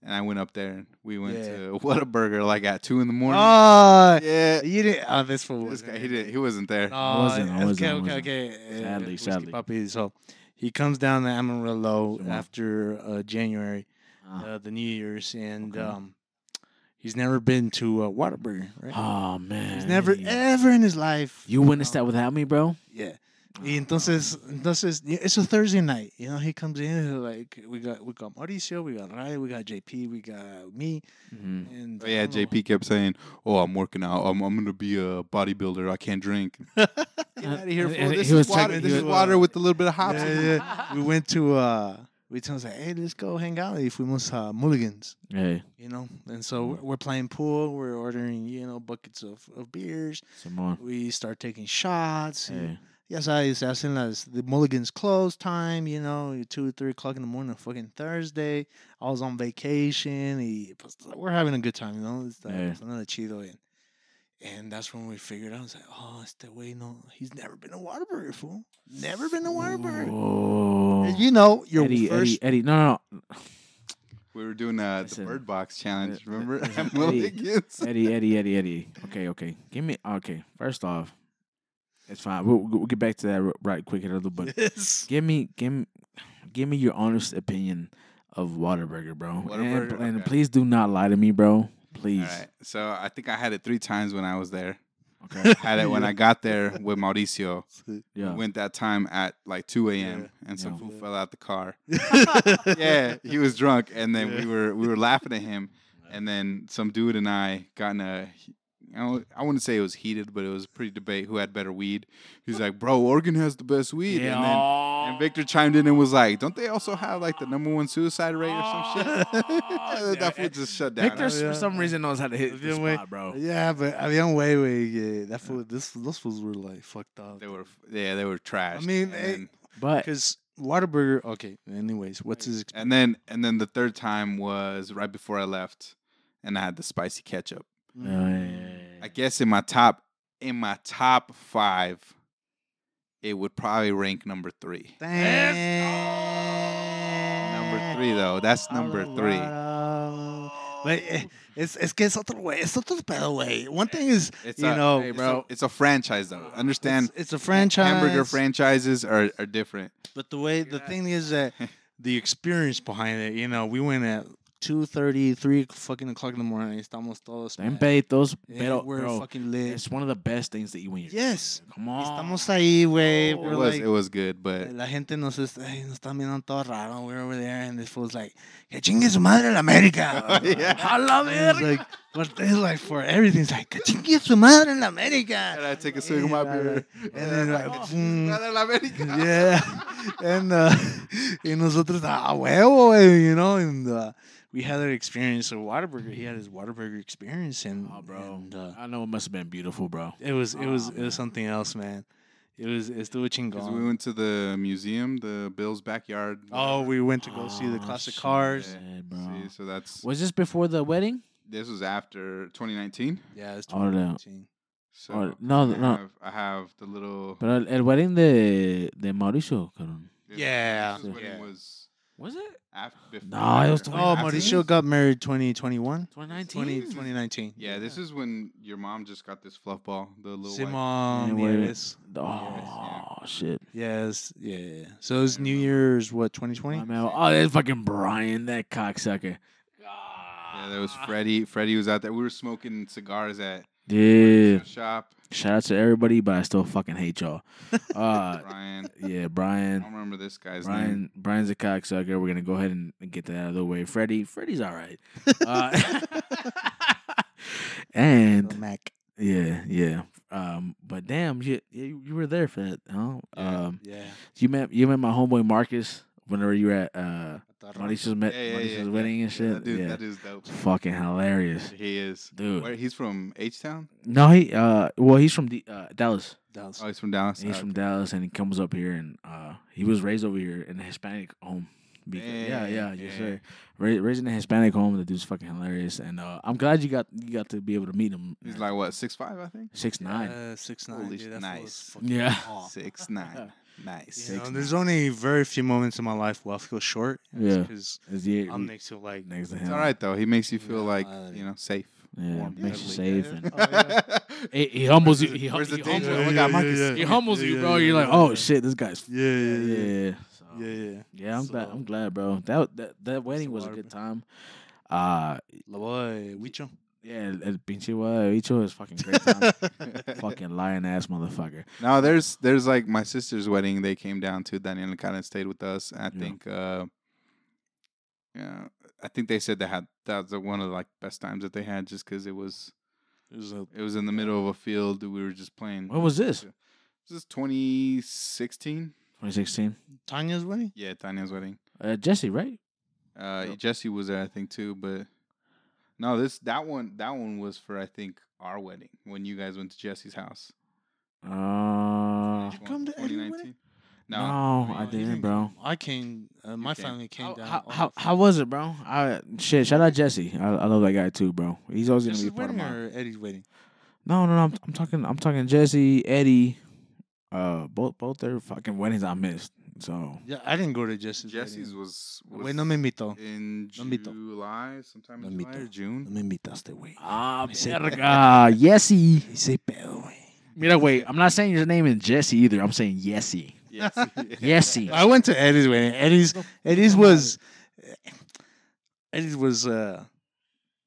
and I went up there and we went Yeah. to <laughs> Whataburger like at two in the morning. Oh, yeah, you didn't. Oh, this fool. this was guy he didn't he wasn't there. No, wasn't, I okay, wasn't, I okay, wasn't. okay. uh, Sadly, Whiskey sadly. Puppy. So he comes down to Amarillo Come on. after uh, January, Uh, uh, the New Year's, and Okay. um, he's never been to uh, Whataburger, right? oh man, he's never ever in his life. You witnessed know, that without me, bro. Yeah. Y entonces, entonces, y- it's a Thursday night. You know, he comes in he's like we got we got Mauricio, we got Ray, we got JP, we got me, Mhm. and Oh, yeah, I don't know. JP kept saying, "Oh, I'm working out. I'm, I'm gonna be a bodybuilder. I can't drink." <laughs> Get out of here, and- This he is water. checking- This he is was- water with a little bit of hops. Yeah, yeah. <laughs> we went to uh, we told us like, hey, let's go hang out. Y fuimos uh, Mulligans. Hey, you know. And so we're- we're playing pool. We're ordering, you know, buckets of, of beers. Simone. We start taking shots. y- Hey, Ya sabes, se hacen las the Mulligan's close time, you know, two or three o'clock in the morning, fucking Thursday. I was on vacation. Y, pues, we're having a good time, you know. It's, uh, Yeah. it's another chido. And, and that's when we figured out, I was like, oh, este way, no, he's never been to Whataburger, fool. Never been to Whataburger. Oh. And you know, your Eddie, first Eddie, Eddie, no, no, no. We were doing uh, the Listen, bird box challenge. Remember? <laughs> listen, At Will Eddie, Eddie, Eddie, Eddie, Eddie. Okay, okay. Give me. Okay, first off, it's fine. We'll, we'll get back to that right quick here, but <laughs> Yes. give me, give me, give me your honest opinion of Whataburger, bro. and, Whataburger? and Okay. please do not lie to me, bro. Please. All right. So I think I had it three times when I was there. Okay. <laughs> Had it when I got there <laughs> with Mauricio. Yeah. We went that time at like 2 a.m. Yeah. and some Yeah. fool fell out the car. yeah, he was drunk, and then we were we were laughing at him, and then some dude and I got in a. I wouldn't say it was heated, but it was a pretty debate who had better weed. He's like, "Bro, Oregon has the best weed," and then and Victor chimed in and was like, "Don't they also have like the number one suicide rate or some shit?" <laughs> Oh, that fool just shut down. Victor, Yeah. for some reason, knows how to hit the Yeah, wait. spot, bro. Yeah, but habían way, way, yeah. That fool, this, those fools were like fucked up. They were, yeah, they were trash. I mean, and, eh, But Because Whataburger, okay, anyways, what's his experience? and then and then the third time was right before I left, and I had the spicy ketchup. Yeah, yeah, yeah, yeah. I guess in my top in my top five, it would probably rank number three. Number three though, that's number three. But eh, es, es que es otro güey, es otro pedo, güey. One thing is, It's you a, know, hey, it's bro, it's a franchise though. Understand? It's, it's a franchise. Hamburger franchises are, are different. But the way the thing is that <laughs> the experience behind it, you know, we went at 2.30, 3 fucking o'clock in the morning. Estamos todos. Them mad. peditos, pero, we're bro, fucking lit. it's one of the best things to eat when you're Yes. Come on. Estamos ahí, güey. It We're was like, it was good, but la gente nos, está, ay, nos está mirando todo raro. We're over there, and this fool's like, que chingue su madre la América. <laughs> Yeah. A la verga. But it's like for everything, it's like, que chingue su madre la América. and I take a swig of my beer. And then like, mm, Madre la América. yeah. <laughs> And uh, <laughs> y nosotros, a huevo, güey, you know, and uh, we had that experience. So Whataburger, he had his Whataburger experience, and Oh, bro. and, uh, I know it must have been beautiful, bro. it was it was Oh, it was something else, man. It was estuvo Because we chingón. We went to the museum, the Bill's backyard. Oh, we went to go see the Oh, classic shit, cars. shit, bro. See, so that's Was this before the wedding? this was after 2019. Yeah, it's Oh, no. 2019. So Oh, no, I no. have, I have the little. Pero el, el wedding de, de Mauricio, cabrón. this- Yeah, this wedding yeah. was Was it? after. Before, No, it was after. Oh, 2019? Mauricio got married 2021. 2019? 20, 2019. Yeah, this is when your mom just got this fluff ball, the little white. Simon, Yeah, wait. yes. Oh, shit. Yes, yeah, yeah. So it was New Year's, what, 2020? Man, oh, that's fucking Brian, that cocksucker. Yeah, there was Freddie. Freddie was out there. We were smoking cigars at Yeah. shop. Shout out to everybody, but I still fucking hate y'all. <laughs> Uh, Brian. yeah, Brian. I Brian. don't remember this guy's name. Brian, Brian's a cocksucker. We're gonna go ahead and and get that out of the way. Freddie, Freddie's all right. Uh, <laughs> and Mac. yeah, yeah. Um, but damn, you you, you were there for that, huh? Yeah. Um, Yeah. you met you met my homeboy Marcus whenever you were at uh Mauricio's met Yeah, yeah, Mauricio's yeah, yeah. wedding and Yeah, shit. that dude, yeah, that dude's dope. it's fucking hilarious, He is. dude. Where, he's from H Town. No, he uh, well, he's from D- uh, Dallas. Dallas. Oh, he's from Dallas. He's Uh, from Dallas, and he comes up here, and uh, he was raised over here in a Hispanic home. Because, yeah, yeah, Dang, yeah. sir. Ra- raised a Hispanic home, the dude's fucking hilarious, and uh, I'm glad you got you got to be able to meet him. He's like what six five, I think. six nine. Uh, six nine. Holy dude, sh- nice. Yeah. tall. <laughs> Six nine. Nice. You know, Six there's only very few moments in my life where I feel short. Yeah. Because I'm next to like. next to him? It's all right though. He makes you feel Yeah, like uh, you know safe. Yeah, warm, makes you cuddly. safe, Yeah. and Oh, yeah. <laughs> he, he humbles you. He, hum- Where's the he danger? humbles, Oh my Yeah, God, yeah, Marcus. yeah, he yeah. humbles Yeah, you, yeah, bro. yeah, You're like, yeah, oh yeah. shit, this guy's. Yeah, yeah, yeah. yeah. So, Yeah, yeah. yeah, I'm glad. So- I'm glad, bro. That that that wedding was a water, good time. Uh, La boy, Huicho. Yeah, el pinche guabicho is fucking great <laughs> time. fucking lying ass motherfucker. No, there's there's like my sister's wedding. They came down to Daniel and kind of stayed with us. I Yeah. think, uh, yeah, I think they said they had that was one of the like best times that they had just because it was It was a it was in the middle of a field. We were just playing. What was this? This is 2016. 2016. Tanya's wedding. Yeah, Tanya's wedding. Uh, Jesse, right? Uh, Yep. Jesse was there, I think, too. But no, this that one that one was for I think our wedding when you guys went to Jesse's house. Uh, Did you come to Eddie's wedding? No, no, I you didn't, bro. I came. Uh, my came. family came How, down. how, how, how was it, bro? I shit. Shout out Jesse. I, I love that guy too, bro. He's always gonna Jess's be a part of wedding my. or Eddie's wedding? No, no, no. I'm, I'm talking. I'm talking Jesse, Eddie. Uh, both both their fucking weddings I missed. So Yeah, I didn't go to Jesse's. Jesse's was, was Güey, no me invitó. in No invitó. July, sometime No in July invitó. or June. No me invitaste, güey. ah, Ese- verga, Yesy. Ese pedo, güey. Mira, wait, I'm not saying your name is Jesse either. I'm saying Yesy. Yes. Yesy. I went to Eddie's wedding. Eddie's Eddie's was Eddie's was uh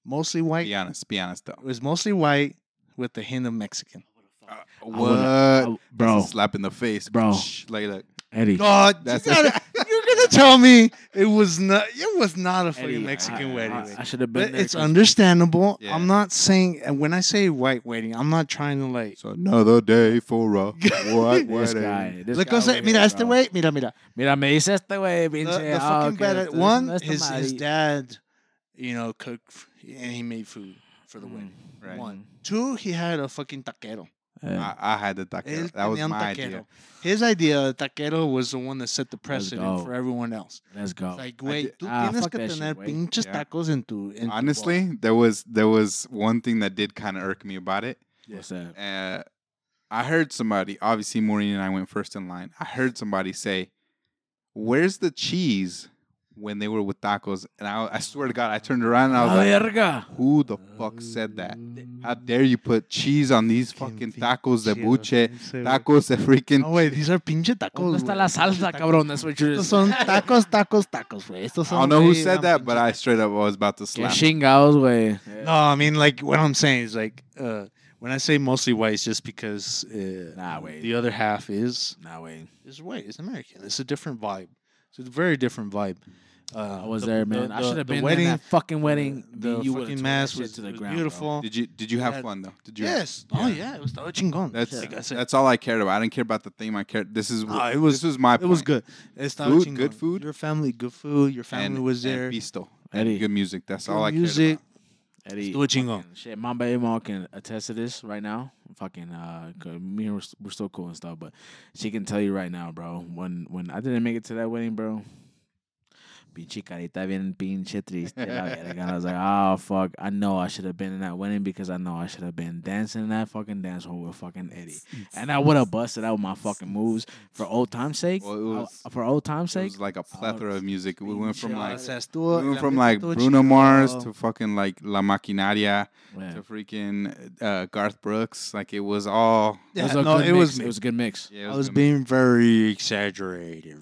mostly white. be honest. Be honest though. It was mostly white with a hint of Mexican. Uh, would've- what? I- bro. That's a slap in the face, Bro. Shh, Like that. Eddie. God, That's- you gotta, <laughs> you're gonna tell me it was not it was not a Eddie, fucking Mexican I, wedding. I, güey. I should have been But there. it's 'cause- understandable. Yeah. I'm not saying and when I say white wedding, I'm not trying to like It's another day for a <laughs> white This wedding. guy. This Look, guy cosa- over mira here, este bro. güey, mira, mira. Mira, me dice este güey, The, pinche. the ah, fucking okay, bad one, esto his, his dad, you know, cooked and he made food for the wedding. Right. One. Two, he had a fucking taquero. I, I had the taquero. That was my taquero. idea. His idea of taquero was the one that set the precedent for everyone else. let's go. It's like, I güey, did- tú Ah, tienes que that shit, tener pinches Yeah. tacos en tu. En tu. Honestly, there was there was one thing that did kind of irk me about it. What's that? Uh, I heard somebody, obviously Maureen and I went first in line. I heard somebody say, "Where's the cheese?" When they were with tacos, and I, I swear to God, I turned around and I was A like, verga. "Who the fuck said that? How dare you put cheese on these fucking tacos de buche, tacos de freaking?" No, güey, these are pinche tacos. ¿Dónde está güey. la Estos salsa, tacos. cabrón? That's what you're Estos son tacos, tacos, tacos, güey. Estos I son. don't know who güey, said una that, but pinche- I straight up was about to Que slap. chingados, güey. No, I mean, like, what I'm saying is, like, uh, when I say mostly white, it's just because uh, Nah, güey. the other half is Nah, güey. is white. It's American. It's a different vibe. It's a very different vibe. Uh, I was the- there, the- man. I should have the been wedding, there. That fucking wedding. The, Me, you would've fucking mass was, to the was ground, bro. beautiful. Did you did you have Yeah. fun though? Did you? Yes. Oh yeah, it was the chingón. That's like I said. that's all I cared about. I didn't care about the theme. I cared. This is No, it was- this was my. it was point. good. Estaba Food, chingón. good food. Your family, good food. Your family and, was there. And pisto. Eddie. And good music. That's Good all I music. cared Eddie, Estuvo chingón. fucking Shit, my baby mom can attest to this right now. Fucking, uh, 'cause me and her, we're, we're still cool and stuff, but she can tell you right now, bro. When when I didn't make it to that wedding, bro. Pinche carita bien pinche triste. la verga. And I was like, oh fuck, I know I should have been in that wedding because I know I should have been dancing in that fucking dance hall with fucking Eddie, and I would have busted out my fucking moves for old time's sake. Well, it I- for old time's It sake. was like a plethora of music. We went from like O sea, estuvo- we went from like Bruno Mars to fucking like La Maquinaria Yeah. to freaking uh, Garth Brooks. Like it was all. It was a no, good it mix. was it was a good mix. Yeah, it I was good. being very exaggerated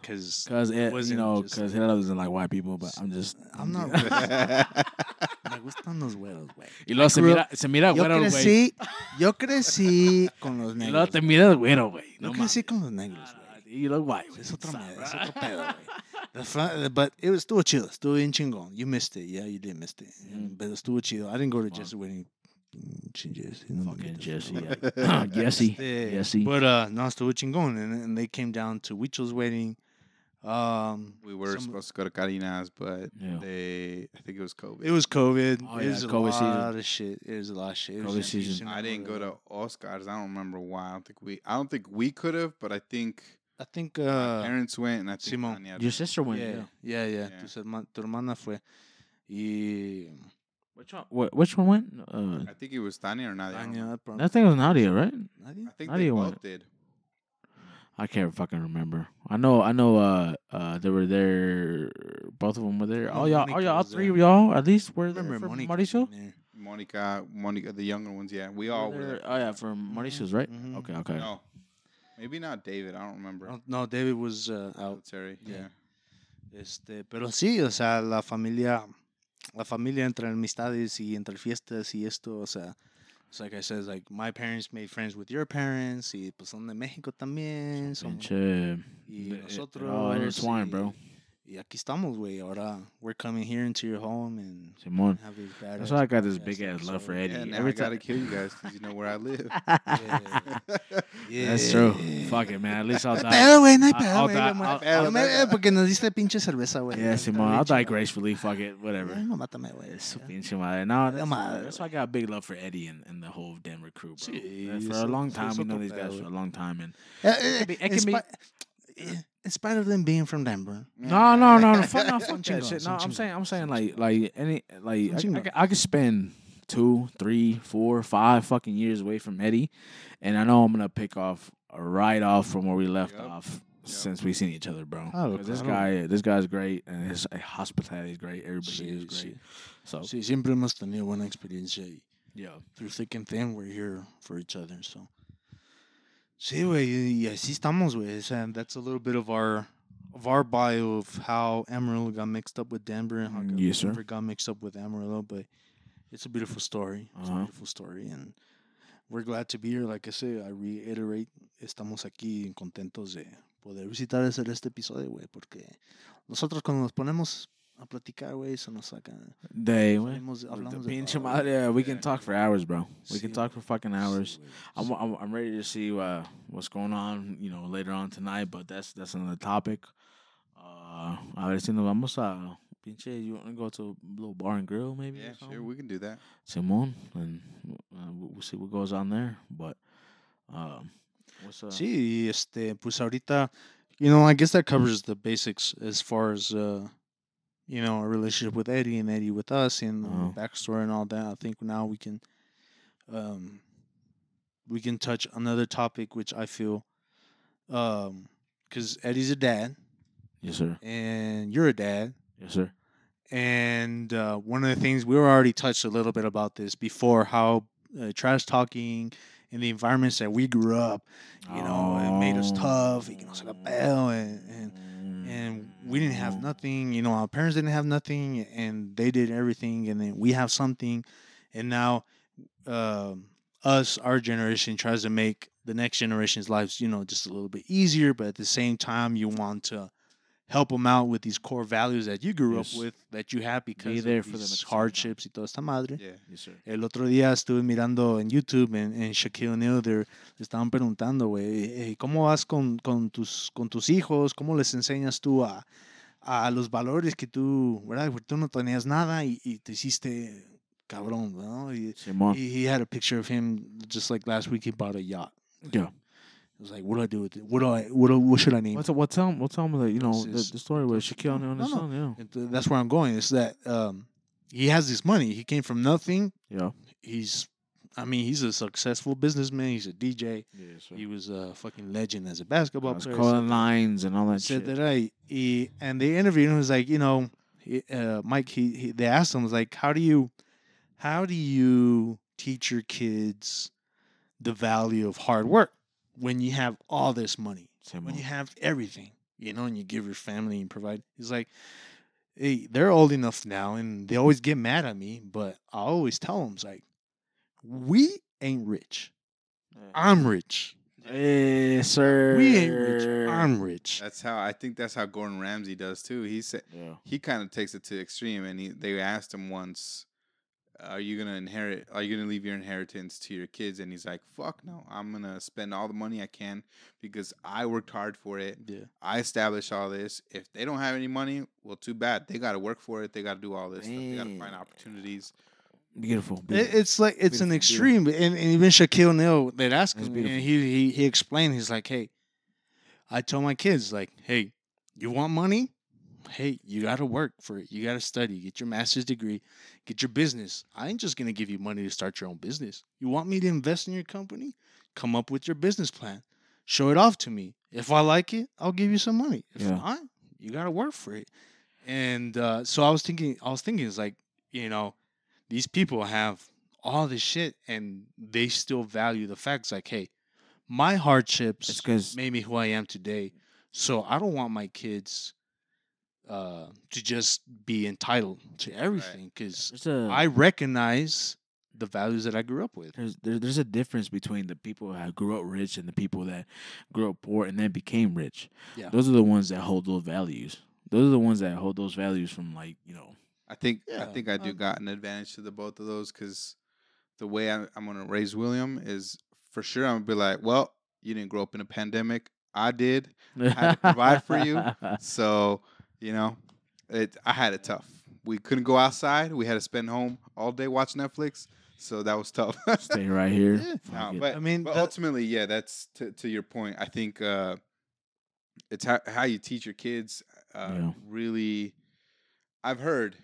because Cause it, you wasn't know, cause he doesn't like white people, but I'm just. I'm not. <laughs> <laughs> me gustan los güeros, güey. Y luego se grew mira, se mira Yo güero, güey. crecí, yo crecí con los <laughs> Y luego negros. te mira güero, güey. Yo No crecí mames. con los negros, güey. Y luego white. Es otro, me- es otro pedo, güey. The fun- But it was estuvo chido, estuvo bien chingón. You missed it, yeah, you did miss it. Mm. But estuvo chido. I didn't go to Come on. Jesse's wedding. Pinche Jesse, Fucking Jesse. yeah. <laughs> <laughs> Jesse. Jesse. But uh, no, estuvo chingón. And, and they came down to Huicho's wedding. Um, we were some- supposed to go to Karina's, but Yeah. they. I think it was COVID. It was COVID. Oh, it yeah, was a COVID lot season. of shit. It was a lot of shit. It COVID just season. Houston I didn't go to Oscars. I don't remember why. I don't think we. I don't think we could have, but I think I think uh, parents went, and I think Simon. Your sister went. yeah, Yeah. yeah, yeah. Yeah. Tu, herma- tu hermana fue. Y Which one? wh- Which one went? Uh, I think it was Tanya or Nadia. I don't. Tanya, prom- I think it was Nadia, right? Nadia? I think Nadia they went. both did. I can't fucking remember. I know. I know. Uh, uh, they were there. Both of them were there. All y'all. All y'all. All three of y'all at least were I there for Monica. Mauricio. Monica, Monica, the younger ones. Yeah, we all Were were there- there. Oh yeah, for Mauricio's, right? mhm. Okay. Okay. No, maybe not David. I don't remember. No, no, David was uh, out. Military. Yeah. Yeah. Este, pero sí, o sea, la familia, la familia entre amistades y entre fiestas y esto, o sea, it's like I said, like my parents made friends with your parents y pues son de México también, son, y eh, nosotros. all intertwined, y- bro. Y aquí estamos, güey. Ahora we're coming here into your home and Simon. have this badass. That's why I got this big ass love for episode. Eddie. Yeah, now Every I gotta kill you guys because you know where I live. <laughs> Yeah. That's true. Fuck it, man. At least I'll die. pedo, güey, no hay I- pedo, I'll güey. die- I'll- yo me- I'll- eh, Porque nos diste pinche cerveza, güey. Yeah, Simon. I'll die gracefully. Fuck it. Whatever. Eh, No, mátame, güey. Su pinche madre. No, that's, that's why I got a big love for Eddie and, and the whole Denver crew, bro. Sí, for a long time, es we know otro these guys for a long time, and Eh, eh, be- it can be- spi- In spite of them being from Denver. <laughs> no, no, no, no, fuck, no, <laughs> fuck that shit. No, I'm saying, I'm saying, like, like any, like, I, Son I, could- I could spend two, three, four, five fucking years away from Eddie, and I know I'm gonna pick off right off from where we left Yup. off. since we seen each other, bro. Claro, 'Cause this guy, this guy's great, and his uh, hospitality is great. Everybody Sí, is great. sí. So Sí, siempre hemos tenido buena experiencia y yeah, through thick and thin, we're here for each other. So, sí, güey, y así estamos, güey. And that's a little bit of our of our bio of how Amarillo got mixed up with Denver and how Mm, got- sir. Got mixed up with Amarillo. But it's a beautiful story. It's a Uh-huh. beautiful story, and we're glad to be here. Like I say, I reiterate, estamos aquí contentos de poder visitar este episodio, güey, porque nosotros cuando nos ponemos a platicar, güey, se nos saca. they, güey. Hablamos, hablamos de Pinche madre, yeah, we can talk for hours, bro. We Sí, can talk for fucking hours. Sí. I'm, I'm I'm ready to see uh, what's going on, you know, later on tonight. But that's that's another topic. Uh, a ver si nos vamos a pinche. You want to go to a little bar and grill, maybe? Yeah, sure, we can do that. Simon, and uh, we'll we'll see what goes on there. But um, what's up? Sí, y este, pues ahorita, you know, I guess that covers the basics as far as, uh, you know, our relationship with Eddie and Eddie with us and Uh-huh. the backstory and all that. I think now we can, um, we can touch another topic which I feel, um, because Eddie's a dad Yes, sir. and you're a dad. Yes, sir. And uh, one of the things we were already touched a little bit about this before how uh, trash talking in the environments that we grew up, you know, it made us tough. You know, and, and and we didn't have nothing. You know, our parents didn't have nothing, and they did everything, and then we have something, and now um, us, our generation, tries to make the next generation's lives, you know, just a little bit easier, but at the same time, you want to help them out with these core values that you grew Yes. up with, that you have because there of for them these hardships y toda esta madre. Yeah. Yes, sir. El otro día estuve mirando en YouTube en, en Shaquille O'Neal, le estaban preguntando, güey, "Eh, ¿cómo vas con, con, tus, con tus hijos? ¿Cómo les enseñas tú a, a los valores que tú, verdad? Porque tú no tenías nada y, y te hiciste cabrón, ¿no? Y, he, he had a picture of him just like last week he bought a yacht. Yeah. It was like, what do I do with it? What do I, what, do, what should I name it? What's what tell him? What tell him that you know the, the story with Shaquille O'Neal and his no. son? Yeah. Th- that's where I'm going. Is that um, he has this money. He came from nothing. Yeah. He's, I mean, he's a successful businessman. He's a DJ. Yes, sir. He was a fucking legend as a basketball was player. calling lines and all that said shit. that I, he, and they interviewed him. Was like, you know, he, uh, Mike. He, he, they asked him was like, how do you, how do you teach your kids the value of hard work when you have all this money, when Simon. you have everything, you know, and you give your family and provide. He's like, hey, they're old enough now, and they always get mad at me, but I always tell them, it's like, we ain't rich. I'm rich. Yes, sir. We ain't rich. I'm rich. That's how I think that's how Gordon Ramsay does too. He said Yeah. he kind of takes it to the extreme, and he they asked him once, "Are you gonna inherit? Are you gonna leave your inheritance to your kids?" And he's like, "Fuck no! I'm gonna spend all the money I can because I worked hard for it. Yeah. I established all this. If they don't have any money, well, too bad. They got to work for it. They got to do all this. Stuff. They got to find opportunities. Beautiful. It, it's like it's an extreme, and, and even Shaquille O'Neal, they'd ask That's him, and he, he he explained, he's like, "Hey, I told my kids, like, hey, you want money? Hey, you got to work for it. You got to study, get your master's degree, get your business. I ain't just gonna give you money to start your own business. You want me to invest in your company? Come up with your business plan, show it off to me. If I like it, I'll give you some money. If Yeah. not, you got to work for it." And uh, so I was thinking, I was thinking, it's like, you know, these people have all this shit and they still value the facts like hey my hardships made me who i am today so i don't want my kids uh to just be entitled to everything because There's a i recognize the values that i grew up with there's there, there's a difference between the people that grew up rich and the people that grew up poor and then became rich. Yeah. Those are the ones that hold those values. Those are the ones that hold those values from like you know. I think Yeah, I think I do um, got an advantage to the both of those because the way I, I'm gonna raise William is for sure I'm gonna be like, well, you didn't grow up in a pandemic. I did, I had to provide for you. <laughs> so you know, it I had it tough. We couldn't go outside. We had to spend home all day watch Netflix. So that was tough. <laughs> Stay right here. Yeah. No, but I mean, but ultimately, yeah, that's to to your point. I think uh, it's how how you teach your kids. Uh, Yeah. Really, I've heard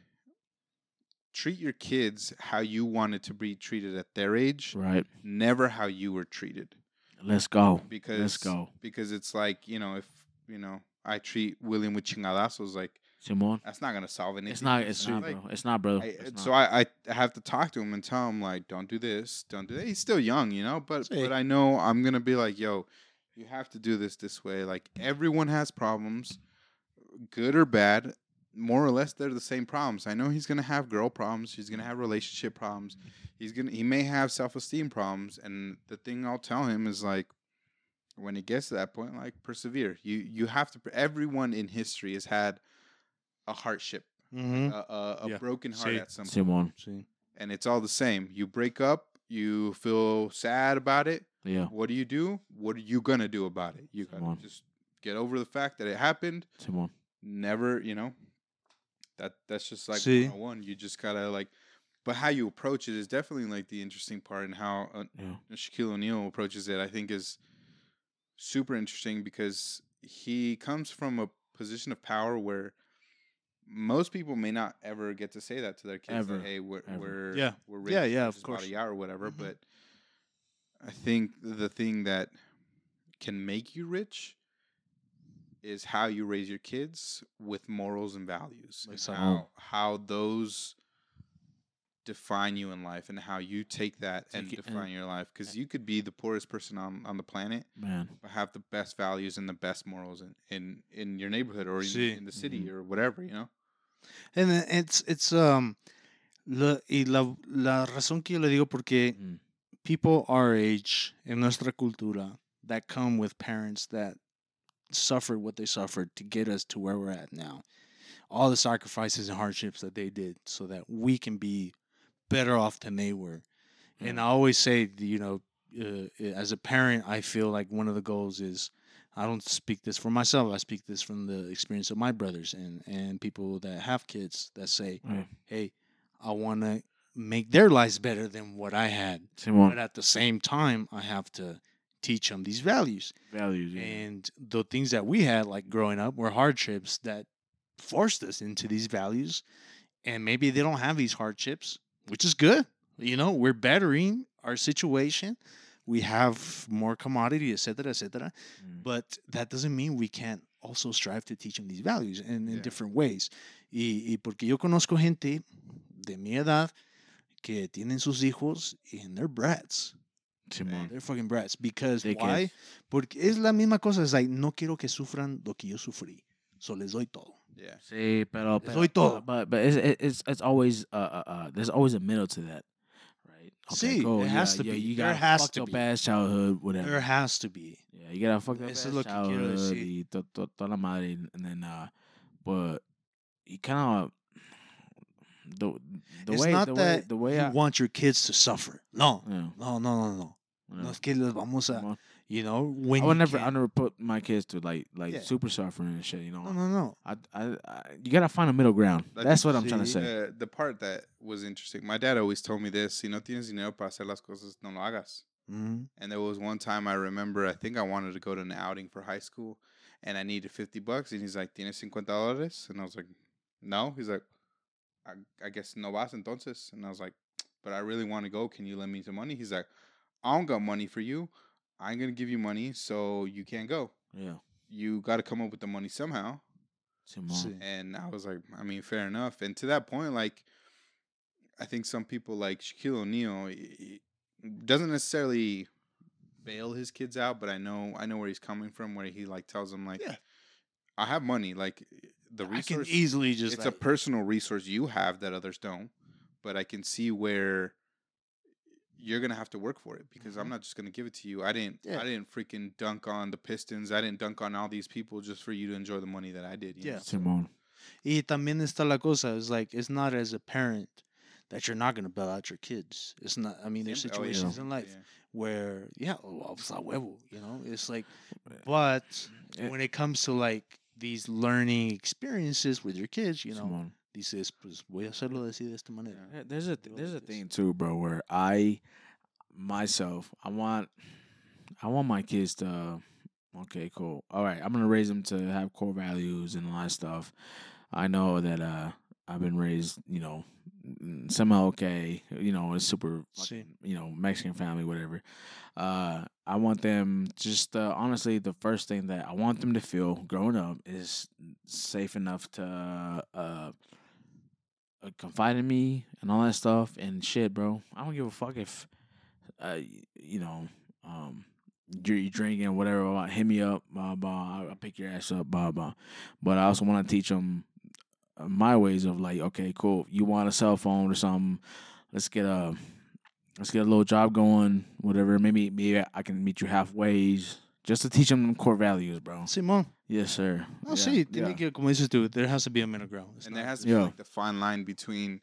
treat your kids how you wanted to be treated at their age, right. never how you were treated. Let's go. Because Let's go. because it's like you know if you know, I treat William with chingadazos, like Simon. that's not gonna solve anything. It's not. It's not, like, bro. It's not, bro. I, It's uh, so not. I, I have to talk to him and tell him like, don't do this, don't do that. He's still young, you know, but Sí. but I know I'm gonna be like, yo, you have to do this this way. Like everyone has problems, good or bad. More or less, they're the same problems. I know he's gonna have girl problems. He's gonna have relationship problems. He's gonna he may have self esteem problems. And the thing I'll tell him is like, when it gets to that point, like persevere. You you have to. Everyone in history has had a hardship, Mm-hmm. a, a, a Yeah. broken heart Sí. at some point Simon. See. and it's all the same. You break up, you feel sad about it. Yeah. What do you do? What are you gonna do about it? You gotta Simón. just get over the fact that it happened. Simon. Never, you know. That that's just like Sí. one. You just gotta like, but how you approach it is definitely like the interesting part, and how uh, Yeah. Shaquille O'Neal approaches it. I think is super interesting because he comes from a position of power where most people may not ever get to say that to their kids. Ever. Like, hey, we're Ever. we're Yeah. we're rich. Yeah, yeah, of course. a or whatever. Mhm. But I think the thing that can make you rich is how you raise your kids with morals and values, and how how those define you in life and how you take that Take and it and- define your life because you could be the poorest person on, on the planet Man. but have the best values and the best morals in in, in your neighborhood or in, in the city Mhm. or whatever you know And it's it's um la, y la, la razón que yo le digo porque Mm. people our age in nuestra cultura that come with parents that suffered what they suffered to get us to where we're at now. All the sacrifices and hardships that they did so that we can be better off than they were. And I always say, you know, uh, as a parent, I feel like one of the goals is I don't speak this for myself. I speak this from the experience of my brothers and, and people that have kids that say, hey, I want to make their lives better than what I had. But at the same time, I have to teach them these values. Values. Yeah. And the things that we had, like growing up, were hardships that forced us into these values. And maybe they don't have these hardships, which is good. You know, we're bettering our situation. We have more commodity, et cetera, et cetera. Mm. But that doesn't mean we can't also strive to teach them these values in, in Yeah. different ways. Y, y porque yo conozco gente de mi edad que tienen sus hijos and they're brats. Simon. They're fucking brats. Because Dickheads. why? Porque es la misma cosa. Es like, no quiero que sufran lo que yo sufrí. So les doy todo. Yeah Sí, pero, pero doy todo. but but it's it's it's always uh, uh uh there's always a middle to that, right? Sí, it has to yeah, be. You There got has fucked to up be. ass childhood, whatever. There has to be. Yeah, you got a fucked up Eso ass lo childhood y to, to, toda la madre, and then uh, but you kind of the the it's way not the that way the way you I, want your kids to suffer. No. yeah, No, no, no, no. yeah. No es que les vamos a. you know, when I would never I can't- never put my kids to like like Yeah. super suffering and shit. You know, No, no, no. I, I, I you gotta find a middle ground. I That's think what I'm trying to say. the, the part that was interesting my dad always told me this si no tienes dinero para hacer las cosas no lo hagas Mhm. and there was one time I remember I think I wanted to go to an outing for high school and I needed 50 bucks and he's like tienes 50 dólares and I was like no he's like I, I guess no vas entonces and I was like but I really want to go can you lend me some money he's like I don't got money for you I ain't gonna give you money so you can't go Yeah, you got to come up with the money somehow Simone. And I was like, I mean, fair enough. And to that point, like, I think some people like Shaquille O'Neal he- he doesn't necessarily bail his kids out, but I know I know where he's coming from, where he like tells them like, Yeah. I have money, like the I can resource. easily just it's a personal resource you have that others don't, but I can see where you're gonna have to work for it because I'm Mhm. not just gonna give it to you. I didn't. Yeah. I didn't freaking dunk on the Pistons. I didn't dunk on all these people just for you to enjoy the money that I did. you know? Yeah. Simone. Y también está la cosa. It's like, it's not as a parent that you're not going to bail out your kids. It's not, I mean, there's Siempre- oh, yeah. situations in life Yeah. where, yeah, oh, pues a huevo, you know? It's like, but Eh, when it comes to like these learning experiences with your kids, you know, Simone. Dices, pues voy a hacerlo de así de esta manera. Yeah, There's a there's a thing too, bro, where I myself I want I want my kids to okay, cool. All right, I'm gonna raise them to have core values and all that stuff. I know that uh I've been raised, you know, semi okay. You know, it's super, fucking, you know, Mexican family, whatever. Uh, I want them just uh, honestly, the first thing that I want them to feel growing up is safe enough to uh, confide in me and all that stuff and shit, bro. I don't give a fuck if, uh, you know, um, you're, you drinking whatever. blah, Hit me up, blah blah. I'll, pick your ass up, blah blah. But I also want to teach them my ways of like, okay, cool. You want a cell phone or something? Let's get a let's get a little job going, whatever. Maybe maybe I can meet you halfway, just to teach them core values, bro. Simón. Yes, sir. No, Yeah, sí, tiene yeah. que, como dices tú, there has to be a middle ground. It's and there has to be Yeah. like the fine line between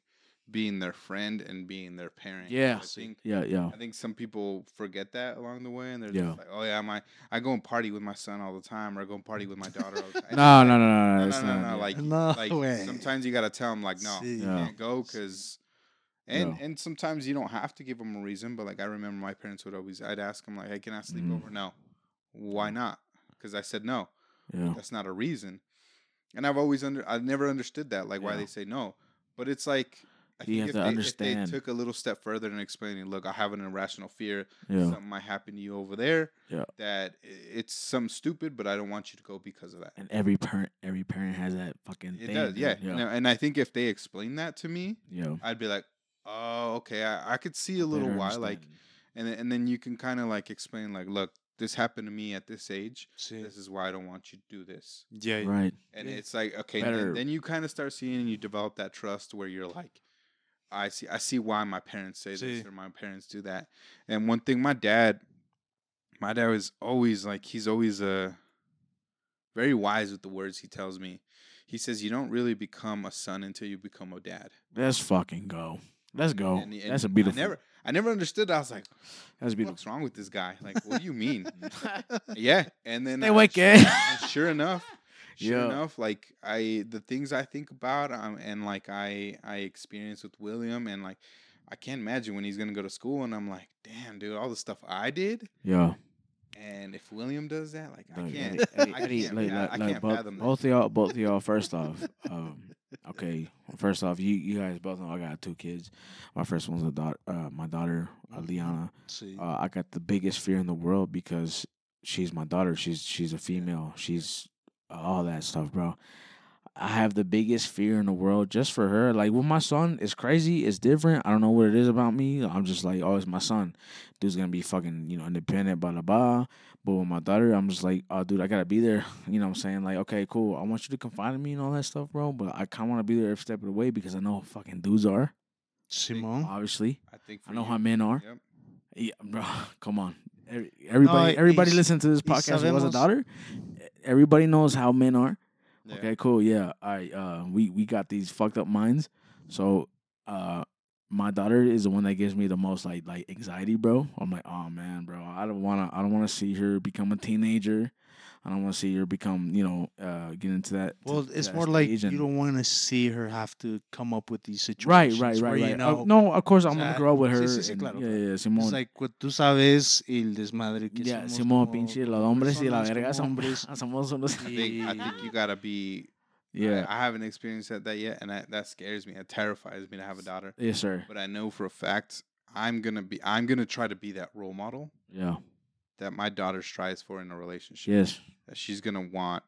being their friend and being their parent. Yeah. I think Yeah, yeah. I think some people forget that along the way, and they're Yeah. just like, "Oh yeah, my I go and party with my son all the time, or I go and party with my daughter all the <laughs> time." And No, no, no, no, no. no, no, no, no. Like, No like way. sometimes you gotta tell them like, no, Sí. you Yeah. can't go because, and Yeah. and sometimes you don't have to give them a reason. But like I remember my parents would always, I'd ask them like, "Hey, can I sleep Mhm. over?" No, why not? Because I said no. yeah. That's not a reason. And I've always under, I've never understood that, like why they say no. But it's like. I You think have if to they, understand. If they took a little step further in explaining, look, I have an irrational fear Yeah. something might happen to you over there. Yeah. That it's some stupid, but I don't want you to go because of that. And every parent, every parent has that fucking It thing. does, yeah. And, yeah. I- and I think if they explain that to me, Yeah. I'd be like, oh, okay, I, I could see a little why, like, and then, and then you can kind of like explain, like, look, this happened to me at this age. Sí. This is why I don't want you to do this. Yeah, yeah. right. And Yeah. it's like, okay, then, then you kind of start seeing and you develop that trust where you're like, I see, I see why my parents say this or my parents do that. And one thing, my dad, my dad was always like, he's always uh, very wise with the words he tells me. He says, you don't really become a son until you become a dad. Let's fucking go. Let's go. And- and That's a beautiful. I never, I never understood. I was like, That's beautiful. what's wrong with this guy? Like, what do you mean? <laughs> yeah. And then Stay I- awake, sure- sure enough, <laughs> sure Yeah. enough, like I the things I think about um, and like I I experience with William and like I can't imagine when he's gonna go to school and I'm like, damn, dude, all the stuff I did. Yeah. And if William does that, like I can't, I can't, I can't both, fathom that. both of y'all, both of y'all. First off, um, okay. First off, you you guys both know I got two kids. My first one's a daughter, uh, my daughter uh, Liana. Sí. Uh, I got the biggest fear in the world because she's my daughter. She's she's a female. She's all that stuff, bro. I have the biggest fear in the world just for her. Like with my son, it's crazy. It's different. I don't know what it is about me. I'm just like, oh, it's my son. Dude's gonna be fucking, you know, independent, blah blah blah. But with my daughter, I'm just like, oh, dude, I gotta be there. <laughs> You know what I'm saying? Like, okay, cool. I want you to confide in me and all that stuff, bro. But I kind of want to be there every step of the way because I know how fucking dudes are. Simón. Obviously, I think I know you, how men are. Yep. Yeah, bro. <laughs> Come on. Every, everybody, y- everybody y- listen to this podcast who has a daughter. Everybody knows how men are. Yeah. Okay, cool. Yeah. All right. Uh, we we got these fucked up minds. So, uh, my daughter is the one that gives me the most like like anxiety, bro. I'm like, oh man, bro. I don't wanna I don't wanna see her become a teenager. I don't want to see her become, you know, uh, get into that. Well, to it's that more like stage you don't want to see her have to come up with these Right, situations. right, where, right, You right. know, Uh, no, of course I'm gonna grow up with her. sí, sí, and- claro, yeah, claro. yeah, It's Simón. like what tú sabes y el desmadre que Ya, somos Simón, como- pinche, los como hombres y la personas, verga como son, hombres. <laughs> somos unos. I think, I <laughs> think you gotta be. Yeah. I, I haven't experienced that, that yet, and I, that scares me. It terrifies me to have a daughter. Yes, sir. But I know for a fact I'm gonna be. I'm gonna try to be that role model Yeah. That my daughter strives for in a relationship. Yes. That she's gonna want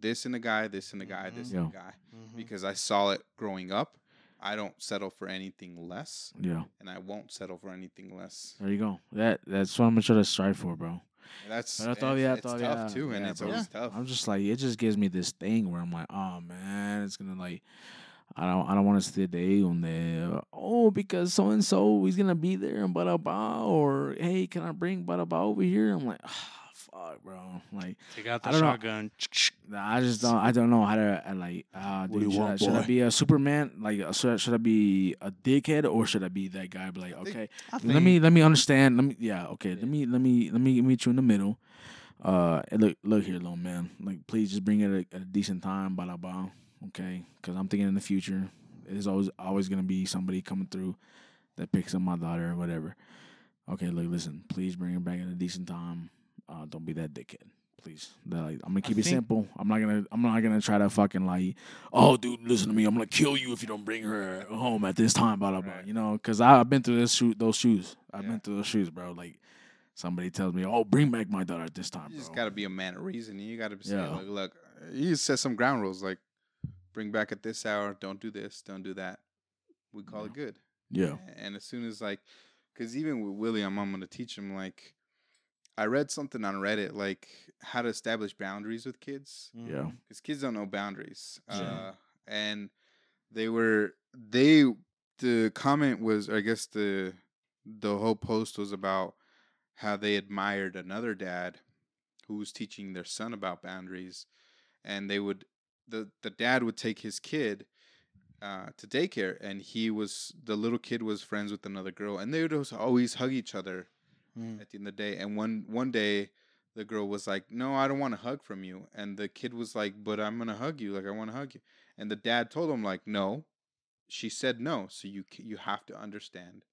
this in a guy, this in a guy, this in Yeah. a guy. Mhm. Because I saw it growing up. I don't settle for anything less, Yeah. and I won't settle for anything less. There you go. That that's what I'm gonna try to strive for, bro. And that's Pero and todavía, it's, it's todavía, tough too, and yeah, it's bro. always tough. I'm just like it just gives me this thing where I'm like, oh man, it's gonna like I don't I don't want to see the day on the oh because so and so he's gonna be there and blah blah or hey can I bring blah blah over here? I'm like ah fuck bro like Take out the I know. shotgun. Nah, I just don't. I don't know how to uh, like. Uh, dude, you should, want, I, should I be a Superman? Like, uh, should, I- should I be a dickhead or should I be that guy? Be like, I think- okay, let me let me understand. Let me yeah, okay. Yeah. Let me let me let me meet you in the middle. Uh, look look here, little man. Like, please just bring it at a, at a decent time. Blah blah blah. Okay, because I'm thinking in the future, there's always always gonna be somebody coming through that picks up my daughter or whatever. Okay, look, listen. Please bring her back at a decent time. Uh, don't be that dickhead. Please, That, like, I'm gonna I keep it think- simple. I'm not gonna. I'm not gonna try to fucking like, oh, dude, listen to me. I'm gonna kill you if you don't bring her home at this time. Blah blah blah. Right. You know, because I've been through this shoe, those shoes. I've Yeah. been through those shoes, bro. Like, somebody tells me, oh, bring back my daughter at this time, You just bro. got to be a man of reason. You got to say, Yeah. like, look, you set some ground rules, like bring back at this hour, don't do this, don't do that. We call it good. yeah, And as soon as like, because even with William, I'm gonna teach him like, I read something on Reddit like how to establish boundaries with kids yeah, because kids don't know boundaries. Yeah. Uh, and they were they the comment was I guess the the whole post was about how they admired another dad who was teaching their son about boundaries, and they would the the dad would take his kid uh, to daycare, and he was the little kid was friends with another girl, and they would always hug each other Mm. at the end of the day. And one one day, the girl was like, "No, I don't want a hug from you," and the kid was like, "But I'm gonna hug you. Like I want to hug you." And the dad told him like, "No." She said no, so you you have to understand.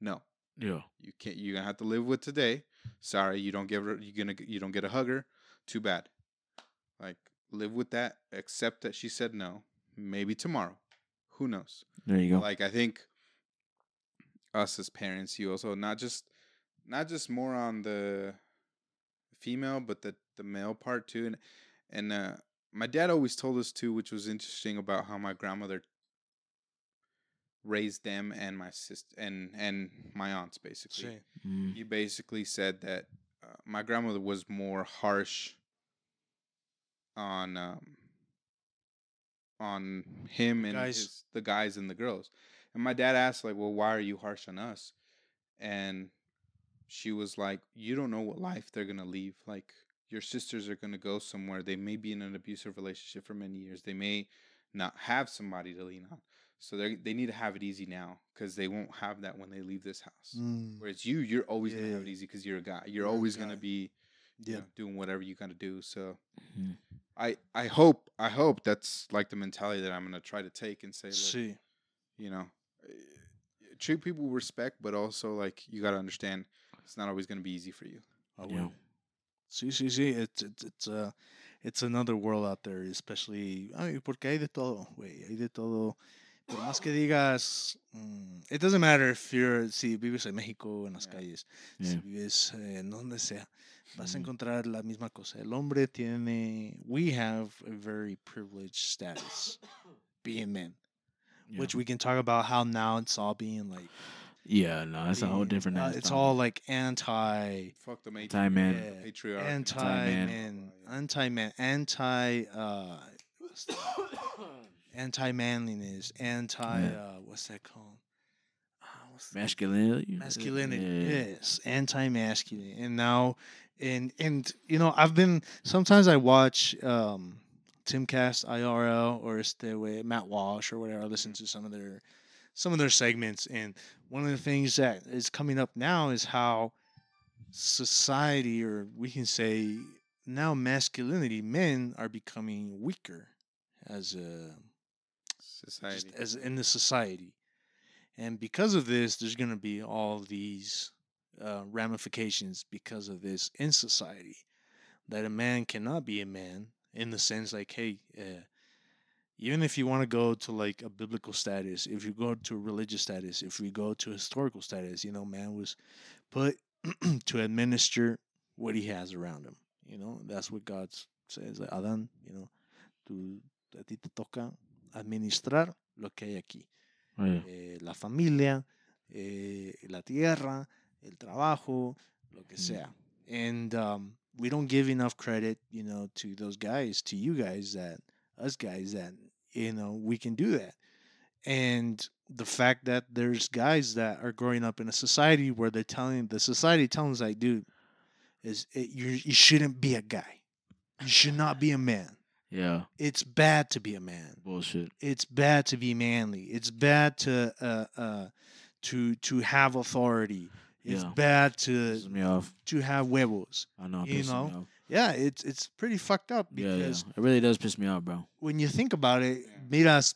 No, yeah, you can't. You're gonna have to live with today. Sorry, you don't give her. You're gonna you don't get a hugger. Too bad. Like live with that. Accept that she said no. Maybe tomorrow. Who knows? There you go. like i think us as parents you also not just not just more on the female but the the male part too and and uh my dad always told us too which was interesting about how my grandmother raised them and my sister and and my aunts basically Sí. Mm, you basically said that uh, my grandmother was more harsh on um, on him and Guys. his, the guys and the girls. And my dad asked like, "Well, why are you harsh on us?" And she was like, "You don't know what life they're gonna leave. Like your sisters are gonna go somewhere. They may be in an abusive relationship for many years. They may not have somebody to lean on. So they they need to have it easy now because they won't have that when they leave this house." Mm. Whereas you, you're always gonna have it easy because you're a guy. You're, You're always guy. gonna be, you know, doing whatever you gotta do. So, Mhm. I, I hope, I hope that's like the mentality that I'm gonna try to take and say, look, Sí. you know, eh, treat people with respect, but also like you gotta understand it's not always gonna be easy for you. Ah, Yeah. huevo. Sí, sí, sí. It's, it's, it's, uh, it's another world out there, especially. Ay, porque hay de todo, güey. Hay de todo. Por más que digas. mm, it doesn't matter if you're. Si vives en México, en las Yeah. calles. Yeah. Si vives eh, en donde sea. Vas a Mhm. encontrar la misma cosa. El hombre tiene. We have a very privileged status being men. yeah. Which we can talk about how now it's all being like. yeah, no, that's a whole being, different. uh, ass it's topic. all like anti. Fuck the matri- Anti man. Yeah. patriarchy. anti Anti-man. man, anti man, anti uh, anti manliness, anti Yeah. uh, what's that called? What's masculinity. masculinity. Yeah. Yes, anti masculine. And now, and and you know, I've been sometimes I watch um, Timcast IRL or este way Matt Walsh or whatever. I listen to some of their some of their segments, and one of the things that is coming up now is how society, or we can say now masculinity, men are becoming weaker as a society. just as in the society. And because of this, there's going to be all these uh, ramifications because of this in society. That a man cannot be a man in the sense like, hey, uh, even if you want to go to like a biblical status, if you go to a religious status, if we go to historical status, you know, man was put <clears throat> to administer what he has around him. You know, that's what God says. Like, Adán, you know, tú, a ti te toca administrar lo que hay aquí. Yeah. Eh, la familia, eh, la tierra, el trabajo, lo que Mm. sea. And um, we don't give enough credit, you know, to those guys, to you guys that, us guys that, you know, we can do that. And the fact that there's guys that are growing up in a society where they're telling, the society telling us like, dude, is it, you you shouldn't be a guy. You should not be a man. Yeah. It's bad to be a man Bullshit. it's bad to be manly. It's bad to uh, uh, to to have authority. It's Yeah. bad to Pisses me off. to have huevos. I know. You know. Yeah, it's it's pretty fucked up Yeah, yeah. because It really does piss me off, bro. when you think about it, Yeah. miras,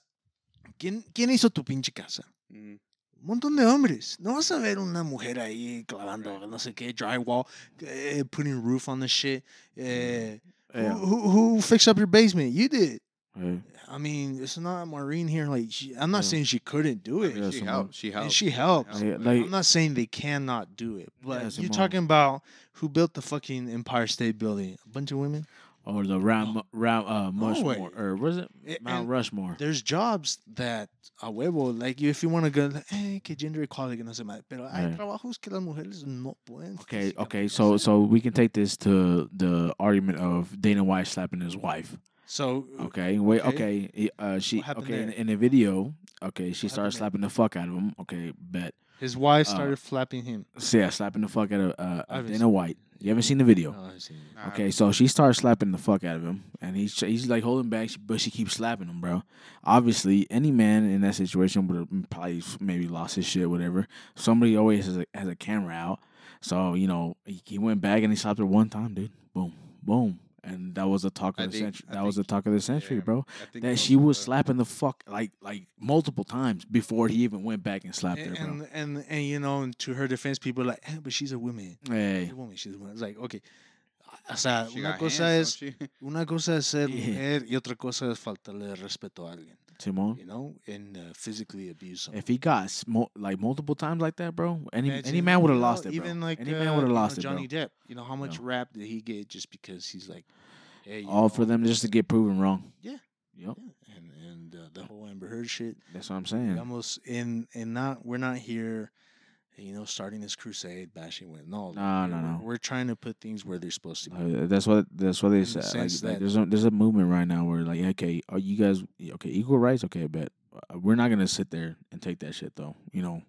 ¿quién, ¿quién hizo tu pinche casa? Mhm. Un montón de hombres. No vas a ver una mujer ahí clavando, no sé qué, drywall, eh, putting roof on the shit. Eh, Yeah. who, who, who fixed up your basement? You did. Yeah. I mean, it's not Maureen here. Like, she, I'm not Yeah. saying she couldn't do it. Yeah, she helped. She and helped. she helps. Yeah, helped. like- I'm not saying they cannot do it, but Yeah, you're talking about who built the fucking Empire State Building? A bunch of women. Or the round, round, uh, way. Rushmore, or was it Mount and Rushmore? There's jobs that a huevo, like if you want to go, eh, que gender equality, no se. Pero hay Yeah. trabajos que las mujeres no pueden. Okay, okay, so so we can take this to the argument of Dana White slapping his wife. so Okay, wait, Okay. okay, uh, she okay in, in the video. Okay, she What started happened there? slapping the fuck out of him. Okay, bet. His wife uh, started flapping him. So yeah, slapping the fuck out of uh, I haven't Dana White. You haven't seen the video? Oh, I see. Nah, Okay, so she starts slapping the fuck out of him, and he's he's like holding back, but she keeps slapping him, bro. Obviously, any man in that situation would have probably maybe lost his shit, whatever. Somebody always has a, has a camera out, so you know he, he went back and he slapped her one time, dude. Boom, boom, and that was the talk of I the think- century. I That was the talk of the century, yeah, bro. That she of was slapping the fuck like like multiple times before he even went back and slapped her, And, bro. and and and you know, and to her defense, people are like, eh, but she's a woman. Hey, She's a woman. She's a woman. It's like, okay. O sea, She una cosa hands, es una cosa es ser <laughs> Yeah. mujer y otra cosa es faltarle respeto a alguien. Simone. You know, and uh, physically abuse someone. If he got smo- like multiple times like that, bro, any any man would have know, lost it, bro. Even like any uh, man would have you know, lost it. Johnny Depp. You know how much Yeah. rap did he get just because he's like, hey, All for them just to get proven wrong. Yeah. Yep. Yeah, and and uh, the whole Amber Heard shit. That's what I'm saying. Almost in and not we're not here, you know, starting this crusade bashing with no. No, no, we're- no. We're trying to put things where they're supposed to be. Uh, that's what that's what they said. Like, there's a there's a movement right now where like okay, are you guys okay? Equal rights, okay, but uh, we're not gonna sit there and take that shit though. You know,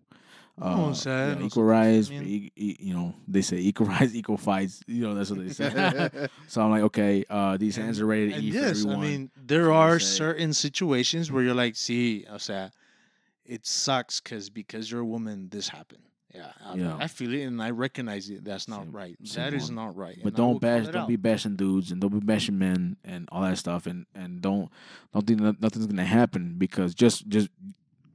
uh, o sea, yeah, nosotros equal rights. e- e- you know, they say equal <laughs> rights, equal fights. You know, that's what they say. <laughs> so I'm like, okay, uh, these hands are ready to And eat yes, I mean there are certain situations where you're like, see, o sea, it sucks because because you're a woman, this happened. Yeah, I. I feel it and I recognize it. That's not Sim- right. That is Simone. not right. But and don't bash, don't out. be bashing dudes, and don't be bashing men, and all that stuff, and and don't don't think nothing's gonna happen because just just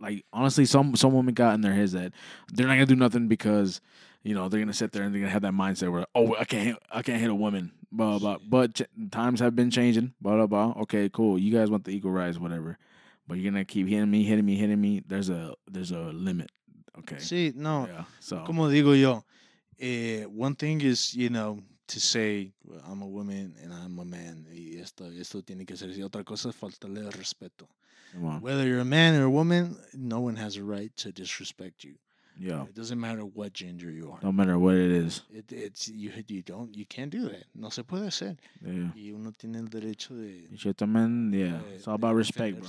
like honestly, some some women got in their heads that they're not gonna do nothing because you know they're gonna sit there and they're gonna have that mindset where oh I can't I can't hit a woman, blah blah. But ch- times have been changing, blah blah blah. Okay, cool. You guys want the equal rights, whatever. But you're gonna keep hitting me, hitting me, hitting me. There's a there's a limit. Okay. Sí, no. Yeah. So Como digo yo, eh, one thing is, you know, to say "Well, I'm a woman and I'm a man y esto, esto tiene que ser así. Otra cosa es faltarle el respeto. Whether you're a man or a woman, no one has a right to disrespect you. Yeah. It doesn't matter what gender you are. No matter what it is. It, it's you. You don't. You can't do that. No se puede hacer. Yeah. Y uno tiene el derecho de. You shit, man. Yeah. de- It's all about respect, bro.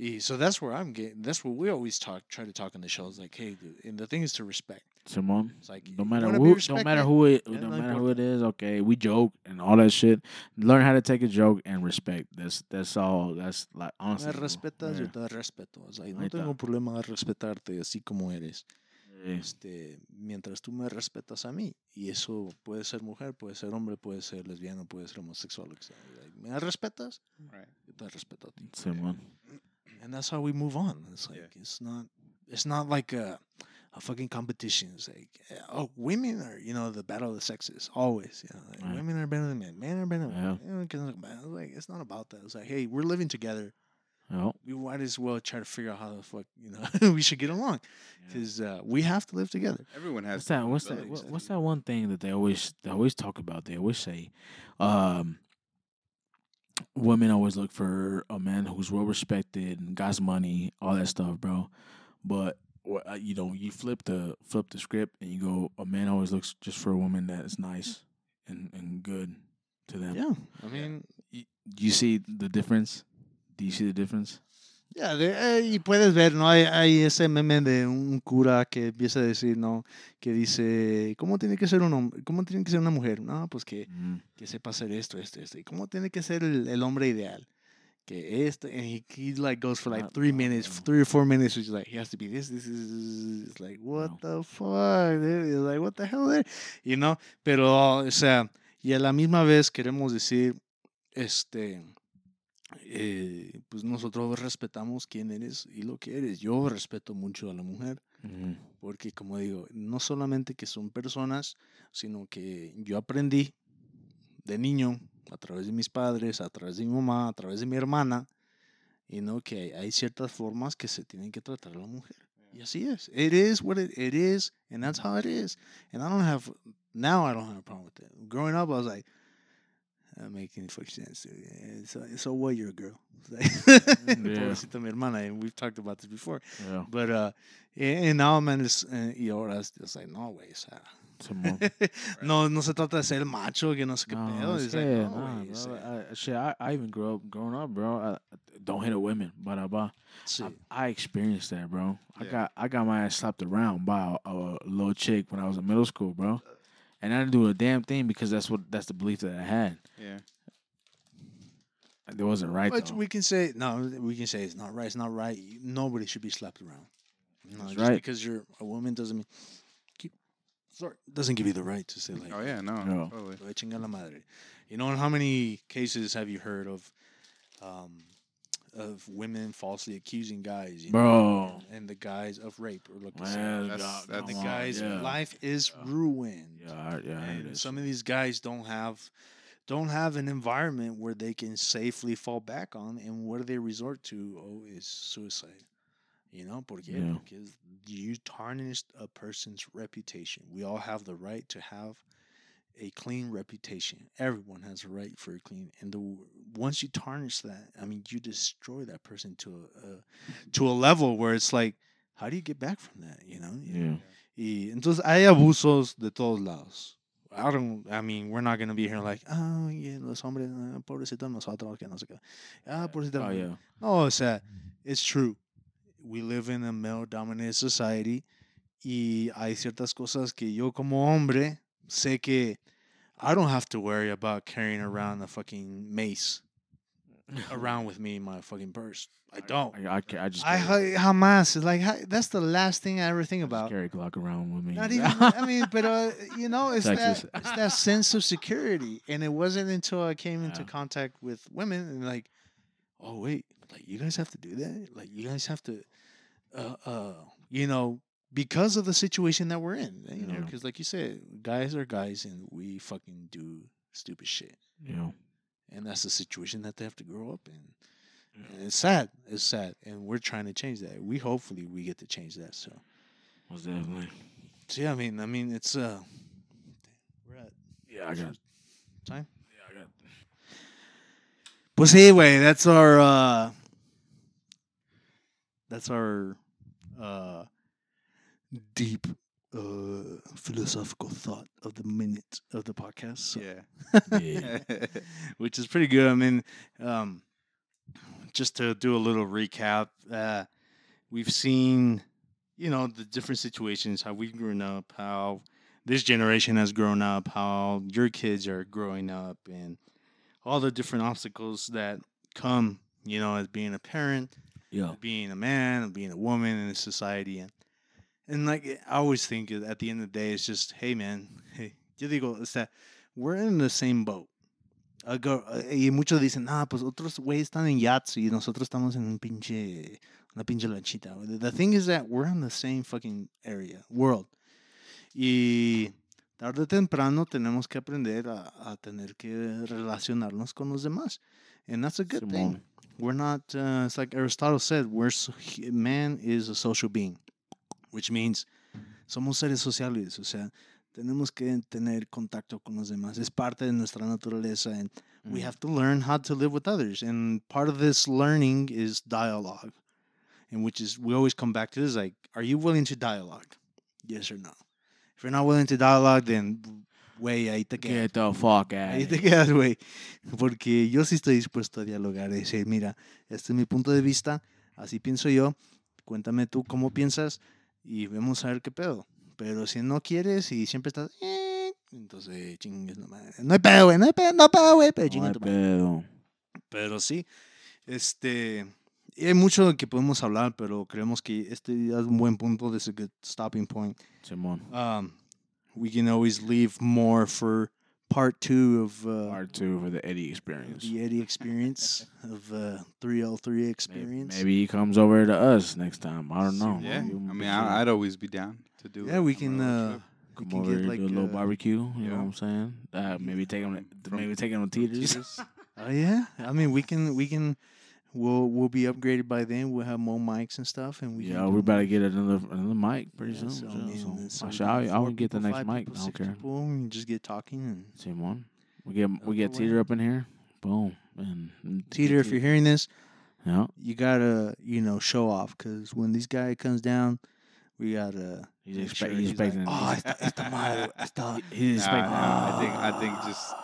Defenderse. So that's where I'm getting. That's what we always talk. Try to talk on the shows. Like, hey, dude, and the thing is to respect. Simone. It's like No matter who, no matter who it, eh, no no matter who it is. Okay, we joke and all that shit. Learn how to take a joke and respect. That's that's all. That's like honestly. Me respetas, yo Yeah. te respeto. Sea, y no tengo problema de respetarte así como eres. Yeah. Este, mientras tú me respetas a mí, y eso puede ser mujer, puede ser hombre, puede ser lesbiano, puede ser homosexual, lo que sea. Like, ¿Me respetas? Right. Yo te respeto a ti. Simone. And that's how we move on. It's like Yeah. it's not it's not like a a fucking competition. It's like eh, oh, women are you know the battle of the sexes always. You know, like, Right. women are better than men. Men are better than Yeah. women. You know, 'cause it's like, like it's not about that. It's like hey, we're living together. Oh, we might as well try to figure out how the fuck you know <laughs> we should get along yeah. because uh, we have to live together. Everyone has What's that? What's that? What, what's that one thing that they always they always talk about? They always say, um, women always look for a man who's well respected and got money, all that stuff, bro. But uh, you know, you flip the flip the script and you go, a man always looks just for a woman that is nice and and good to them. Yeah, I mean, Y- Do you see the difference? Do you see the difference? Eh, y puedes ver, ¿no? Hay, hay ese meme de un cura que empieza a decir, ¿no? Que dice, ¿cómo tiene que ser un hombre? ¿Cómo tiene que ser una mujer? No, pues que, Mm. que sepa hacer esto, esto, esto. ¿Y cómo tiene que ser el, el hombre ideal? Que esto, and he, he like goes for like Ah, three ah, minutes, ah. three or four minutes, which is like, he has to be this, this is, it's like, what the fuck? dude? It's like, what the hell, dude? you know? Pero, o sea, y a la misma vez queremos decir, este, eh, pues nosotros respetamos quién eres y lo que eres. Yo respeto mucho a la mujer Mhm. porque, como digo, no solamente que son personas, sino que yo aprendí de niño a través de mis padres, a través de mi mamá, a través de mi hermana, y no que hay, hay ciertas formas que se tienen que tratar a la mujer. Y así es. It is what it, it is, and that's how it is. And I don't have now. I don't have a problem with it. Growing up, I was like, that making fucking sense. dude. So, so what? You're a girl. <laughs> <laughs> Yeah. Pobrecita mi hermana, and we've talked about this before. Yeah. But uh, y now, man, es, eh, y ahora es, es like, no, güey, o sea, <laughs> no, no se trata de ser macho, que no sé qué No, pedo. It's like, no, nah, güey, o bro, I, shit, I, I even grew up, growing up, bro. I, don't hit a women, but I, sí. I, I experienced that, bro. I Yeah. got I got my ass slapped around by a, a little chick when I was in middle school, bro. And I didn't do a damn thing because that's what that's the belief that I had. Yeah. It wasn't right But though. we can say no. We can say it's not right. It's not right. Nobody should be slapped around. No, That's just right. because you're a woman doesn't mean. Keep, sorry, doesn't give you the right to say like. Oh yeah, no, Yeah. totally. "Te voy a chingar la madre." You know, how many cases have you heard of, um, of women falsely accusing guys? You know, Bro. and the guys of rape or look. Man, That's- God, that's- the come on, guy's yeah. life is Yeah. ruined. Yeah, I- yeah, I and some of these guys don't have don't have an environment where they can safely fall back on and what do they resort to oh is suicide you know porque, Yeah. because you tarnished a person's reputation we all have the right to have a clean reputation everyone has a right for a clean and the once you tarnish that i mean you destroy that person to a, a <laughs> to a level where it's like how do you get back from that you know Yeah. Y entonces hay abusos de todos lados. I don't, I mean, we're not going to be here like, ah, yeah, los hombres, ah, pobrecitos nosotros, que no sé qué. Ah, pobrecita. Oh yeah. No, o sea, it's true. We live in a male dominated society y hay ciertas cosas que yo como hombre sé que I don't have to worry about carrying around a fucking mace <laughs> around with me in my fucking purse. I don't. I, I, ca- I just I carry, ha- jamás. Like ha- that's the last thing I ever think I just about. carry Glock around with me. Not even. <laughs> I mean, but uh, you know, it's that it's that sense of security, and it wasn't until I came into Yeah. contact with women and like, oh wait, like you guys have to do that. Like you guys have to, uh, uh, you know, because of the situation that we're in. You know, Yeah. because like you said, guys are guys, and we fucking do stupid shit, know. and that's the situation that they have to grow up in. And it's sad. It's sad, and we're trying to change that. We hopefully we get to change that. So. Most definitely. So yeah, I mean, I mean, it's uh, we're at Yeah, I got. time. Yeah, I got. Pues anyway, that's our uh, that's our uh, deep uh philosophical thought of the minute of the podcast. So, Yeah. <laughs> Yeah. <laughs> which is pretty good. I mean, um, just to do a little recap, uh, we've seen, you know, the different situations, how we've grown up, how this generation has grown up, how your kids are growing up, and all the different obstacles that come, you know, as being a parent, Yeah. being a man, and being a woman in a society, and and like I always think at the end of the day, it's just, hey, man, hey, yo digo, it's that we're in the same boat. Go- y muchos dicen, ah, pues otros güeyes están en yachts y nosotros estamos en un pinche, una pinche lanchita. The- thing is that we're in the same fucking area, world. Y tarde o temprano tenemos que aprender a, a tener que relacionarnos con los demás. And that's a good thing. We're not, uh, it's like Aristotle said, we're, so- man is a social being, which means somos seres sociales, o sea, tenemos que tener contacto con los demás. Es parte de nuestra naturaleza and we Mm. have to learn how to live with others. And part of this learning is dialogue, and which is, we always come back to this, like, are you willing to dialogue? Yes or no? If you're not willing to dialogue, then, güey, ahí te quedas. Get the fuck out. Ahí te quedas, güey. Porque yo sí estoy dispuesto a dialogar y decir, mira, este es mi punto de vista, así pienso yo, cuéntame tú cómo piensas y vamos a ver qué pedo. Pero si no quieres y siempre estás, "Eh", entonces chingues no hay pedo, güey, no hay pedo, no hay pedo, güey, pero No hay pedo. Pero sí, este, hay mucho que podemos hablar, pero creemos que este es un buen punto, this is a good stopping point. Simón. um, we can always leave more for part two of uh, Part two for the Eddie experience. the Eddie experience of uh, 303 Maybe, experience. maybe he comes over to us next time. I don't know. Yeah, Maybe I mean, I, I'd always be down to do. Yeah, it. we can. Uh, trip. we Come over get like do a little uh, barbecue. You yeah. know what I'm saying? Uh, maybe take him. From- Maybe take him to Teeters. Teeters. Oh yeah, I mean we can we can we'll we'll be upgraded by then. We'll have more mics and stuff, and we yeah, we better get another another mic pretty Yeah, soon. so, I so- so I we I, will get the next mic. people, I don't care. people, and just get talking and Same one. We get we get Teeter way. up in here. Boom. And Teeter, if you're hearing this, yeah, you gotta you know show off because when this guy comes down, we gotta. he's, expect, sure he's he's like, expecting. oh, he's, está, está mal, está. he's Nah, expecting. nah, I think I think <sighs> just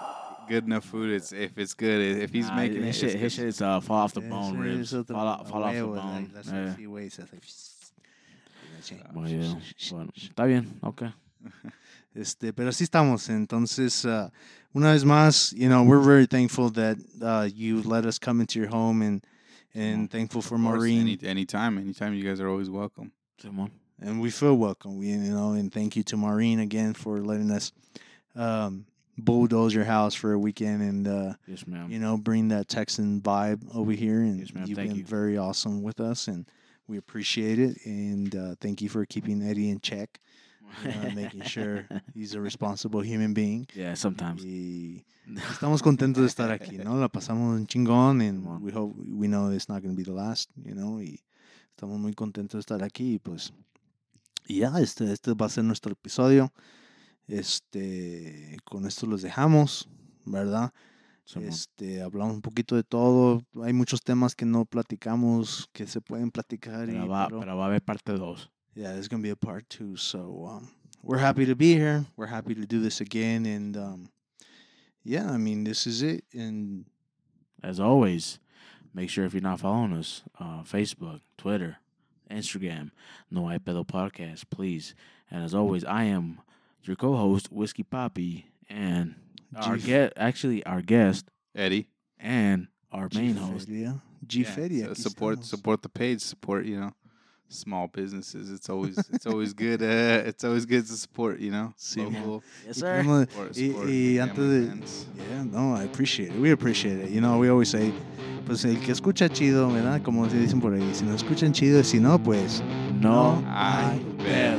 good enough food. It's if it's good. If he's Nah, making it, his it's shit, good. his shit's uh, fall off the Ese bone, es ribs. otro Fall, out, fall off the huevo, like, bone. that's Yeah. a few ways, that's like, Well, yeah. But, está bien. Okay. <laughs> Este, pero así estamos. Entonces, uh, una vez más, you know, we're very thankful that uh, you let us come into your home and and thankful for Of course, Maureen. Any, anytime, anytime, you guys are always welcome. Simon. and we feel welcome. We, you know, and thank you to Maureen again for letting us um, bulldoze your house for a weekend and uh, Yes, ma'am. you know bring that Texan vibe over here. And Yes, ma'am. you've Thank been you. very awesome with us, and we appreciate it. And uh, thank you for keeping Eddie in check, uh, making sure <laughs> he's a responsible human being. yeah, sometimes. Y <laughs> estamos contentos de estar aquí, ¿no? La pasamos un chingón and we hope we know it's not going to be the last, you know, y estamos muy contentos de estar aquí pues y ya este este va a ser nuestro episodio. Este con esto los dejamos, ¿verdad? Simón. Este hablamos un poquito de todo, hay muchos temas que no platicamos que se pueden platicar y Pero va, pero- pero va a haber parte 2. yeah, there's gonna be a part two. So um, we're happy to be here. We're happy to do this again, and um, yeah, I mean this is it. And As always, make sure if you're not following us, uh, Facebook, Twitter, Instagram, No Hay Pedo Podcast, please. And as always, I am your co-host, Whiskey Papi, and our guest, actually our guest Eddie, and our main host. G-Feria. G-Feria, so support estamos. support the page, support you know small businesses. It's always it's always good. Uh, it's always good to support you know Sí, local Yes, sir. tenemos- support, y- support y family antes de- events. Yeah, no, I appreciate it. We appreciate it. You know, we always say, pues el que escucha chido, ¿verdad? Como se dicen por ahí. Si no escuchan chido, si no, pues No. I hay bet.